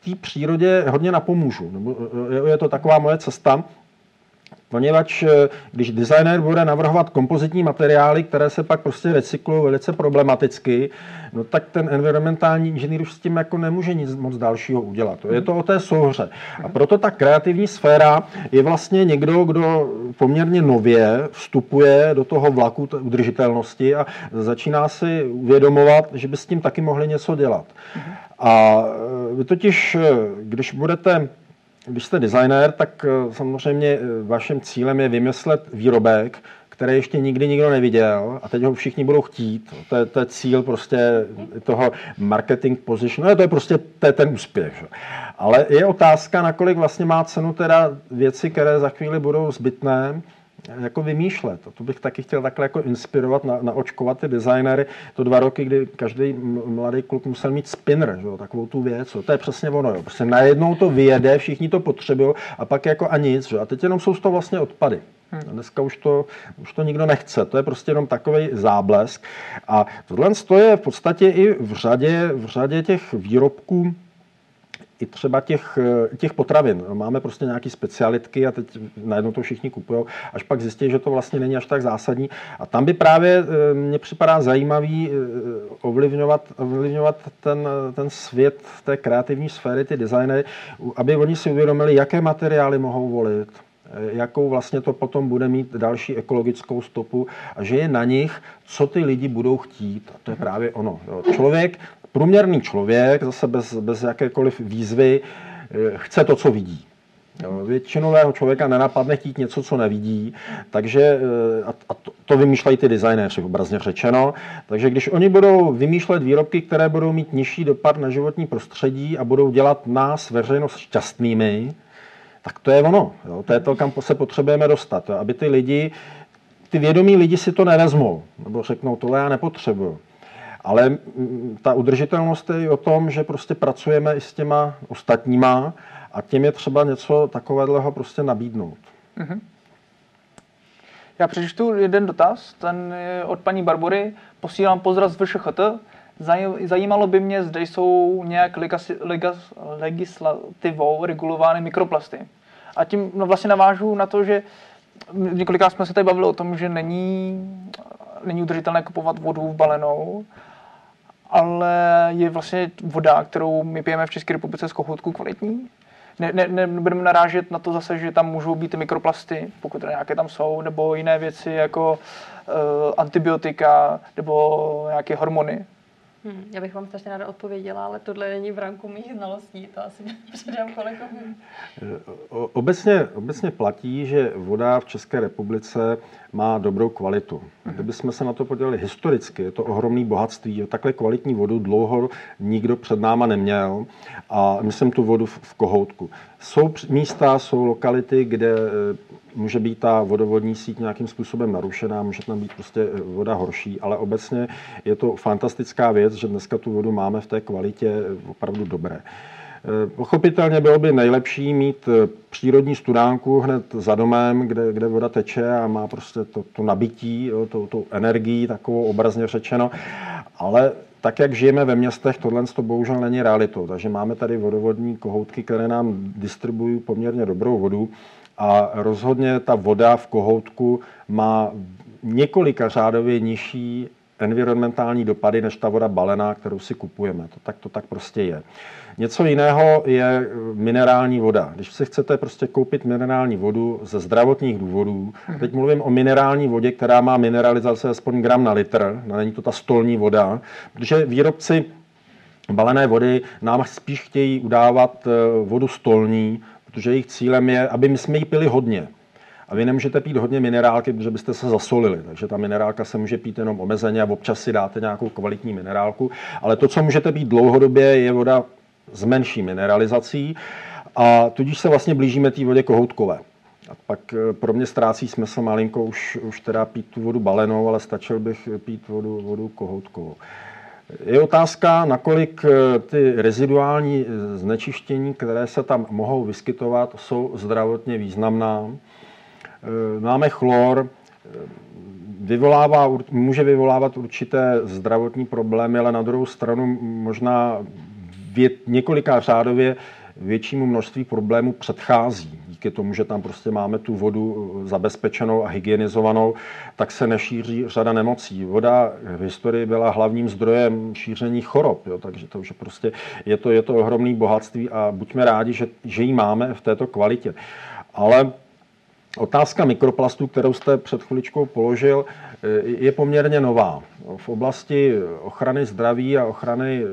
té přírodě hodně napomůžu. Nebo je to taková moje cesta, Poněvadž eh, když designer bude navrhovat kompozitní materiály, které se pak prostě recyklují velice problematicky, no tak ten environmentální inženýr už s tím jako nemůže nic moc dalšího udělat. Je to o té souhře. A proto ta kreativní sféra je vlastně někdo, kdo poměrně nově vstupuje do toho vlaku udržitelnosti a začíná si uvědomovat, že by s tím taky mohli něco dělat. A eh, vy totiž, eh, když budete když jste designér, tak eh, samozřejmě vaším cílem je vymyslet výrobek, který ještě nikdy nikdo neviděl a teď ho všichni budou chtít. To je, to je cíl prostě toho marketing position. No, to je prostě to je ten úspěch. Že? Ale je otázka, nakolik vlastně má cenu teda věci, které za chvíli budou zbytné, jako vymýšlet. A to bych taky chtěl takhle jako inspirovat, na, naočkovat ty designery. To dva roky, kdy každý mladý kluk musel mít spinner, že jo, takovou tu věc. Jo. To je přesně ono. Jo. Prostě najednou to vyjede, všichni to potřebují a pak jako a nic. Že? A teď jenom jsou z toho vlastně odpady. Hmm. A dneska už to, už to nikdo nechce. To je prostě jenom takový záblesk. A tohle je v podstatě i v řadě, v řadě těch výrobků, i třeba těch, eh, těch potravin. Máme prostě nějaké specialitky a teď najednou to všichni kupují, až pak zjistí, že to vlastně není až tak zásadní. A tam by právě eh, mně připadá zajímavý eh, ovlivňovat, ovlivňovat ten, ten svět té kreativní sféry, ty designy, aby oni si uvědomili, jaké materiály mohou volit, jakou vlastně to potom bude mít další ekologickou stopu a že je na nich, co ty lidi budou chtít. A to je právě ono. Člověk průměrný člověk, zase bez, bez jakékoliv výzvy, eh, chce to, co vidí. Většinového člověka nenapadne chtít něco, co nevidí, takže eh, a to, to vymýšlejí ty designéři, obrazně řečeno. Takže když oni budou vymýšlet výrobky, které budou mít nižší dopad na životní prostředí a budou dělat nás, veřejnost, šťastnými, tak to je ono. Jo? To je to, kam se potřebujeme dostat. Jo? Aby ty lidi, ty vědomí lidi si to nevezmou, nebo řeknou, tohle já nepotřebuju. Ale ta udržitelnost je i o tom, že prostě pracujeme i s těma ostatníma a těm je třeba něco takového prostě nabídnout. Mm-hmm. Já přečtu jeden dotaz, ten je od paní Barbory. Posílám pozdrav z VŠHT. Zajímalo by mě, zde jsou nějak legislativou regulovány mikroplasty. A tím no vlastně navážu na to, že několikrát jsme se tady bavili o tom, že není, není udržitelné kupovat vodu v balenou ale je vlastně voda, kterou my pijeme v České republice z kohoutku kvalitní. Ne, ne, ne, narážet na to zase, že tam můžou být mikroplasty, pokud nějaké tam jsou, nebo jiné věci jako uh, antibiotika nebo nějaké hormony. Hmm, já bych vám strašně ráda odpověděla, ale tohle není v ranku mých znalostí, to asi předám kolegům. Obecně, obecně platí, že voda v České republice má dobrou kvalitu. Mhm. Kdybychom se na to podělali historicky, je to ohromné bohatství. Takhle kvalitní vodu dlouho nikdo před náma neměl a myslím tu vodu v kohoutku. Jsou místa, jsou lokality, kde eh, může být ta vodovodní síť nějakým způsobem narušená, může tam být prostě eh, voda horší, ale obecně je to fantastická věc, že dneska tu vodu máme v té kvalitě eh, opravdu dobré. Pochopitelně bylo by nejlepší mít přírodní studánku hned za domem, kde, kde voda teče a má prostě to, to nabití, jo, to, tu energii, takovou obrazně řečeno. Ale tak, jak žijeme ve městech, tohle to bohužel není realitou. Takže máme tady vodovodní kohoutky, které nám distribuují poměrně dobrou vodu a rozhodně ta voda v kohoutku má několika řádově nižší environmentální dopady než ta voda balená, kterou si kupujeme. To tak, to tak prostě je. Něco jiného je minerální voda. Když si chcete prostě koupit minerální vodu ze zdravotních důvodů, teď mluvím o minerální vodě, která má mineralizace aspoň gram na litr, no, není to ta stolní voda, protože výrobci balené vody nám spíš chtějí udávat eh, vodu stolní, protože jejich cílem je, aby my jsme ji pili hodně. A vy nemůžete pít hodně minerálky, protože byste se zasolili. Takže ta minerálka se může pít jenom omezeně a občas si dáte nějakou kvalitní minerálku. Ale to, co můžete pít dlouhodobě, je voda s menší mineralizací a tudíž se vlastně blížíme té vodě kohoutkové. A pak eh, pro mě ztrácí smysl malinko už, už teda pít tu vodu balenou, ale stačil bych pít vodu, vodu kohoutkovou. Je otázka, nakolik eh, ty reziduální eh, znečištění, které se tam mohou vyskytovat, jsou zdravotně významná. Máme chlor, vyvolává, může vyvolávat určité zdravotní problémy, ale na druhou stranu možná vět, několika řádově většímu množství problémů předchází. Díky tomu, že tam prostě máme tu vodu eh, zabezpečenou a hygienizovanou, tak se nešíří řada nemocí. Voda v historii byla hlavním zdrojem šíření chorob, jo, takže to, že prostě je to, je to ohromné bohatství a buďme rádi, že, že ji máme v této kvalitě. Ale Otázka mikroplastů, kterou jste před chviličkou položil, je poměrně nová. V oblasti ochrany zdraví a ochrany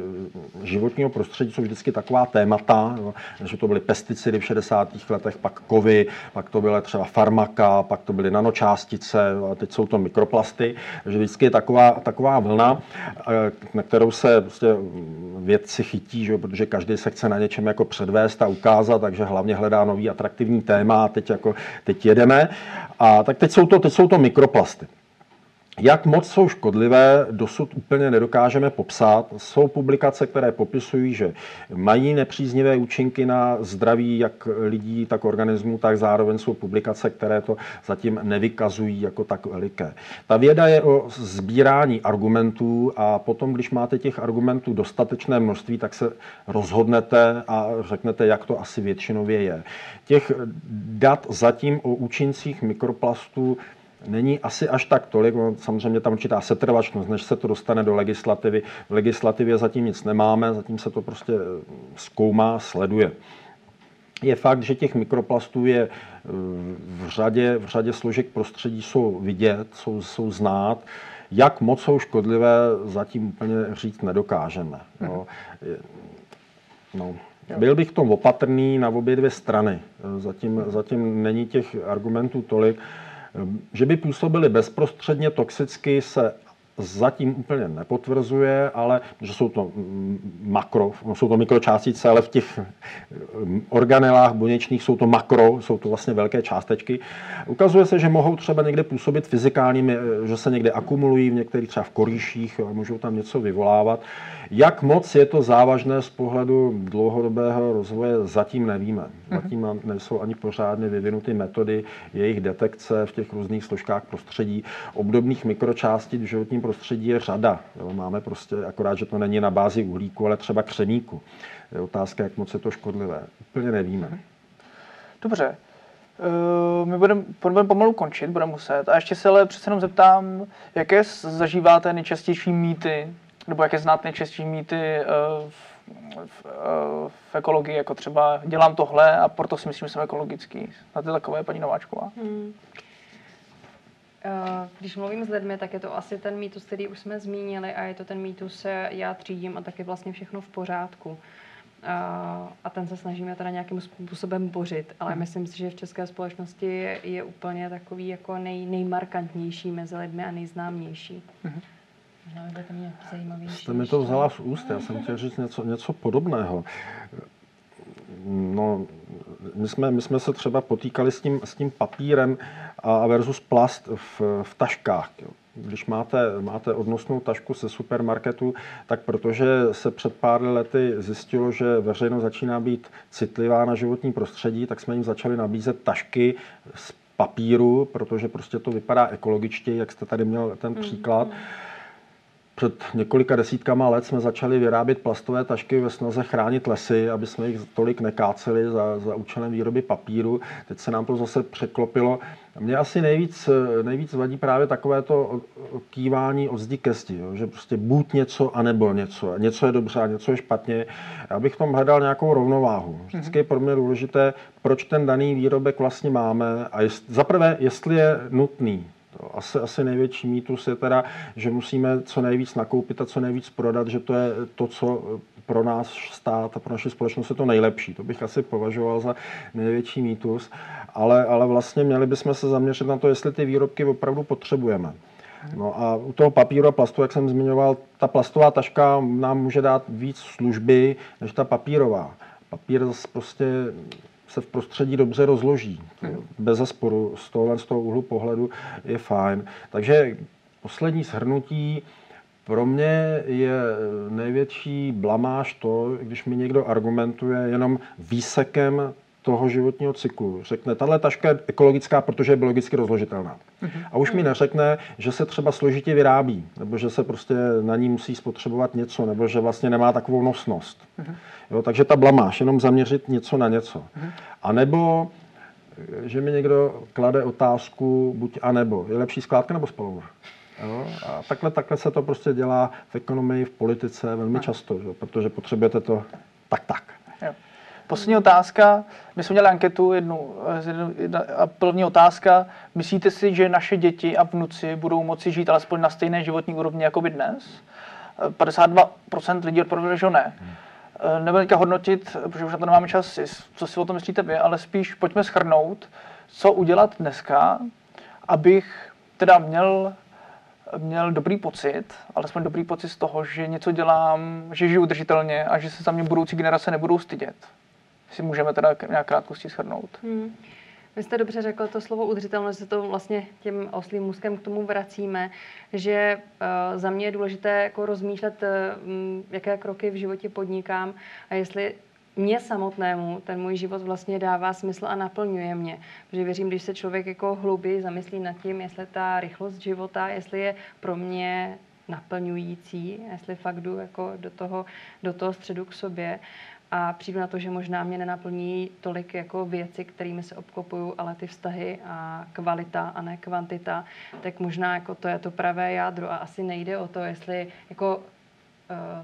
životního prostředí jsou vždycky taková témata, že to byly pesticidy v 60. letech, pak kovy, pak to byly třeba farmaka, pak to byly nanočástice, a teď jsou to mikroplasty, že vždycky je taková, taková vlna, na kterou se prostě vědci chytí, že, protože každý se chce na něčem jako předvést a ukázat, takže hlavně hledá nový atraktivní téma a teď, jako, teď jedeme. A tak teď jsou to, teď jsou to mikroplasty. Jak moc jsou škodlivé, dosud úplně nedokážeme popsat. Jsou publikace, které popisují, že mají nepříznivé účinky na zdraví jak lidí, tak organismů, tak zároveň jsou publikace, které to zatím nevykazují jako tak veliké. Ta věda je o sbírání argumentů a potom, když máte těch argumentů dostatečné množství, tak se rozhodnete a řeknete, jak to asi většinově je. Těch dat zatím o účincích mikroplastů není asi až tak tolik, no, samozřejmě tam určitá setrvačnost, než se to dostane do legislativy. V legislativě zatím nic nemáme, zatím se to prostě eh, zkoumá, sleduje. Je fakt, že těch mikroplastů je eh, v řadě, v řadě složek prostředí jsou vidět, jsou, jsou znát. Jak moc jsou škodlivé, zatím úplně říct nedokážeme. No. No. Byl bych v tom opatrný na obě dvě strany. Zatím, zatím není těch argumentů tolik. Ehm, že by působily bezprostředně toxicky, se zatím úplně nepotvrzuje, ale že jsou to makro, jsou to mikročástice, ale v těch ehm, organelách buněčných jsou to makro, jsou to vlastně velké částečky. Ukazuje se, že mohou třeba někde působit fyzikálními, eh, že se někde akumulují v některých třeba v korýších a můžou tam něco vyvolávat. Jak moc je to závažné z pohledu dlouhodobého rozvoje, zatím nevíme. Mhm. Zatím nejsou ani pořádně vyvinuty metody jejich detekce v těch různých složkách prostředí. Obdobných mikročástic v životním prostředí je řada. Máme prostě, akorát, že to není na bázi uhlíku, ale třeba křemíku. Je otázka, jak moc je to škodlivé. Úplně nevíme. Dobře. Uh, my budeme budem pomalu končit, budeme muset. A ještě se ale přece jenom zeptám, jaké zažíváte nejčastější mýty nebo jaké znáte nejčastější mýty eh, v, v, eh, v ekologii, jako třeba dělám tohle a proto si myslím, že jsem ekologický. Na ty takové, paní Nováčková? Hmm. Eh, když mluvím s lidmi, tak je to asi ten mýtus, který už jsme zmínili a je to ten mýtus, já třídím a tak je vlastně všechno v pořádku. A ten se snažíme teda nějakým způsobem bořit, ale myslím si, že v české společnosti je, úplně takový jako nej, nejmarkantnější mezi lidmi a nejznámější. Hmm. Jste mi to vzala z úst, já jsem chtěl říct něco, něco podobného. No, my jsme, my jsme se třeba potýkali s tím, s tím papírem a versus plast v, v taškách. Jo. Když máte, máte odnosnou tašku ze supermarketu, tak protože se před pár lety zjistilo, že veřejnost začíná být citlivá na životní prostředí, tak jsme jim začali nabízet tašky z papíru, protože prostě to vypadá ekologičtěji, jak jste tady měl ten příklad. Mm, mm před několika desítkama let jsme začali vyrábět plastové tašky ve snaze chránit lesy, aby jsme jich tolik nekáceli za, za účelem výroby papíru. Teď se nám to zase překlopilo. Mě asi nejvíc, nejvíc vadí právě takové to kývání od zdi ke zdi, jo? že prostě buď něco, anebo něco. Něco je dobře a něco je špatně. Já bych v tom hledal nějakou rovnováhu. Vždycky je pro mě důležité, proč ten daný výrobek vlastně máme a jest, zaprvé, jestli je nutný. To asi, asi největší mýtus je teda, že musíme co nejvíc nakoupit a co nejvíc prodat, že to je to, co pro nás stát a pro naši společnost je to nejlepší. To bych asi považoval za největší mýtus. Ale, ale vlastně měli bychom se zaměřit na to, jestli ty výrobky opravdu potřebujeme. No a u toho papíru a plastu, jak jsem zmiňoval, ta plastová taška nám může dát víc služby než ta papírová. Papír prostě se v prostředí dobře rozloží. Bez zesporu z tohohle z toho úhlu pohledu je fajn. Takže poslední shrnutí. Pro mě je největší blamáž to, když mi někdo argumentuje jenom výsekem toho životního cyklu. Řekne, tahle taška je ekologická, protože je biologicky rozložitelná. A už mi neřekne, že se třeba složitě vyrábí, nebo že se prostě na ní musí spotřebovat něco, nebo že vlastně nemá takovou nosnost. Jo, takže ta blamáš, jenom zaměřit něco na něco. A nebo že mi někdo klade otázku buď a nebo. Je lepší skládka nebo spalovna? Jo? A takhle, takhle se to prostě dělá v ekonomii, v politice velmi často, že? protože potřebujete to tak tak. Poslední otázka. My jsme měli anketu, jednu, jedna, a první otázka. Myslíte si, že naše děti a vnuci budou moci žít alespoň na stejné životní úrovni jako by dnes? 52% lidí odpovědělo, že ne. Hmm. Nebudu teďka hodnotit, protože už na to nemáme čas, co si o tom myslíte vy, ale spíš pojďme schrnout, co udělat dneska, abych teda měl měl dobrý pocit, alespoň dobrý pocit z toho, že něco dělám, že žiju udržitelně a že se za mě budoucí generace nebudou stydět si můžeme teda nějak krátkosti shrnout. Hmm. Vy jste dobře řekl to slovo udržitelnost, že to vlastně tím oslým můzkem k tomu vracíme, že uh, za mě je důležité jako rozmýšlet, uh, jaké kroky v životě podnikám a jestli mě samotnému ten můj život vlastně dává smysl a naplňuje mě. Protože věřím, když se člověk jako hlouběji zamyslí nad tím, jestli ta rychlost života, jestli je pro mě naplňující, jestli fakt jdu jako do toho, do toho středu k sobě a přijdu na to, že možná mě nenaplní tolik jako věci, kterými se obklopuju, ale ty vztahy a kvalita a ne kvantita, tak možná jako to je to pravé jádro. A asi nejde o to, jestli jako uh,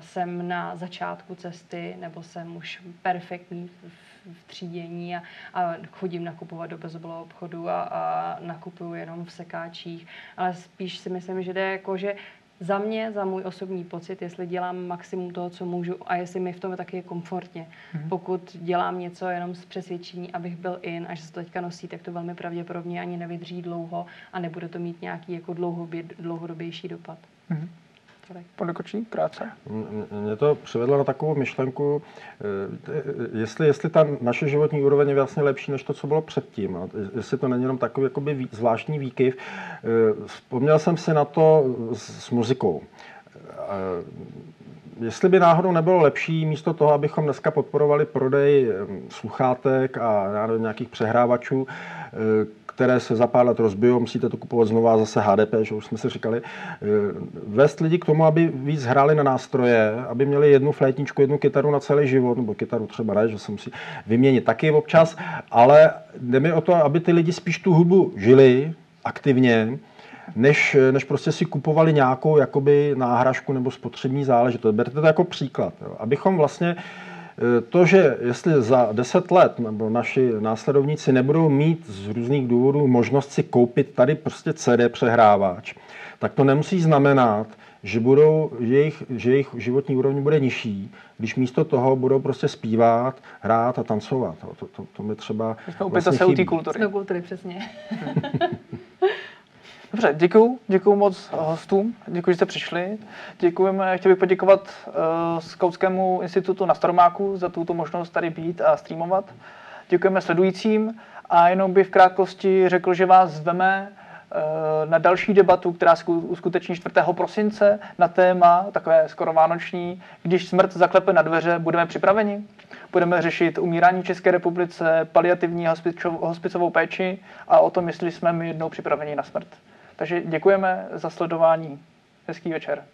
jsem na začátku cesty nebo jsem už perfektní v, třídění a, a chodím nakupovat do bezobalého obchodu a, a nakupuju jenom v sekáčích, ale spíš si myslím, že jde jako, že za mě, za můj osobní pocit, jestli dělám maximum toho, co můžu a jestli mi v tom taky je komfortně. Mm-hmm. Pokud dělám něco jenom z přesvědčení, abych byl in a že se to teďka nosí, tak to velmi pravděpodobně ani nevydrží dlouho a nebude to mít nějaký jako dlouhodobě, dlouhodobější dopad. Mm-hmm. Pane Kočí, krátce. Mě to přivedlo na takovou myšlenku, eh, jestli, jestli ta naše životní úroveň je vlastně lepší než to, co bylo předtím. Jestli to není jenom takový jakoby zvláštní výkyv. Eh, vzpomněl jsem si na to s, s muzikou. Jestli by náhodou nebylo lepší, místo toho, abychom dneska podporovali prodej sluchátek a nějakých přehrávačů, které se za pár let rozbijou, musíte to kupovat znovu zase HDP, že už jsme si říkali, eh, vést lidi k tomu, aby víc hráli na nástroje, aby měli jednu flétničku, jednu kytaru na celý život, nebo kytaru třeba ne, že se musí vyměnit taky občas, ale jde mi o to, aby ty lidi spíš tu hudbu žili aktivně, než, než prostě si kupovali nějakou jakoby náhražku nebo spotřební záležitost. Berte to jako příklad. Jo. Abychom vlastně Eh, to, že jestli za deset let nebo naši následovníci nebudou mít z různých důvodů možnost si koupit tady prostě CD přehrávač, tak to nemusí znamenat, že, budou, že, jejich, že jejich životní úroveň bude nižší, když místo toho budou prostě zpívat, hrát a tancovat. To, to, to mi třeba Jsme vlastně se u té kultury. Kultury, přesně. Dobře, děkuju, děkuju moc hostům, děkuji, že jste přišli. Děkujeme, chtěl bych poděkovat uh, Skautskému institutu na Staromáku za tuto možnost tady být a streamovat. Děkujeme sledujícím a jenom bych v krátkosti řekl, že vás zveme uh, na další debatu, která se uskuteční 4. prosince na téma, takové skoro vánoční, když smrt zaklepe na dveře, budeme připraveni. Budeme řešit umírání České republice, paliativní hospicovou péči a o tom, jestli jsme my jednou připraveni na smrt. Takže děkujeme za sledování. Hezký večer.